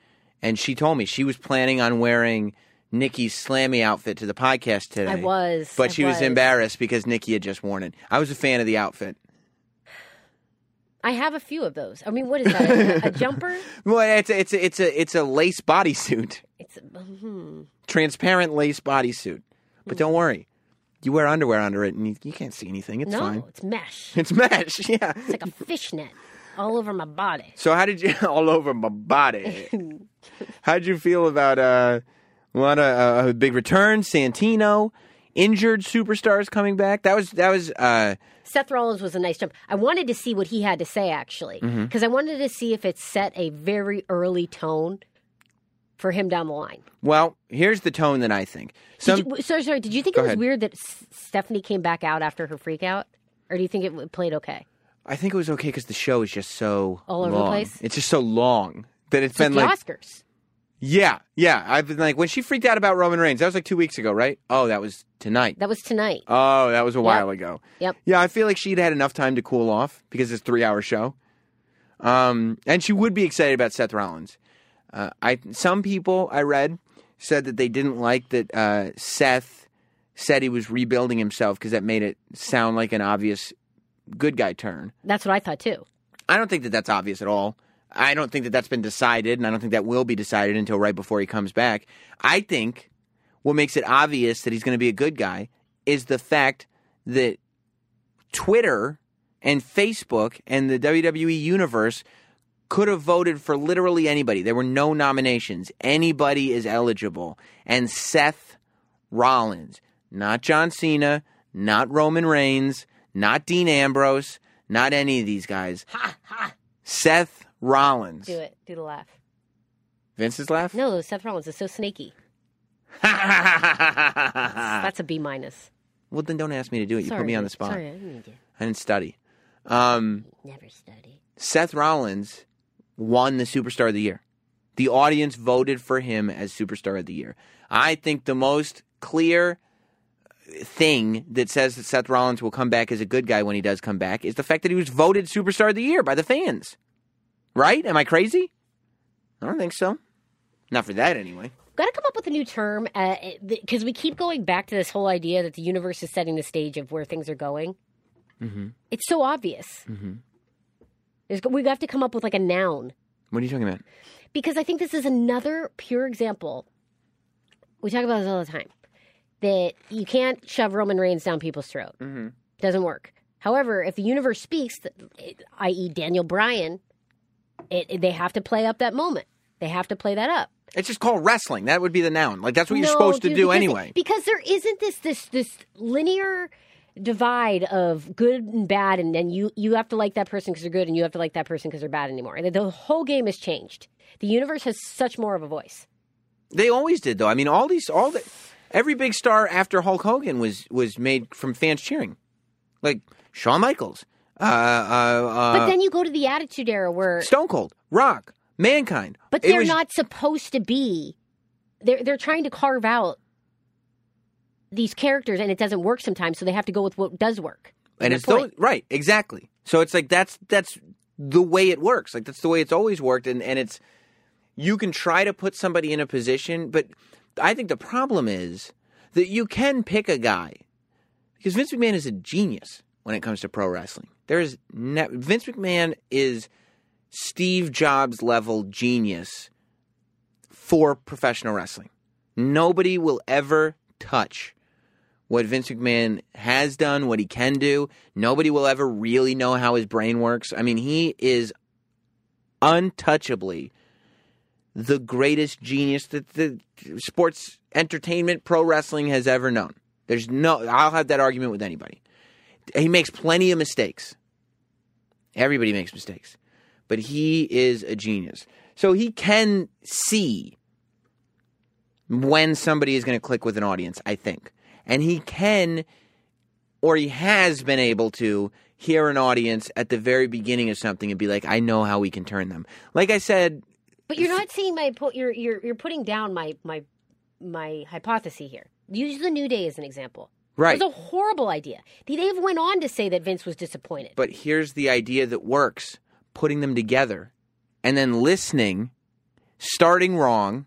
Speaker 2: and she told me she was planning on wearing Nikki's slammy outfit to the podcast today.
Speaker 4: I was.
Speaker 2: but
Speaker 4: I
Speaker 2: she was.
Speaker 4: was.
Speaker 2: embarrassed because Nikki had just worn it. I was a fan of the outfit.
Speaker 4: I have a few of those. I mean, what is that? A, a jumper?
Speaker 2: Well, it's a, it's a, it's a it's a lace bodysuit,
Speaker 4: It's hmm.
Speaker 2: transparent lace bodysuit. But don't worry, you wear underwear under it, and you, you can't see anything. It's
Speaker 4: no,
Speaker 2: fine.
Speaker 4: it's mesh.
Speaker 2: It's mesh. Yeah.
Speaker 4: It's like a fishnet all over my body.
Speaker 2: So how did you all over my body? how did you feel about uh, a lot of uh, big returns? Santino, injured superstars coming back. That was that was uh,
Speaker 4: Seth Rollins was a nice jump. I wanted to see what he had to say actually,
Speaker 2: Mm-hmm.
Speaker 4: because I wanted to see if it set a very early tone for him down the line.
Speaker 2: well. Here's the tone that I think. Some
Speaker 4: you, sorry, sorry. Did you think it was
Speaker 2: ahead.
Speaker 4: weird that S- Stephanie came back out after her freak out, or do you think it played okay?
Speaker 2: I think it was okay because the show is just so
Speaker 4: All over the place?
Speaker 2: It's just so long that it's
Speaker 4: It's
Speaker 2: been
Speaker 4: the
Speaker 2: like
Speaker 4: Oscars.
Speaker 2: yeah yeah. I've been like when she freaked out about Roman Reigns. That was like two weeks ago, right? Oh, that was tonight.
Speaker 4: That was tonight.
Speaker 2: Oh, that was a while ago.
Speaker 4: Yep.
Speaker 2: Yeah, I feel like she'd had enough time to cool off because it's a three hour show. Um, and she would be excited about Seth Rollins. Uh, I some people I read said that they didn't like that uh, Seth said he was rebuilding himself because that made it sound like an obvious good guy turn.
Speaker 4: That's what I thought too.
Speaker 2: I don't think that that's obvious at all. I don't think that that's been decided, and I don't think that will be decided until right before he comes back. I think what makes it obvious that he's going to be a good guy is the fact that Twitter and Facebook and the WWE universe could have voted for literally anybody. There were no nominations. Anybody is eligible. And Seth Rollins, not John Cena, not Roman Reigns, not Dean Ambrose, not any of these guys. Ha, ha. Seth Rollins.
Speaker 4: Do it. Do the laugh.
Speaker 2: Vince's laugh?
Speaker 4: No, Seth Rollins is so snaky.
Speaker 2: well,
Speaker 4: That's a B minus.
Speaker 2: Well, then don't ask me to do it. You put me on the spot.
Speaker 4: Sorry, I didn't need to.
Speaker 2: I didn't study. Um,
Speaker 4: Never study.
Speaker 2: Seth Rollins won the Superstar of the Year. The audience voted for him as Superstar of the Year. I think the most clear thing that says that Seth Rollins will come back as a good guy when he does come back is the fact that he was voted Superstar of the Year by the fans. Right? Am I crazy? I don't think so. Not for that, anyway.
Speaker 4: Got to come up with a new term because we keep going back to this whole idea that the universe is setting the stage of where things are going. Mm-hmm. It's so obvious. Mm-hmm. We have to come up with like a noun
Speaker 2: What are you talking about?
Speaker 4: because I think this is another pure example. We talk about this all the time that you can't shove Roman Reigns down people's throat. Mm-hmm. Doesn't work. However, if the universe speaks, i.e., Daniel Bryan, it, it- they have to play up that moment. They have to play that up.
Speaker 2: It's just called wrestling. That would be the noun. Like that's what you're
Speaker 4: No,
Speaker 2: supposed to do
Speaker 4: because-
Speaker 2: anyway.
Speaker 4: Because there isn't this this this linear divide of good and bad, and then you you have to like that person because they're good, and you have to like that person because they're bad anymore. The whole game has changed. The universe has such more of a voice.
Speaker 2: They always did though. I mean, all these, all the, every big star after Hulk Hogan was was made from fans cheering, like Shawn Michaels, uh, uh, uh,
Speaker 4: But then you go to the Attitude Era where,
Speaker 2: Stone Cold, Rock, Mankind.
Speaker 4: but they're
Speaker 2: was-
Speaker 4: not supposed to be. They're they're trying to carve out these characters, and it doesn't work sometimes. So they have to go with what does work.
Speaker 2: and it's those, right, exactly. So it's like that's that's the way it works. Like that's the way it's always worked, and and it's you can try to put somebody in a position, but I think the problem is that you can pick a guy because Vince McMahon is a genius when it comes to pro wrestling. There is ne- Vince McMahon is Steve Jobs level genius for professional wrestling. Nobody will ever touch what Vince McMahon has done, what he can do. Nobody will ever really know how his brain works. I mean, he is untouchably the greatest genius that the sports entertainment pro wrestling has ever known. There's no I'll have that argument with anybody. He makes plenty of mistakes. Everybody makes mistakes. But he is a genius. So he can see when somebody is going to click with an audience, I think. And he can or he has been able to hear an audience at the very beginning of something and be like, I know how we can turn them. Like I said,
Speaker 4: But you're not seeing my po- you're you're you're putting down my my my hypothesis here. Use the New Day as an example.
Speaker 2: right.
Speaker 4: It was a horrible idea. They they went on to say that Vince was disappointed.
Speaker 2: But here's the idea that works putting them together and then listening, starting wrong,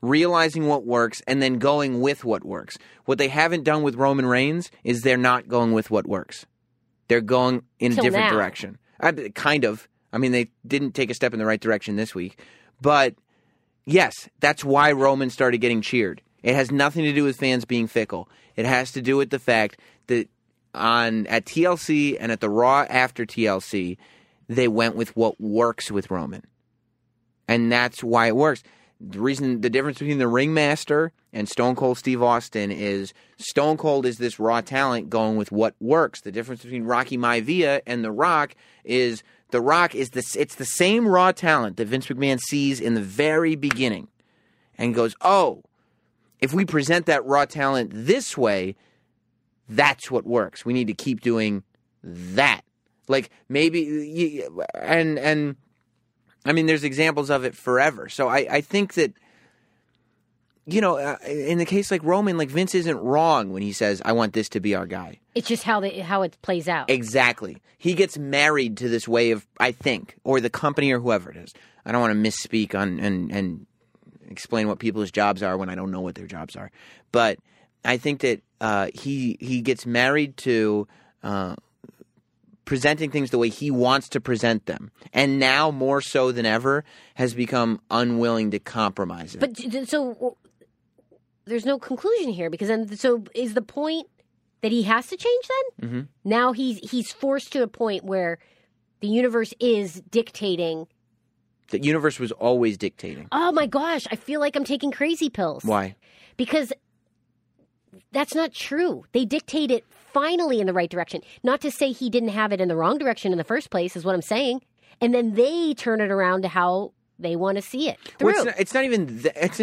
Speaker 2: realizing what works, and then going with what works. What they haven't done with Roman Reigns is they're not going with what works. They're going in a different
Speaker 4: now.
Speaker 2: direction. I, kind of. I mean, they didn't take a step in the right direction this week. But yes, that's why Roman started getting cheered. It has nothing to do with fans being fickle. It has to do with the fact that on at TLC and at the Raw after TLC, they went with what works with Roman. And that's why it works. The reason the difference between the ringmaster and Stone Cold Steve Austin is Stone Cold is this raw talent going with what works. The difference between Rocky Maivia and The Rock is The Rock is this it's the same raw talent that Vince McMahon sees in the very beginning and goes, "Oh, if we present that raw talent this way, that's what works. We need to keep doing that. Like maybe, and and I mean, there's examples of it forever. So I I think that you know, uh, in the case like Roman, like Vince isn't wrong when he says, "I want this to be our guy."
Speaker 4: It's just how they how it plays out.
Speaker 2: Exactly. He gets married to this way of, I think, or the company or whoever it is. I don't want to misspeak on and and explain what people's jobs are when I don't know what their jobs are. But I think that uh, he he gets married to uh, presenting things the way he wants to present them, and now more so than ever has become unwilling to compromise it.
Speaker 4: But so there's no conclusion here because then so is the point that he has to change then? Mm-hmm. Now he's he's forced to a point where the universe is dictating.
Speaker 2: the universe was always dictating.
Speaker 4: Oh my gosh, I feel like I'm taking crazy pills.
Speaker 2: Why?
Speaker 4: Because that's not true. They dictate it finally in the right direction. Not to say he didn't have it in the wrong direction in the first place, is what I'm saying. And then they turn it around to how they want to see it through.
Speaker 2: Well, it's, not, it's not even. Th- it's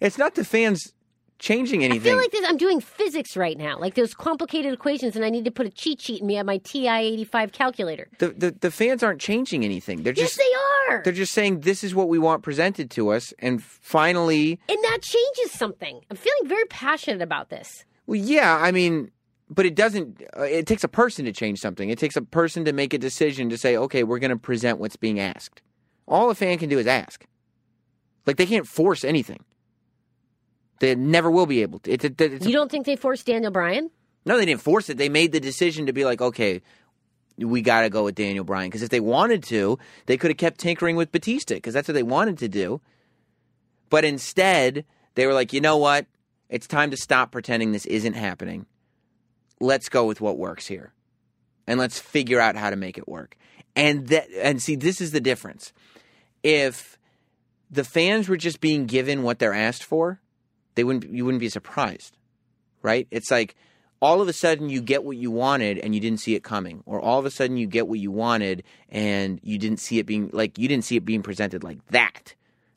Speaker 2: it's not the fans changing anything.
Speaker 4: I feel like this, I'm doing physics right now, like those complicated equations, and I need to put a cheat sheet in me on my TI 85 calculator.
Speaker 2: the, the the fans aren't changing anything. They're
Speaker 4: Yes,
Speaker 2: just
Speaker 4: they are.
Speaker 2: they're just saying this is what we want presented to us, and finally,
Speaker 4: And that changes something. I'm feeling very passionate about this.
Speaker 2: well, yeah, I mean, but it doesn't. Uh, it takes a person to change something. It takes a person to make a decision to say, okay, we're going to present what's being asked. All a fan can do is ask. Like they can't force anything. They never will be able to. It's, it's
Speaker 4: You don't think they forced Daniel Bryan?
Speaker 2: No, they didn't force it. They made the decision to be like, okay, we got to go with Daniel Bryan. Because if they wanted to, they could have kept tinkering with Batista because that's what they wanted to do. But instead, they were like, you know what? It's time to stop pretending this isn't happening. Let's go with what works here. And let's figure out how to make it work. And that and see this is the difference. If the fans were just being given what they're asked for, they wouldn't you wouldn't be surprised. Right? It's like all of a sudden you get what you wanted and you didn't see it coming or all of a sudden you get what you wanted and you didn't see it being like you didn't see it being presented like that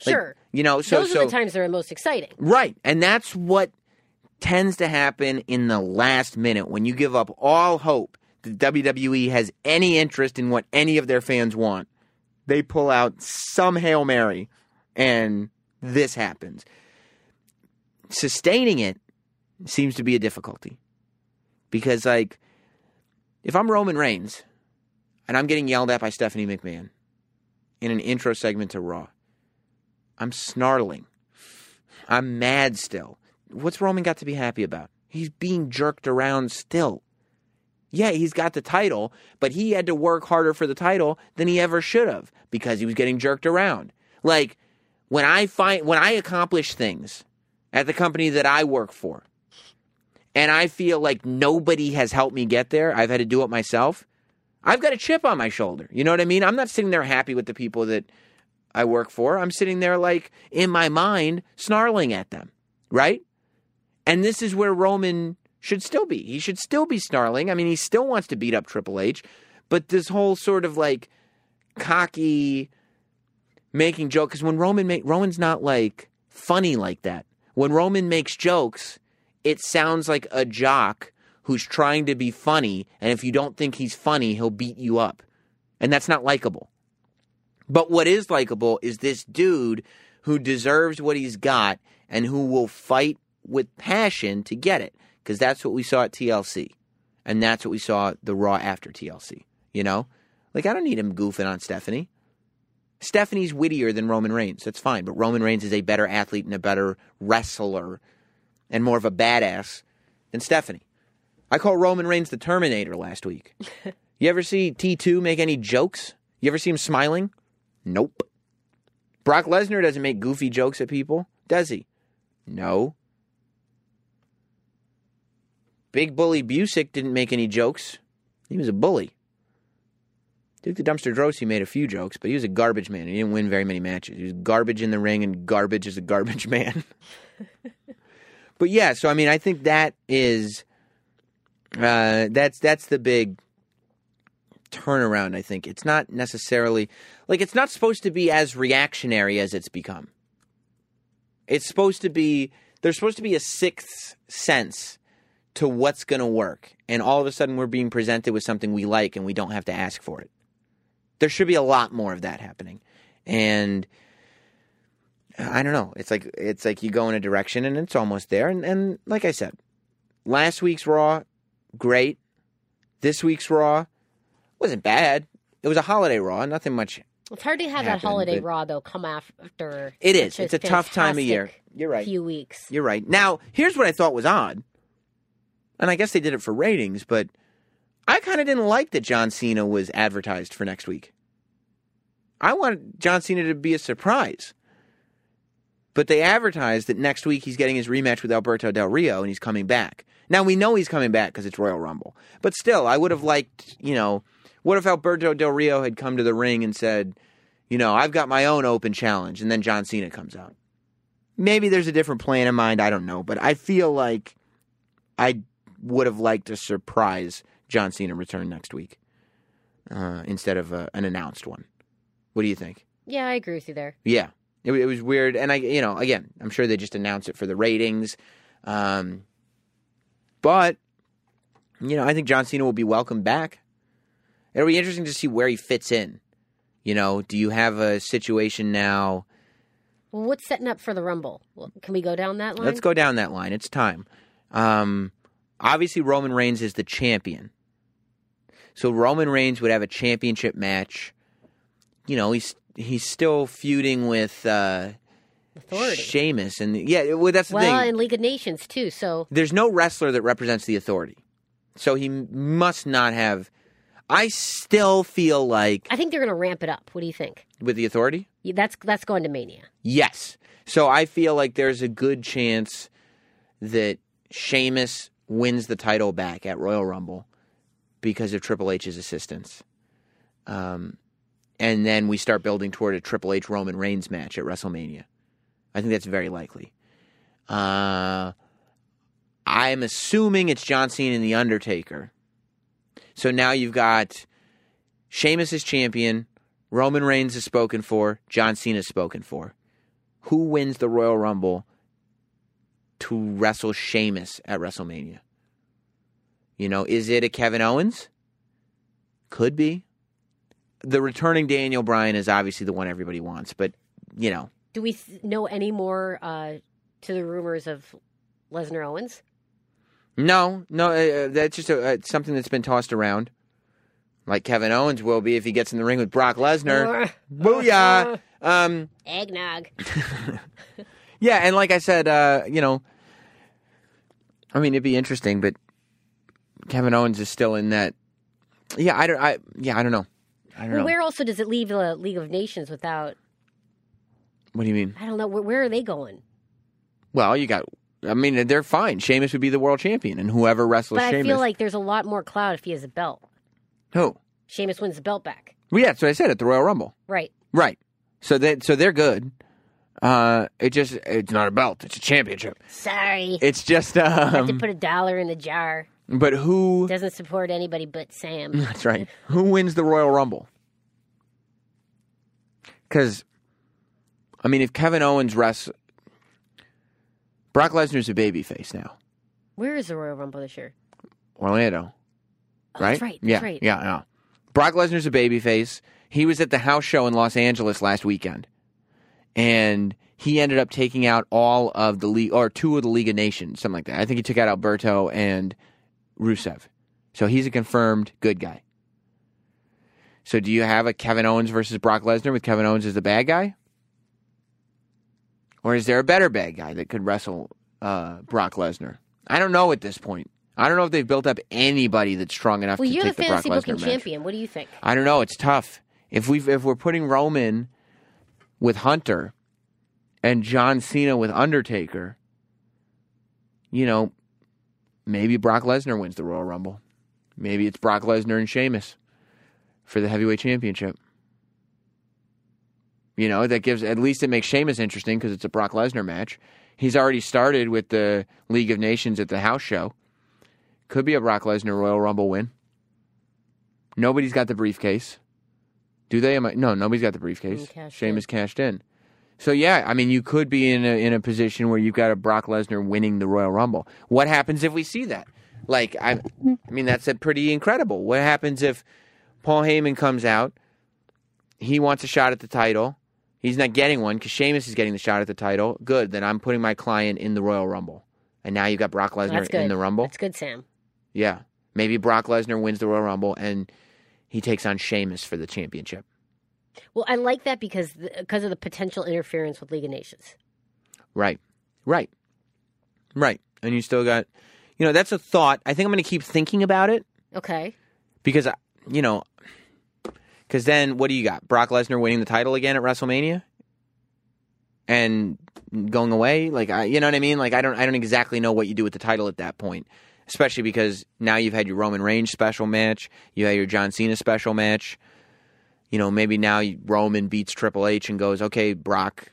Speaker 2: Like,
Speaker 4: Sure.
Speaker 2: you know so
Speaker 4: Those
Speaker 2: so
Speaker 4: are the times that are most exciting.
Speaker 2: right and that's what tends to happen in the last minute when you give up all hope that WWE has any interest in what any of their fans want they pull out some hail mary and this happens sustaining it seems to be a difficulty because like if I'm Roman Reigns and I'm getting yelled at by Stephanie McMahon in an intro segment to Raw, I'm snarling. I'm mad still. What's Roman got to be happy about? He's being jerked around still. Yeah, he's got the title, but he had to work harder for the title than he ever should have because he was getting jerked around. Like when I find when I accomplish things at the company that I work for, and I feel like nobody has helped me get there, I've had to do it myself. I've got a chip on my shoulder. You know what I mean? I'm not sitting there happy with the people that I work for. I'm sitting there like in my mind snarling at them, right? And this is where Roman should still be. He should still be snarling. I mean, he still wants to beat up Triple H, but this whole sort of like cocky making joke because when Roman make Roman's not like funny like that. When Roman makes jokes, it sounds like a jock who's trying to be funny, and if you don't think he's funny, he'll beat you up. And that's not likable. But what is likable is this dude who deserves what he's got and who will fight with passion to get it. Because that's what we saw at TLC. And that's what we saw the Raw after TLC. You know? Like, I don't need him goofing on Stephanie. Stephanie's wittier than Roman Reigns. That's fine. But Roman Reigns is a better athlete and a better wrestler and more of a badass than Stephanie. I call Roman Reigns the Terminator last week. you ever see T2 make any jokes? You ever see him smiling? Nope. Brock Lesnar doesn't make goofy jokes at people, does he? No. Big Bully Busick didn't make any jokes. He was a bully. Duke the Dumpster Droese made a few jokes, but he was a garbage man. He didn't win very many matches. He was garbage in the ring and garbage as a garbage man. but yeah, so I mean, I think that is uh, that's that's the big turnaround. I think it's not necessarily like it's not supposed to be as reactionary as it's become. It's supposed to be there's supposed to be a sixth sense to what's going to work, and all of a sudden we're being presented with something we like, and we don't have to ask for it. There should be a lot more of that happening, and. I don't know. It's like it's like you go in a direction and it's almost there. And, and like I said, last week's Raw great. This week's Raw wasn't bad. It was a holiday Raw, nothing much.
Speaker 4: It's hard to have that holiday raw though come after.
Speaker 2: It is. It's a tough time of year. You're right.
Speaker 4: Few weeks.
Speaker 2: You're right. Now, here's what I thought was odd, and I guess they did it for ratings, but I kind of didn't like that John Cena was advertised for next week. I wanted John Cena to be a surprise. But they advertised that next week he's getting his rematch with Alberto Del Rio and he's coming back. Now we know he's coming back because it's Royal Rumble. But still, I would have liked, you know, what if Alberto Del Rio had come to the ring and said, you know, I've got my own open challenge, and then John Cena comes out. Maybe there's a different plan in mind. I don't know, but I feel like I would have liked a surprise John Cena return next week uh, instead of uh, an announced one. What do you think?
Speaker 4: Yeah, I agree with you there.
Speaker 2: Yeah, it, it was weird, and I, you know, again, I'm sure they just announced it for the ratings, um, but you know, I think John Cena will be welcome back. It'll be interesting to see where he fits in. You know, do you have a situation now?
Speaker 4: Well, what's setting up for the Rumble? Well, Can we go down that line?
Speaker 2: Let's go down that line. It's time. Um, obviously, Roman Reigns is the champion, so Roman Reigns would have a championship match. You know, he's he's still feuding with. Uh,
Speaker 4: Authority.
Speaker 2: Sheamus and yeah, well, that's the
Speaker 4: well,
Speaker 2: thing.
Speaker 4: and League of Nations too. So
Speaker 2: There's no wrestler that represents the authority, so he must not have. I still feel like
Speaker 4: I think they're going to ramp it up. What do you think?
Speaker 2: with the authority,
Speaker 4: Yeah, That's that's going to Mania.
Speaker 2: yes. So I feel like there's a good chance that Sheamus wins the title back at Royal Rumble because of Triple H's assistance. Um, and then we start building toward a Triple H Roman Reigns match at WrestleMania. I think that's very likely. Uh, I'm assuming it's John Cena and The Undertaker. So now you've got Sheamus is champion, Roman Reigns is spoken for, John Cena is spoken for. Who wins the Royal Rumble to wrestle Sheamus at WrestleMania? You know, is it a Kevin Owens? Could be. The returning Daniel Bryan is obviously the one everybody wants, but you know,
Speaker 4: Do we th- know any more uh, to the rumors of Lesnar Owens?
Speaker 2: No, no, uh, that's just a, uh, something that's been tossed around. Like Kevin Owens will be if he gets in the ring with Brock Lesnar. Booyah! Um,
Speaker 4: Eggnog.
Speaker 2: yeah, and like I said, uh, you know, I mean, it'd be interesting, but Kevin Owens is still in that. Yeah, I don't. I yeah, I don't know. I don't
Speaker 4: Well,
Speaker 2: know.
Speaker 4: where also does it leave the League of Nations without?
Speaker 2: what do you mean?
Speaker 4: I don't know. Where, where are they going?
Speaker 2: Well, you got. I mean, they're fine. Sheamus would be the world champion, and whoever wrestles
Speaker 4: But I
Speaker 2: Sheamus.
Speaker 4: feel like there's a lot more clout if he has a belt.
Speaker 2: who?
Speaker 4: Sheamus wins the belt back.
Speaker 2: Well, yeah, that's what I said at the Royal Rumble.
Speaker 4: Right.
Speaker 2: Right. So they so they're good. Uh, it just it's not a belt; it's a championship.
Speaker 4: Sorry.
Speaker 2: It's just
Speaker 4: have to
Speaker 2: um,
Speaker 4: put a dollar in the jar.
Speaker 2: but who?
Speaker 4: Doesn't support anybody but Sam.
Speaker 2: That's right. Who wins the Royal Rumble? Because, I mean, if Kevin Owens wrestles, Brock Lesnar's a babyface now.
Speaker 4: Where is the Royal Rumble this year?
Speaker 2: Orlando,
Speaker 4: Oh,
Speaker 2: right?
Speaker 4: That's right. That's
Speaker 2: yeah,
Speaker 4: right.
Speaker 2: yeah, yeah. Brock Lesnar's a babyface. He was at the house show in Los Angeles last weekend, and he ended up taking out all of the league or two of the League of Nations, something like that. I think he took out Alberto and Rusev. So he's a confirmed good guy. So do you have a Kevin Owens versus Brock Lesnar with Kevin Owens as the bad guy? Or is there a better bad guy that could wrestle uh, Brock Lesnar? I don't know at this point. I don't know if they've built up anybody that's strong enough
Speaker 4: Well,
Speaker 2: to
Speaker 4: you're the
Speaker 2: take the, Brock
Speaker 4: fantasy
Speaker 2: Lesnar
Speaker 4: booking champion. What do you think?
Speaker 2: I don't know. It's tough. If we if we're putting Roman with Hunter and John Cena with Undertaker, you know, maybe Brock Lesnar wins the Royal Rumble. Maybe it's Brock Lesnar and Sheamus for the heavyweight championship. You know, that gives at least it makes Sheamus interesting because it's a Brock Lesnar match. He's already started with the League of Nations at the house show. Could be a Brock Lesnar Royal Rumble win. Nobody's got the briefcase. Do they? Am I, no, nobody's got the briefcase.
Speaker 4: Cashed
Speaker 2: Sheamus cashed in. So yeah, I mean, you could be in a in a position where you've got a Brock Lesnar winning the Royal Rumble. What happens if we see that? Like, I, I mean, that's a pretty incredible. What happens if Paul Heyman comes out? He wants a shot at the title. He's not getting one because Sheamus is getting the shot at the title. Good, then I'm putting my client in the Royal Rumble, and now you've got Brock Lesnar in the Rumble.
Speaker 4: That's good, Sam.
Speaker 2: Yeah. Maybe Brock Lesnar wins the Royal Rumble and he takes on Sheamus for the championship.
Speaker 4: Well, I like that because because of the potential interference with League of Nations.
Speaker 2: Right. Right. Right. And you still got, you know, that's a thought. I think I'm going to keep thinking about it
Speaker 4: Okay.
Speaker 2: because, I- you know, because then what do you got? Brock Lesnar winning the title again at WrestleMania and going away? Like, I, you know what I mean? Like, I don't, I don't exactly know what you do with the title at that point. Especially because now you've had your Roman Reigns special match, you had your John Cena special match. You know, maybe now Roman beats Triple H and goes, okay, Brock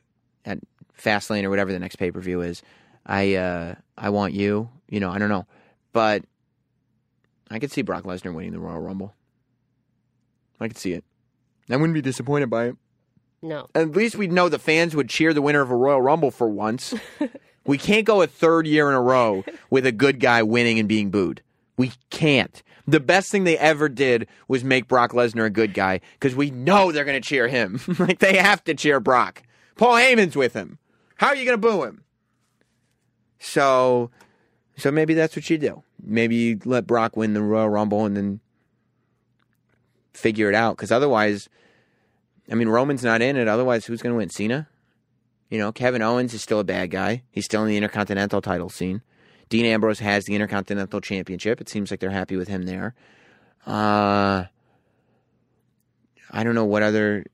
Speaker 2: at Fastlane or whatever the next pay per view is. I, uh, I want you. You know, I don't know, but I could see Brock Lesnar winning the Royal Rumble. I could see it. I wouldn't be disappointed by it.
Speaker 4: No.
Speaker 2: At least we'd know the fans would cheer the winner of a Royal Rumble for once. we can't go a third year in a row with a good guy winning and being booed. We can't. The best thing they ever did was make Brock Lesnar a good guy because we know they're going to cheer him. like they have to cheer Brock. Paul Heyman's with him. How are you going to boo him? So, so maybe that's what you do. Maybe you let Brock win the Royal Rumble and then figure it out. Because otherwise, I mean, Roman's not in it. Otherwise, who's going to win? Cena? You know, Kevin Owens is still a bad guy. He's still in the Intercontinental title scene. Dean Ambrose has the Intercontinental Championship. It seems like they're happy with him there. Uh, I don't know what other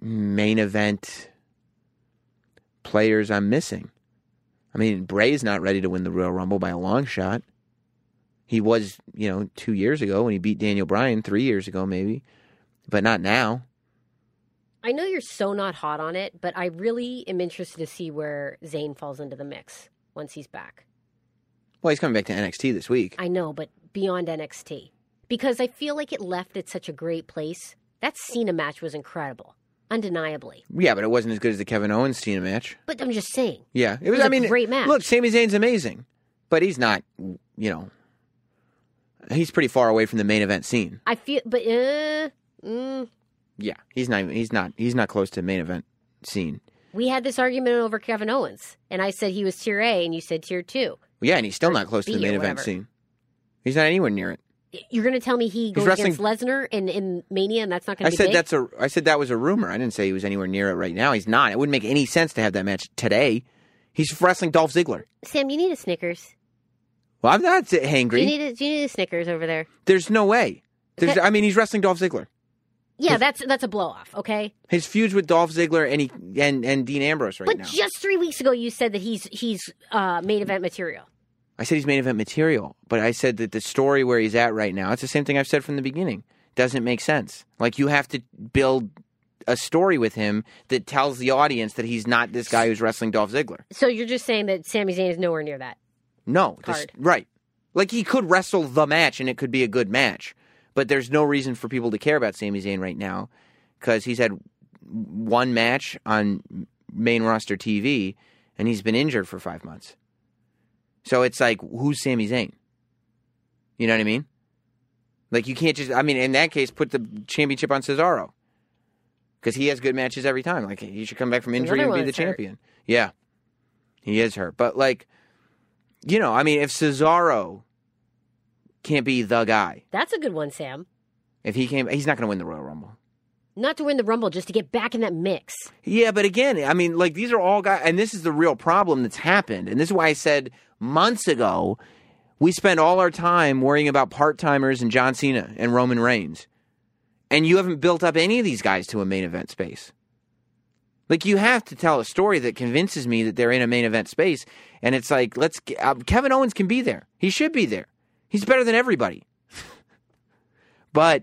Speaker 2: main event players I'm missing. I mean, Bray's not ready to win the Royal Rumble by a long shot. He was, you know, two years ago when he beat Daniel Bryan, three years ago maybe, but not now.
Speaker 4: I know you're so not hot on it, but I really am interested to see where Zayn falls into the mix once he's back.
Speaker 2: Well, he's coming back to NXT this week.
Speaker 4: I know, but beyond NXT. Because I feel like it left at such a great place. That Cena match was incredible, undeniably.
Speaker 2: Yeah, but it wasn't as good as the Kevin Owens Cena match.
Speaker 4: But I'm just saying.
Speaker 2: Yeah, it was.
Speaker 4: was
Speaker 2: I
Speaker 4: a
Speaker 2: mean,
Speaker 4: great match.
Speaker 2: Look, Sami Zayn's amazing, but he's not. You know, he's pretty far away from the main event scene.
Speaker 4: I feel, but uh, mm,
Speaker 2: Yeah, he's not. even- He's not. He's not close to main event scene.
Speaker 4: we had this argument over Kevin Owens, and I said he was tier A, and you said tier two.
Speaker 2: Yeah, and he's still not close to
Speaker 4: B
Speaker 2: the main
Speaker 4: or
Speaker 2: event
Speaker 4: whatever.
Speaker 2: scene. He's not anywhere near it.
Speaker 4: You're going to tell me he goes
Speaker 2: wrestling-
Speaker 4: against Lesnar in, in Mania, and that's not going
Speaker 2: I
Speaker 4: to be
Speaker 2: said
Speaker 4: big?
Speaker 2: that's a. I said that was a rumor. I didn't say he was anywhere near it right now. He's not. It wouldn't make any sense to have that match today. He's wrestling Dolph Ziggler.
Speaker 4: Sam, you need a Snickers.
Speaker 2: Well, I'm not
Speaker 4: you
Speaker 2: hangry.
Speaker 4: need a, you need a Snickers over there?
Speaker 2: There's no way. There's, I mean, he's wrestling Dolph Ziggler.
Speaker 4: Yeah, that's that's a blow off. Okay,
Speaker 2: His feuds with Dolph Ziggler and he and, and Dean Ambrose right
Speaker 4: but
Speaker 2: now.
Speaker 4: just three weeks ago, you said that he's he's uh, main event material.
Speaker 2: I said he's main event material, but I said that the story where he's at right now, it's the same thing I've said from the beginning. Doesn't make sense. Like you have to build a story with him that tells the audience that he's not this guy who's wrestling Dolph Ziggler.
Speaker 4: So you're just saying that Sami Zayn is nowhere near that.
Speaker 2: No, this-
Speaker 4: Card.
Speaker 2: right. Like he could wrestle the match and it could be a good match, but there's no reason for people to care about Sami Zayn right now because he's had one match on main roster TV and he's been injured for five months. So it's like, who's Sami Zayn? You know what I mean? Like you can't just. I mean, in that case, put the championship on Cesaro because he has good matches every time. Like he should come back from injury and be the
Speaker 4: hurt.
Speaker 2: champion. Yeah, he is hurt, but like, you know, I mean, if Cesaro can't be the guy,
Speaker 4: That's a good one, Sam.
Speaker 2: if he came, he's not going to win the Royal Rumble.
Speaker 4: Not to win the Rumble, just to get back in that mix.
Speaker 2: Yeah, but again, I mean, like these are all guys, and this is the real problem that's happened. And this is why I said months ago, we spend all our time worrying about part timers and John Cena and Roman Reigns, and you haven't built up any of these guys to a main event space. Like you have to tell a story that convinces me that they're in a main event space, and it's like let's. Uh, Kevin Owens can be there. He should be there. He's better than everybody. but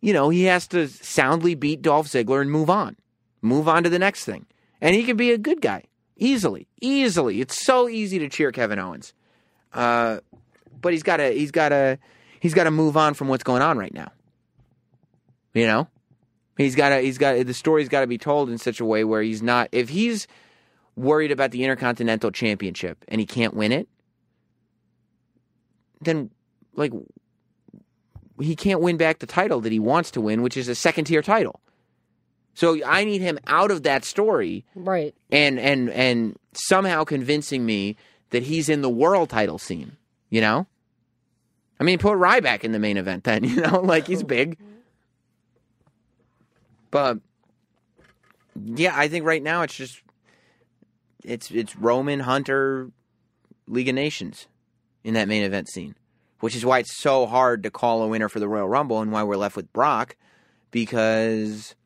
Speaker 2: you know, he has to soundly beat Dolph Ziggler and move on. Move on to the next thing. And he can be a good guy. Easily. Easily. It's so easy to cheer Kevin Owens. Uh, but he's gotta he's gotta he's gotta move on from what's going on right now. You know? He's gotta he's got the story's gotta be told in such a way where he's not if he's worried about the Intercontinental Championship and he can't win it, then like he can't win back the title that he wants to win, which is a second tier title. So I need him out of that story
Speaker 4: Right.
Speaker 2: and and and somehow convincing me that he's in the world title scene. You know, I mean, put Ryback in the main event then. You know, like he's big. But yeah, I think right now it's just it's it's Roman Hunter League of Nations in that main event scene, which is why it's so hard to call a winner for the Royal Rumble and why we're left with Brock because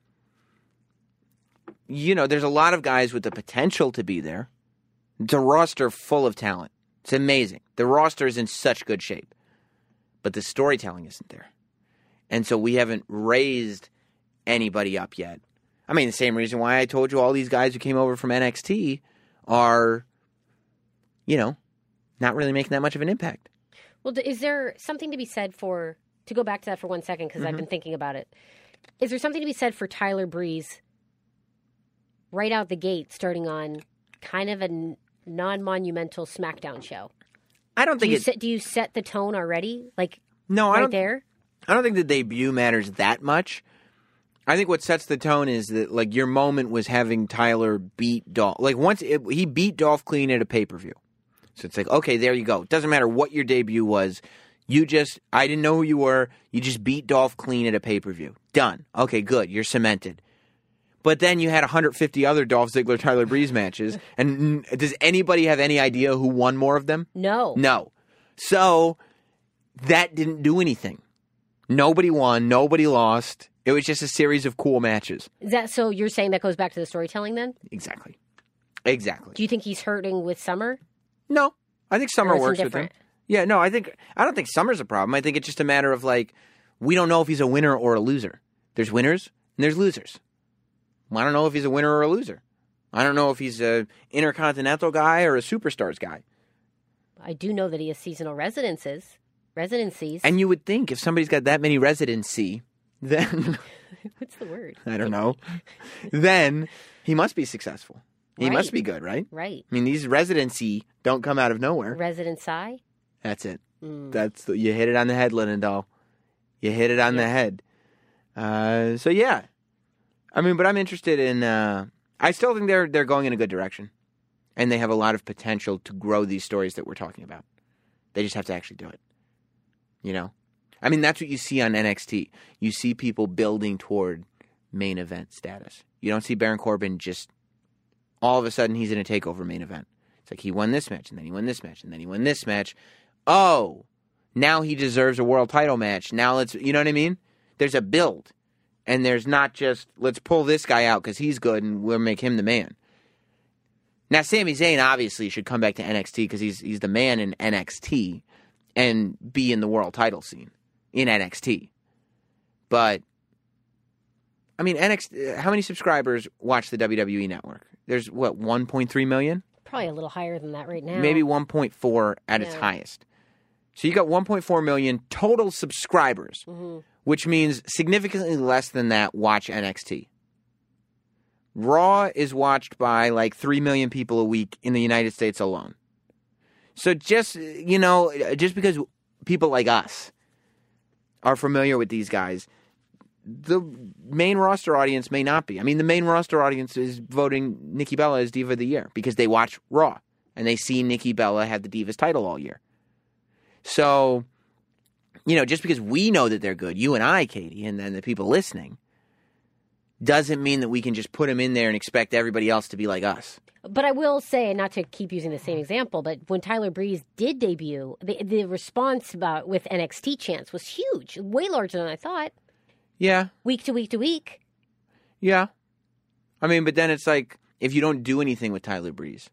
Speaker 2: you know, there's a lot of guys with the potential to be there. It's a roster full of talent. It's amazing. The roster is in such good shape, but the storytelling isn't there. And so we haven't raised anybody up yet. I mean, the same reason why I told you all these guys who came over from NXT are, you know, not really making that much of an impact.
Speaker 4: Well, is there something to be said for to go back to that for one second because I've
Speaker 2: Mm-hmm.
Speaker 4: been thinking about it. Is there something to be said for Tyler Breeze right out the gate, starting on kind of a non-monumental SmackDown show?
Speaker 2: I don't
Speaker 4: Do
Speaker 2: think
Speaker 4: you
Speaker 2: it.
Speaker 4: set, do you set the tone already, like
Speaker 2: no, I
Speaker 4: right
Speaker 2: don't.
Speaker 4: there?
Speaker 2: I don't think the debut matters that much. I think what sets the tone is that like your moment was having Tyler beat Dolph. Like once it, he beat Dolph clean at a pay per view, so it's like okay, there you go. Doesn't matter what your debut was. You just I didn't know who you were. You just beat Dolph clean at a pay per view. Done. Okay, good. You're cemented. But then you had 150 other Dolph Ziggler Tyler Breeze matches, and does anybody have any idea who won more of them?
Speaker 4: No.
Speaker 2: No. So that didn't do anything. Nobody won, nobody lost. It was just a series of cool matches.
Speaker 4: Is that so? You're saying that goes back to the storytelling then?
Speaker 2: Exactly. Exactly.
Speaker 4: Do you think he's hurting with Summer?
Speaker 2: No. I think Summer
Speaker 4: Or is he
Speaker 2: works with him. Yeah, no, I think I don't think Summer's a problem. I think it's just a matter of like we don't know if he's a winner or a loser. There's winners and there's losers. I don't know if he's a winner or a loser. I don't know if he's a intercontinental guy or a superstars guy.
Speaker 4: I do know that he has seasonal residences, residencies.
Speaker 2: And you would think if somebody's got that many residency, then
Speaker 4: What's the word?
Speaker 2: I don't know. then he must be successful. He
Speaker 4: Right.
Speaker 2: must be good, right?
Speaker 4: Right.
Speaker 2: I mean, these residency don't come out of nowhere.
Speaker 4: Residency.
Speaker 2: That's it.
Speaker 4: Mm.
Speaker 2: That's the, you hit it on the head, Linendoll. You hit it on the head. Uh, so yeah, I mean, but I'm interested in. Uh, I still think they're they're going in a good direction, and they have a lot of potential to grow these stories that we're talking about. They just have to actually do it. You know, I mean, that's what you see on NXT. You see people building toward main event status. You don't see Baron Corbin just all of a sudden he's in a takeover main event. It's like he won this match, and then he won this match, and then he won this match. Oh, now he deserves a world title match. Now let's, you know what I mean? There's a build, and there's not just let's pull this guy out because he's good and we'll make him the man. Now, Sami Zayn obviously should come back to NXT because he's he's the man in NXT and be in the world title scene in NXT. But I mean, NXT. How many subscribers watch the WWE network? There's what 1.3 million,
Speaker 4: Probably a little higher than that right now.
Speaker 2: maybe 1.4 at its highest. So you got 1.4 million total subscribers,
Speaker 4: Mm-hmm.
Speaker 2: which means significantly less than that watch NXT. Raw is watched by like 3 million people a week in the United States alone. So just, you know, just because people like us are familiar with these guys, the main roster audience may not be. I mean, the main roster audience is voting Nikki Bella as Diva of the Year because they watch Raw and they see Nikki Bella have the Divas title all year. So, you know, just because we know that they're good, you and I, Katie, and then the people listening, doesn't mean that we can just put them in there and expect everybody else to be like us.
Speaker 4: But I will say, not to keep using the same example, but when Tyler Breeze did debut, the, the response about with NXT chance was huge, way larger than I thought.
Speaker 2: Yeah,
Speaker 4: Week to week to week.
Speaker 2: yeah. I mean, but then it's like if you don't do anything with Tyler Breeze,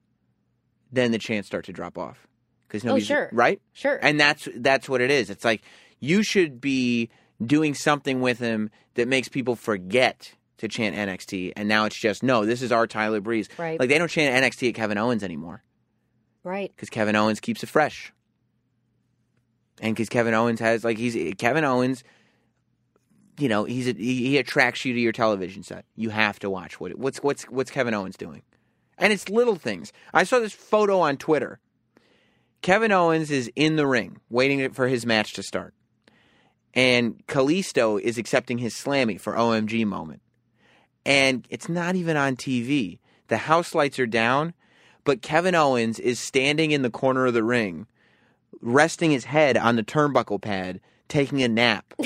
Speaker 2: then the chance start to drop off because oh, nobody's
Speaker 4: sure.
Speaker 2: right.
Speaker 4: Sure.
Speaker 2: And that's that's what it is. It's like you should be doing something with him that makes people forget to chant NXT, and now it's just no. This is our Tyler Breeze.
Speaker 4: Right.
Speaker 2: Like they don't chant NXT at Kevin Owens anymore
Speaker 4: right.
Speaker 2: because Kevin Owens keeps it fresh, and because Kevin Owens has like he's Kevin Owens. You know he's a, he, he attracts you to your television set. You have to watch what what's what's what's Kevin Owens doing, and it's little things. I saw this photo on Twitter. Kevin Owens is in the ring waiting for his match to start. And Kalisto is accepting his slammy for OMG moment. And it's not even on TV. The house lights are down, but Kevin Owens is standing in the corner of the ring, resting his head on the turnbuckle pad, taking a nap.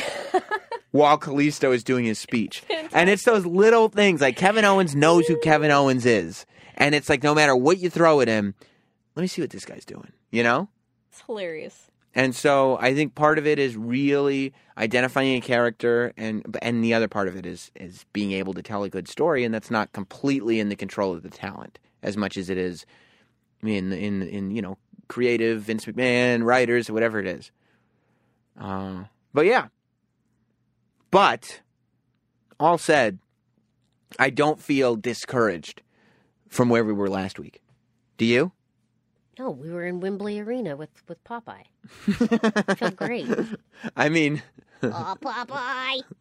Speaker 2: While Kalisto is doing his speech. And it's those little things like Kevin Owens knows who Kevin Owens is. And it's like no matter what you throw at him, let me see what this guy's doing, you know?
Speaker 4: It's hilarious.
Speaker 2: And so I think part of it is really identifying a character, and and the other part of it is is being able to tell a good story, and that's not completely in the control of the talent as much as it is in in in you know creative Vince McMahon writers whatever it is. Uh, but yeah, but all said, I don't feel discouraged from where we were last week. Do you?
Speaker 4: No, we were in Wembley Arena with, with Popeye. Felt great.
Speaker 2: I mean,
Speaker 4: oh, Popeye!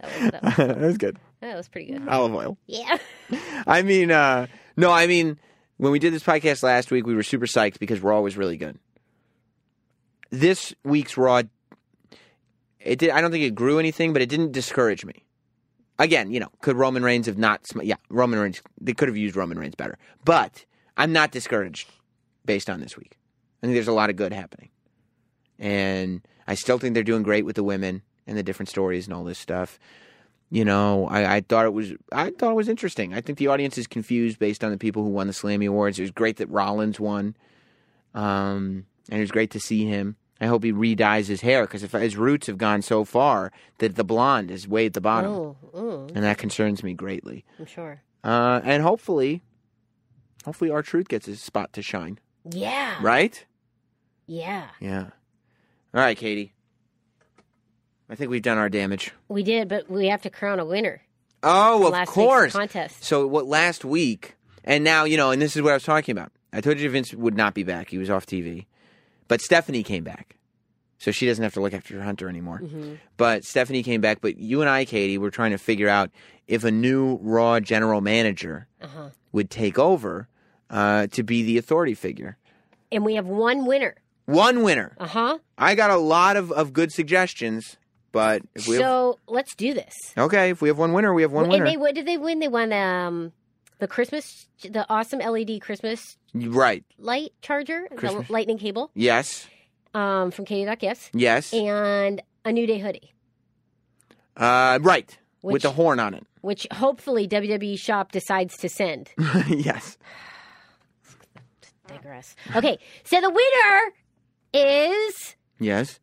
Speaker 4: That was, that, was,
Speaker 2: that was good.
Speaker 4: that was pretty good.
Speaker 2: Olive oil.
Speaker 4: Yeah.
Speaker 2: I mean, uh, no, I mean, when we did this podcast last week, we were super psyched because Raw was really good. This week's Raw, it did. I don't think it grew anything, but it didn't discourage me. Again, you know, could Roman Reigns have not? sm- Yeah, Roman Reigns. They could have used Roman Reigns better, but I'm not discouraged based on this week. I think there's a lot of good happening, and I still think they're doing great with the women and the different stories and all this stuff you know, I, I thought it was I thought it was interesting. I think the audience is confused based on the people who won the Slammy Awards. It was great that Rollins won, um, and it was great to see him. I hope he re-dyes his hair because if his roots have gone so far that the blonde is way at the bottom,
Speaker 4: Oh, mm,
Speaker 2: and that concerns me greatly.
Speaker 4: I'm sure.
Speaker 2: Uh, and hopefully, hopefully, R-Truth gets his spot to shine.
Speaker 4: Yeah.
Speaker 2: Right?
Speaker 4: Yeah.
Speaker 2: Yeah. All right, Katie. I think we've done our damage.
Speaker 4: We did, but we have to crown a winner.
Speaker 2: Oh, of course.
Speaker 4: contest.
Speaker 2: So what last week, and now you know, and this is what I was talking about. I told you Vince would not be back; he was off TV, but Stephanie came back, so she doesn't have to look after Hunter anymore.
Speaker 4: Mm-hmm.
Speaker 2: But Stephanie came back. But you and I, Katie, were trying to figure out if a new Raw general manager
Speaker 4: Uh-huh.
Speaker 2: would take over uh, to be the authority figure.
Speaker 4: And we have one winner.
Speaker 2: One winner.
Speaker 4: Uh huh.
Speaker 2: I got a lot of, of good suggestions, but if we have,
Speaker 4: So let's do this.
Speaker 2: okay, if we have one winner, we have one winner.
Speaker 4: and
Speaker 2: winner.
Speaker 4: they what did they win? They won um the Christmas, the awesome LED Christmas
Speaker 2: right?
Speaker 4: light charger,
Speaker 2: Christmas.
Speaker 4: the lightning cable.
Speaker 2: Yes.
Speaker 4: um, from Katie Gifts
Speaker 2: Yes.
Speaker 4: and a New Day hoodie,
Speaker 2: Uh, right.
Speaker 4: Which-
Speaker 2: With the horn on it.
Speaker 4: which hopefully WWE Shop decides to send.
Speaker 2: yes.
Speaker 4: Digress. Okay, so the winner is
Speaker 2: Yes.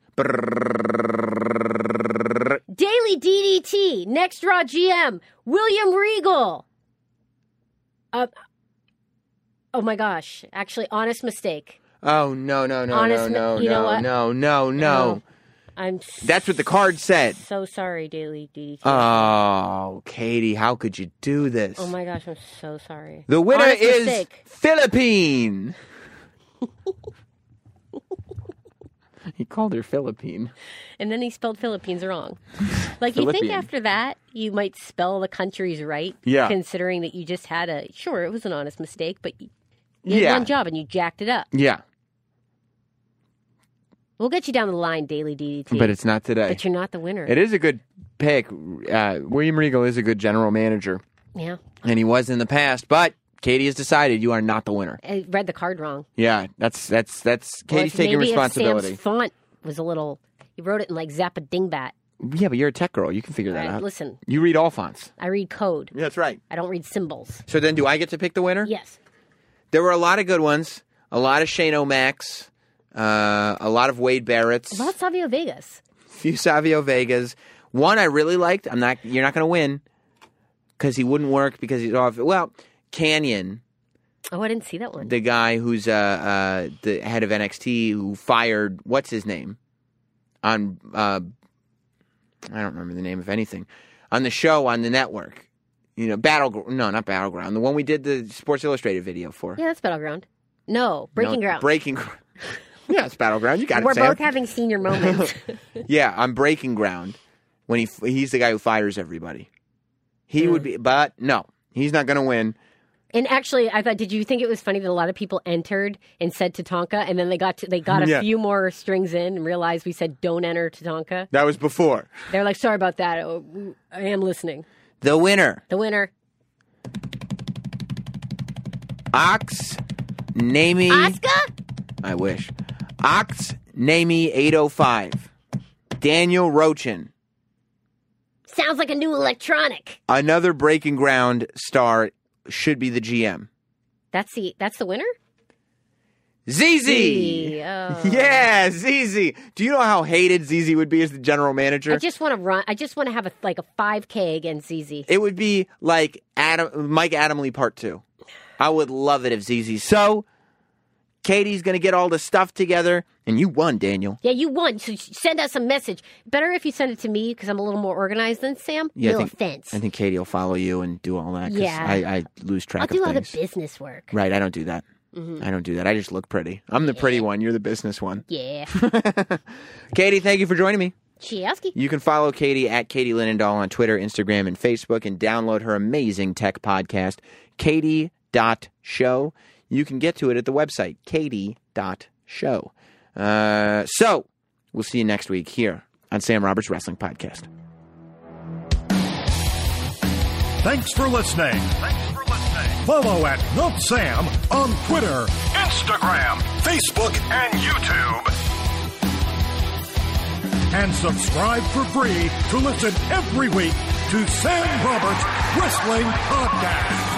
Speaker 4: Daily DDT, Next Draw GM, William Regal. Uh, oh my gosh, actually, honest mistake.
Speaker 2: Oh no no no
Speaker 4: Honest,
Speaker 2: no no
Speaker 4: you know
Speaker 2: no
Speaker 4: what?
Speaker 2: no no no.
Speaker 4: I'm
Speaker 2: That's what the card said.
Speaker 4: so sorry, Daily DDT.
Speaker 2: Oh, Katie, how could you do this?
Speaker 4: oh my gosh, I'm so sorry.
Speaker 2: the winner
Speaker 4: Honest
Speaker 2: is
Speaker 4: mistake.
Speaker 2: Philippine. he called her Philippine.
Speaker 4: And then he spelled Philippines wrong. Like you think after that you might spell the countries right,
Speaker 2: Yeah.
Speaker 4: Considering that you just had a sure, it was an honest mistake, but you you had
Speaker 2: Yeah.
Speaker 4: one job and you jacked it up.
Speaker 2: Yeah,
Speaker 4: We'll get you down the line, Daily DDT.
Speaker 2: but it's not today.
Speaker 4: but you're not the winner.
Speaker 2: It is a good pick. Uh, William Regal is a good general manager,
Speaker 4: yeah,
Speaker 2: and he was in the past. But Katie has decided you are not the winner.
Speaker 4: I read the card wrong.
Speaker 2: Yeah, that's that's that's
Speaker 4: Or
Speaker 2: Katie's
Speaker 4: if-
Speaker 2: taking
Speaker 4: maybe if
Speaker 2: responsibility.
Speaker 4: Sam's font was a little. He wrote it in like Zapf Dingbat.
Speaker 2: Yeah, but you're a tech girl. You can figure that
Speaker 4: All right,
Speaker 2: out.
Speaker 4: listen,
Speaker 2: You read all fonts.
Speaker 4: I read code.
Speaker 2: Yeah, that's right.
Speaker 4: I don't read symbols.
Speaker 2: So then, do I get to pick the winner?
Speaker 4: Yes.
Speaker 2: There were a lot of good ones. A lot of Shane O'Macs. Uh, a lot of Wade Barrett's.
Speaker 4: What about Savio Vegas?
Speaker 2: few Savio Vegas. One I really liked. I'm not. You're not going to win because he wouldn't work because he's off. Well, Canyon,
Speaker 4: Oh, I didn't see that one.
Speaker 2: the guy who's uh, uh, the head of NXT who fired what's his name on. Uh, I don't remember the name of anything on the show on the network. You know, battle. No, not battleground. The one we did the Sports Illustrated video for.
Speaker 4: yeah, that's Battleground. No, Breaking
Speaker 2: No,
Speaker 4: Ground.
Speaker 2: Breaking. Yeah, it's battleground. You got
Speaker 4: We're
Speaker 2: it, Sam.
Speaker 4: both having senior moments.
Speaker 2: Yeah, on Breaking Ground, when he he's the guy who fires everybody. He would be, but no, he's not going to win.
Speaker 4: And actually, I thought, did you think it was funny that a lot of people entered and said Tatanka, and then they got to, they got a
Speaker 2: Yeah.
Speaker 4: few more strings in and realized we said don't enter Tatanka.
Speaker 2: That was before
Speaker 4: They're like, sorry about that. Oh, I am listening.
Speaker 2: the winner,
Speaker 4: The winner,
Speaker 2: Ox Namey.
Speaker 4: Asuka.
Speaker 2: I wish Ox Namey eight oh five. Daniel Rochin,
Speaker 4: Sounds like a new electronic.
Speaker 2: another Breaking Ground star, should be the GM.
Speaker 4: That's the that's the winner.
Speaker 2: ZZ.
Speaker 4: Oh.
Speaker 2: Yeah, ZZ. Do you know how hated ZZ would be as the general manager?
Speaker 4: I just want to run. I just want to have a like a five k against ZZ.
Speaker 2: It would be like Adam, Mike Adamle Part Two. I would love it if ZZ. So, Katie's gonna get all the stuff together, and you won, Daniel.
Speaker 4: Yeah, you won. So send us a message. Better if you send it to me because I'm a little more organized than Sam.
Speaker 2: Yeah, I
Speaker 4: no
Speaker 2: think-
Speaker 4: offense.
Speaker 2: I think Katie will follow you and do all that.
Speaker 4: Yeah.
Speaker 2: I, I lose track
Speaker 4: I'll do all the business work.
Speaker 2: right, I don't do that.
Speaker 4: Mm-hmm.
Speaker 2: I don't do that. I just look pretty. I'm the pretty one. You're the business one.
Speaker 4: Yeah.
Speaker 2: Katie, thank you for joining me.
Speaker 4: Chioski.
Speaker 2: You can follow Katie at Katie Linendoll on Twitter, Instagram, and Facebook, and download her amazing tech podcast, Katie.show. You can get to it at the website, Katie.show. Uh, so, we'll see you next week here on Sam Roberts Wrestling Podcast.
Speaker 1: Thanks for listening. Thanks for listening. Follow at Not Sam on Twitter, Instagram, Facebook, and YouTube. And subscribe for free to listen every week to Sam Roberts Wrestling Podcast.